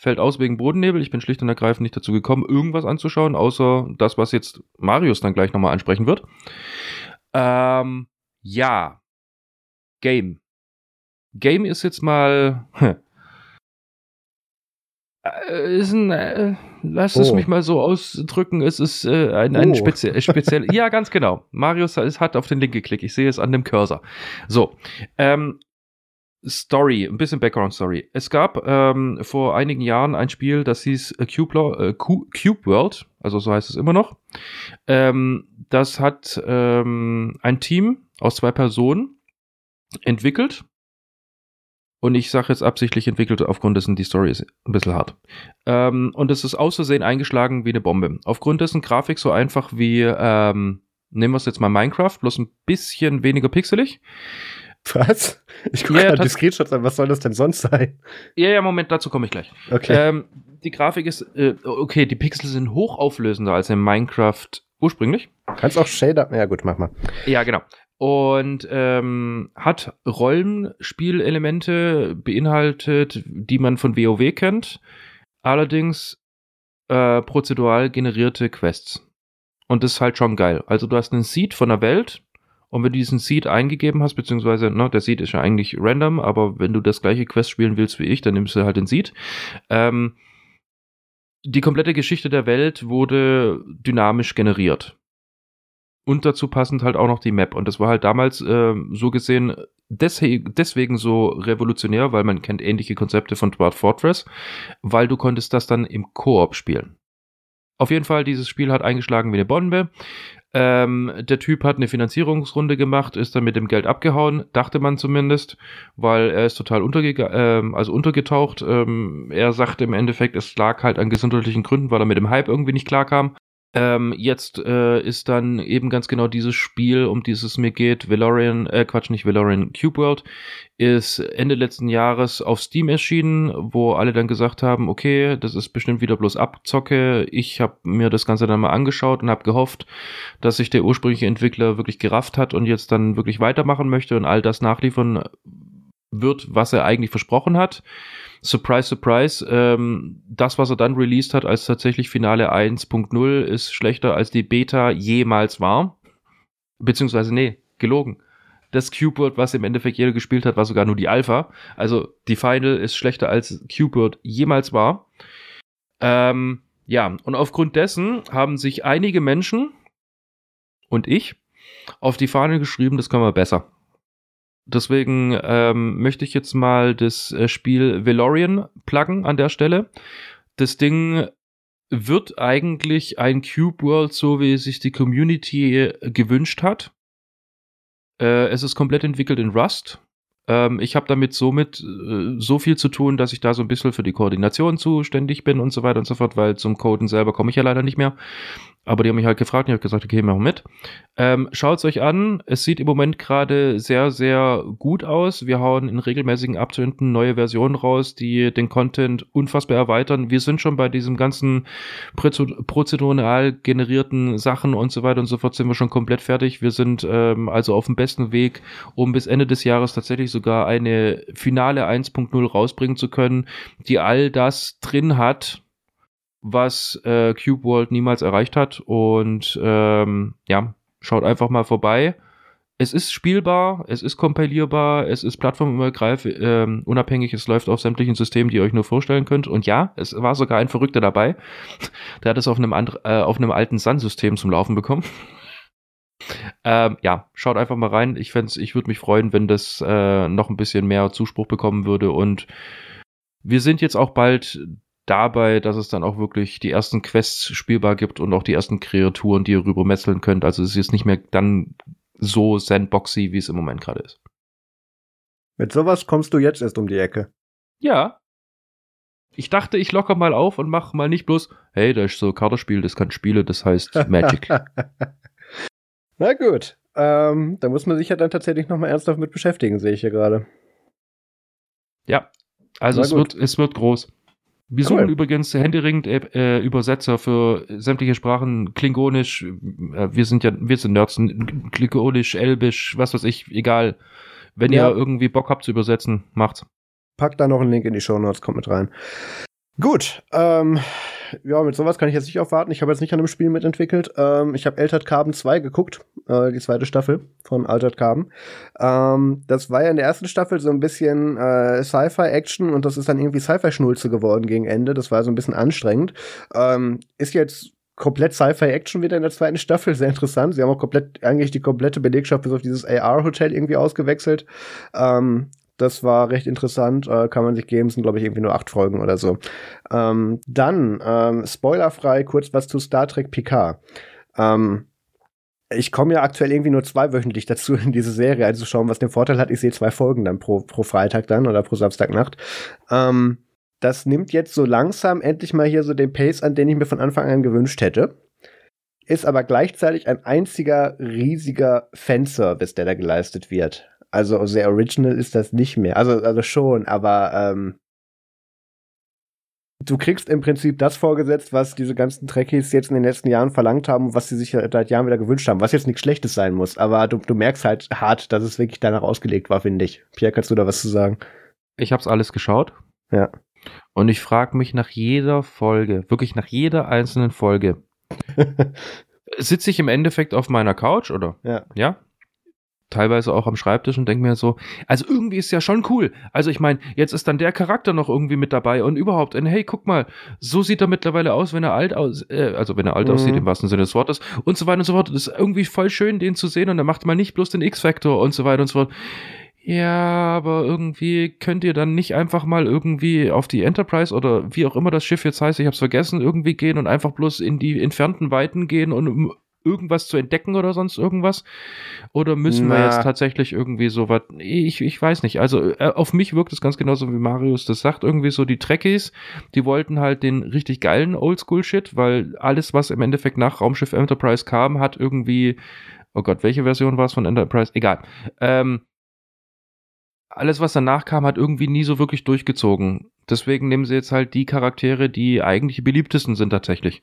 fällt aus wegen Bodennebel. Ich bin schlicht und ergreifend nicht dazu gekommen, irgendwas anzuschauen, außer das, was jetzt Marius dann gleich nochmal ansprechen wird. Ähm, ja. Game. Game ist jetzt mal. Äh, ist ein, äh, lass es Oh. mich mal so ausdrücken, es ist äh, ein, ein Oh. speziell, speziell, ja, ganz genau. Marius hat auf den Link geklickt, ich sehe es an dem Cursor. So, ähm, Story, ein bisschen Background Story. Es gab ähm, vor einigen Jahren ein Spiel, das hieß äh, Cube, äh, Cu- Cube World, also so heißt es immer noch. Ähm, das hat ähm, ein Team aus zwei Personen entwickelt. Und ich sage jetzt absichtlich entwickelt, aufgrund dessen die Story ist ein bisschen hart. Ähm, und es ist aus Versehen eingeschlagen wie eine Bombe. Aufgrund dessen Grafik so einfach wie, ähm, nehmen wir es jetzt mal Minecraft, bloß ein bisschen weniger pixelig. Was? Ich gucke Ja, gerade die Screenshots an, was soll das denn sonst sein? Ja, ja, Moment, dazu komme ich gleich. Okay. Ähm, die Grafik ist, äh, okay, die Pixel sind hochauflösender als in Minecraft ursprünglich. Kannst auch Shader. Ja, gut, mach mal. Ja, genau. Und ähm, hat Rollenspielelemente beinhaltet, die man von WoW kennt, allerdings äh, prozedural generierte Quests. Und das ist halt schon geil. Also du hast einen Seed von der Welt Und wenn du diesen Seed eingegeben hast, beziehungsweise, ne, der Seed ist ja eigentlich random, aber wenn du das gleiche Quest spielen willst wie ich, dann nimmst du halt den Seed. Ähm, die komplette Geschichte der Welt wurde dynamisch generiert. Und dazu passend halt auch noch die Map. Und das war halt damals äh, so gesehen deswegen so revolutionär, weil man kennt ähnliche Konzepte von Dwarf Fortress, weil du konntest das dann im Koop spielen. Auf jeden Fall, dieses Spiel hat eingeschlagen wie eine Bombe. Ähm, der Typ hat eine Finanzierungsrunde gemacht, ist dann mit dem Geld abgehauen, dachte man zumindest, weil er ist total unterge ähm, also untergetaucht. Ähm, er sagte im Endeffekt, es lag halt an gesundheitlichen Gründen, weil er mit dem Hype irgendwie nicht klarkam. Ähm, jetzt äh, ist dann eben ganz genau dieses Spiel, um dieses es mir geht, Valorian, äh, Quatsch, nicht Valorian, Cube World, ist Ende letzten Jahres auf Steam erschienen, wo alle dann gesagt haben, okay, das ist bestimmt wieder bloß Abzocke. Ich habe mir das Ganze dann mal angeschaut und habe gehofft, dass sich der ursprüngliche Entwickler wirklich gerafft hat und jetzt dann wirklich weitermachen möchte und all das nachliefern wird, was er eigentlich versprochen hat. Surprise, surprise, ähm, das, was er dann released hat als tatsächlich Finale 1.0, ist schlechter als die Beta jemals war. Beziehungsweise, nee, gelogen. Das Cube World, was im Endeffekt jeder gespielt hat, war sogar nur die Alpha. Also die Final ist schlechter als Cube World jemals war. Ähm, ja, und aufgrund dessen haben sich einige Menschen und ich auf die Fahne geschrieben, das können wir besser. Deswegen ähm, möchte ich jetzt mal das äh, Spiel Velorian pluggen an der Stelle. Das Ding wird eigentlich ein Cube World, so wie sich die Community äh, gewünscht hat. Äh, es ist komplett entwickelt in Rust. Ähm, ich habe damit somit äh, so viel zu tun, dass ich da so ein bisschen für die Koordination zuständig bin und so weiter und so fort, weil zum Coden selber komme ich ja leider nicht mehr. Aber die haben mich halt gefragt und ich habe gesagt, okay, machen mit. Ähm, Schaut es euch an. Es sieht im Moment gerade sehr, sehr gut aus. Wir hauen in regelmäßigen Abständen neue Versionen raus, die den Content unfassbar erweitern. Wir sind schon bei diesem ganzen prozedural generierten Sachen und so weiter und so fort sind wir schon komplett fertig. Wir sind ähm, also auf dem besten Weg, um bis Ende des Jahres tatsächlich sogar eine finale 1.0 rausbringen zu können, die all das drin hat, was äh, Cube World niemals erreicht hat. Und ähm, ja, schaut einfach mal vorbei. Es ist spielbar, es ist kompilierbar, es ist plattformunabhängig, ähm, unabhängig, es läuft auf sämtlichen Systemen, die ihr euch nur vorstellen könnt. Und ja, es war sogar ein Verrückter dabei. Der hat es auf einem, äh, auf einem alten Sun-System zum Laufen bekommen. Ähm, ja, schaut einfach mal rein. Ich, ich würde mich freuen, wenn das äh, noch ein bisschen mehr Zuspruch bekommen würde. Und wir sind jetzt auch bald dabei, dass es dann auch wirklich die ersten Quests spielbar gibt und auch die ersten Kreaturen, die ihr rübermetzeln könnt. Also es ist jetzt nicht mehr dann so sandboxy, wie es im Moment gerade ist. Mit sowas kommst du jetzt erst um die Ecke. Ja. Ich dachte, ich locker mal auf und mach mal nicht bloß, hey, da ist so ein Kartenspiel, das kann Spiele, das heißt Magic. Na gut. Ähm, da muss man sich ja dann tatsächlich nochmal ernsthaft mit beschäftigen, sehe ich hier gerade. Ja, also es wird, es wird groß. Wir suchen cool. übrigens händeringend äh, Übersetzer für sämtliche Sprachen, Klingonisch, äh, wir sind ja, wir sind Nerds, Klingonisch, Elbisch, was weiß ich, egal. Wenn ja. ihr irgendwie Bock habt zu übersetzen, macht's. Packt da noch einen Link in die Show Notes, kommt mit rein. Gut, ähm, ja, mit sowas kann ich jetzt nicht aufwarten. Ich habe jetzt nicht an einem Spiel mitentwickelt. Ähm, ich habe Altered Carbon 2 geguckt, äh, die zweite Staffel von Altered Carbon. Ähm, das war ja in der ersten Staffel so ein bisschen äh, Sci-Fi-Action und das ist dann irgendwie Sci-Fi-Schnulze geworden gegen Ende. Das war so ein bisschen anstrengend. Ähm, ist jetzt komplett Sci-Fi-Action wieder in der zweiten Staffel, sehr interessant. Sie haben auch komplett, eigentlich die komplette Belegschaft bis auf dieses AR-Hotel irgendwie ausgewechselt. Ähm, das war recht interessant, äh, kann man sich geben, sind glaube ich irgendwie nur acht Folgen oder so. Ähm, dann, ähm, spoilerfrei, kurz was zu Star Trek Picard. Ähm, ich komme ja aktuell irgendwie nur zweiwöchentlich dazu, in diese Serie einzuschauen, was den Vorteil hat, ich sehe zwei Folgen dann pro, pro Freitag dann oder pro Samstagnacht. Ähm, das nimmt jetzt so langsam endlich mal hier so den Pace an, den ich mir von Anfang an gewünscht hätte. Ist aber gleichzeitig ein einziger riesiger Fanservice, der da geleistet wird. Also sehr original ist das nicht mehr. Also, also schon, aber ähm, du kriegst im Prinzip das vorgesetzt, was diese ganzen Trekkies jetzt in den letzten Jahren verlangt haben, was sie sich seit Jahren wieder gewünscht haben, was jetzt nichts Schlechtes sein muss. Aber du, du merkst halt hart, dass es wirklich danach ausgelegt war, finde ich. Pierre, kannst du da was zu sagen? Ich habe es alles geschaut. Ja. Und ich frage mich nach jeder Folge, wirklich nach jeder einzelnen Folge, sitze ich im Endeffekt auf meiner Couch oder? Ja. Ja teilweise auch am Schreibtisch und denke mir so, also irgendwie ist ja schon cool. Also ich meine, jetzt ist dann der Charakter noch irgendwie mit dabei und überhaupt, und hey, guck mal, so sieht er mittlerweile aus, wenn er alt aus, äh, also wenn er alt mhm. aussieht im wahrsten Sinne des Wortes und so weiter und so fort. Das ist irgendwie voll schön, den zu sehen und er macht mal nicht bloß den X-Factor und so weiter und so fort. Ja, aber irgendwie könnt ihr dann nicht einfach mal irgendwie auf die Enterprise oder wie auch immer das Schiff jetzt heißt, ich hab's vergessen, irgendwie gehen und einfach bloß in die entfernten Weiten gehen und um irgendwas zu entdecken oder sonst irgendwas? Oder müssen Na. wir jetzt tatsächlich irgendwie so was? Ich, ich weiß nicht. Also äh, auf mich wirkt es ganz genauso, wie Marius das sagt. Irgendwie so die Trekkies, die wollten halt den richtig geilen Oldschool-Shit, weil alles, was im Endeffekt nach Raumschiff Enterprise kam, hat irgendwie, oh Gott, welche Version war es von Enterprise? Egal. Ähm, alles, was danach kam, hat irgendwie nie so wirklich durchgezogen. Deswegen nehmen sie jetzt halt die Charaktere, die eigentlich die beliebtesten sind tatsächlich.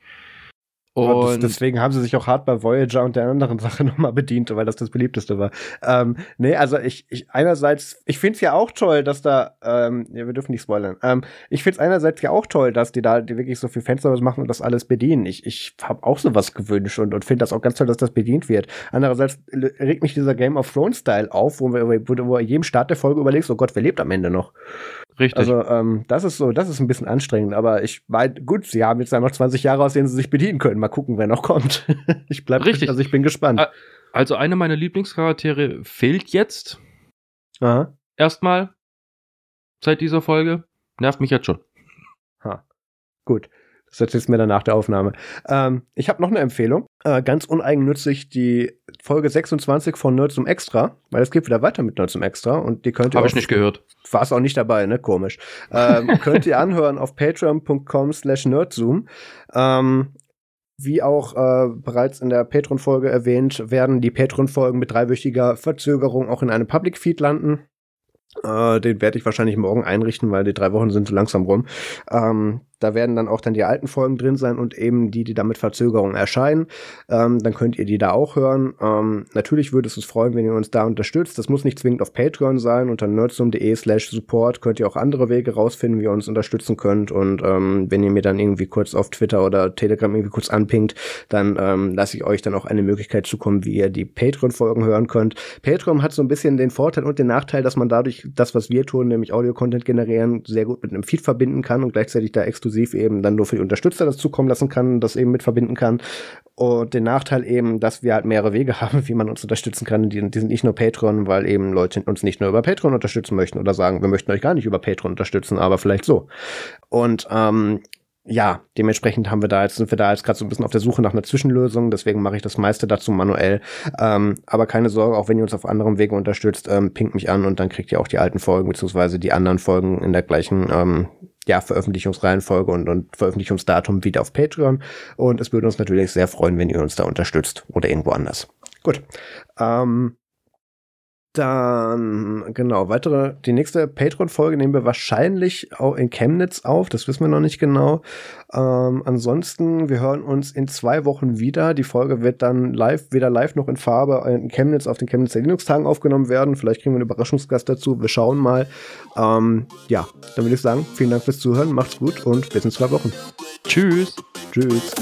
Und deswegen haben sie sich auch hart bei Voyager und der anderen Sache nochmal bedient, weil das das beliebteste war. Ähm, nee, also ich, ich einerseits, ich finde es ja auch toll, dass da, ähm, ja, wir dürfen nicht spoilern. Ähm, ich finde es einerseits ja auch toll, dass die da die wirklich so viel Fanservice machen und das alles bedienen. Ich, ich habe auch sowas gewünscht und, und finde das auch ganz toll, dass das bedient wird. Andererseits regt mich dieser Game of Thrones Style auf, wo, wir, wo, wo jedem Start der Folge überlegst, oh Gott, wer lebt am Ende noch? Richtig. Also ähm, das ist so, das ist ein bisschen anstrengend, aber ich meine, gut, sie haben jetzt noch 20 Jahre, aus denen sie sich bedienen können. Mal gucken, wer noch kommt. ich bleib, Richtig. also ich bin gespannt. Also eine meiner Lieblingscharaktere fehlt jetzt. Aha. Erstmal seit dieser Folge. Nervt mich jetzt schon. Ha. Gut. Das erzählst du mir dann nach der Aufnahme. Ähm, ich habe noch eine Empfehlung. Äh, ganz uneigennützig die Folge 26 von Nerds um Extra, weil es geht wieder weiter mit Nerds um Extra und die könnt ihr. Habe ich nicht gehört. War es auch nicht dabei, ne? Komisch. Ähm, könnt ihr anhören auf patreon.com slash nerdzoom. Ähm, wie auch äh, bereits in der Patreon-Folge erwähnt, werden die Patreon-Folgen mit dreiwöchiger Verzögerung auch in einem Public-Feed landen. Äh, den werde ich wahrscheinlich morgen einrichten, weil die drei Wochen sind so langsam rum. Ähm, da werden dann auch dann die alten Folgen drin sein und eben die, die da mit Verzögerung erscheinen. Ähm, dann könnt ihr die da auch hören. Ähm, natürlich würde es uns freuen, wenn ihr uns da unterstützt. Das muss nicht zwingend auf Patreon sein. Unter nerdsum.de slash support könnt ihr auch andere Wege rausfinden, wie ihr uns unterstützen könnt. Und ähm, wenn ihr mir dann irgendwie kurz auf Twitter oder Telegram irgendwie kurz anpingt, dann ähm, lasse ich euch dann auch eine Möglichkeit zukommen, wie ihr die Patreon-Folgen hören könnt. Patreon hat so ein bisschen den Vorteil und den Nachteil, dass man dadurch das, was wir tun, nämlich Audio-Content generieren, sehr gut mit einem Feed verbinden kann und gleichzeitig da exklusiv exklusiv eben dann nur für die Unterstützer das zukommen lassen kann, das eben mit verbinden kann. Und den Nachteil eben, dass wir halt mehrere Wege haben, wie man uns unterstützen kann. Die, die sind nicht nur Patreon, weil eben Leute uns nicht nur über Patreon unterstützen möchten oder sagen, wir möchten euch gar nicht über Patreon unterstützen, aber vielleicht so. Und ähm, ja, dementsprechend haben wir da jetzt, sind wir da jetzt gerade so ein bisschen auf der Suche nach einer Zwischenlösung, deswegen mache ich das meiste dazu manuell. Ähm, aber keine Sorge, auch wenn ihr uns auf anderem Wege unterstützt, ähm, pinkt mich an und dann kriegt ihr auch die alten Folgen, beziehungsweise die anderen Folgen in der gleichen ähm, ja, Veröffentlichungsreihenfolge und, und Veröffentlichungsdatum wieder auf Patreon. Und es würde uns natürlich sehr freuen, wenn ihr uns da unterstützt oder irgendwo anders. Gut. Ähm, dann, genau, weitere, die nächste Patreon-Folge nehmen wir wahrscheinlich auch in Chemnitz auf, das wissen wir noch nicht genau. Ähm, ansonsten, wir hören uns in zwei Wochen wieder. Die Folge wird dann live, weder live noch in Farbe in Chemnitz auf den Chemnitzer Linux-Tagen aufgenommen werden. Vielleicht kriegen wir einen Überraschungsgast dazu. Wir schauen mal. Ähm, ja, dann würde ich sagen, vielen Dank fürs Zuhören, macht's gut und bis in zwei Wochen. Tschüss. Tschüss.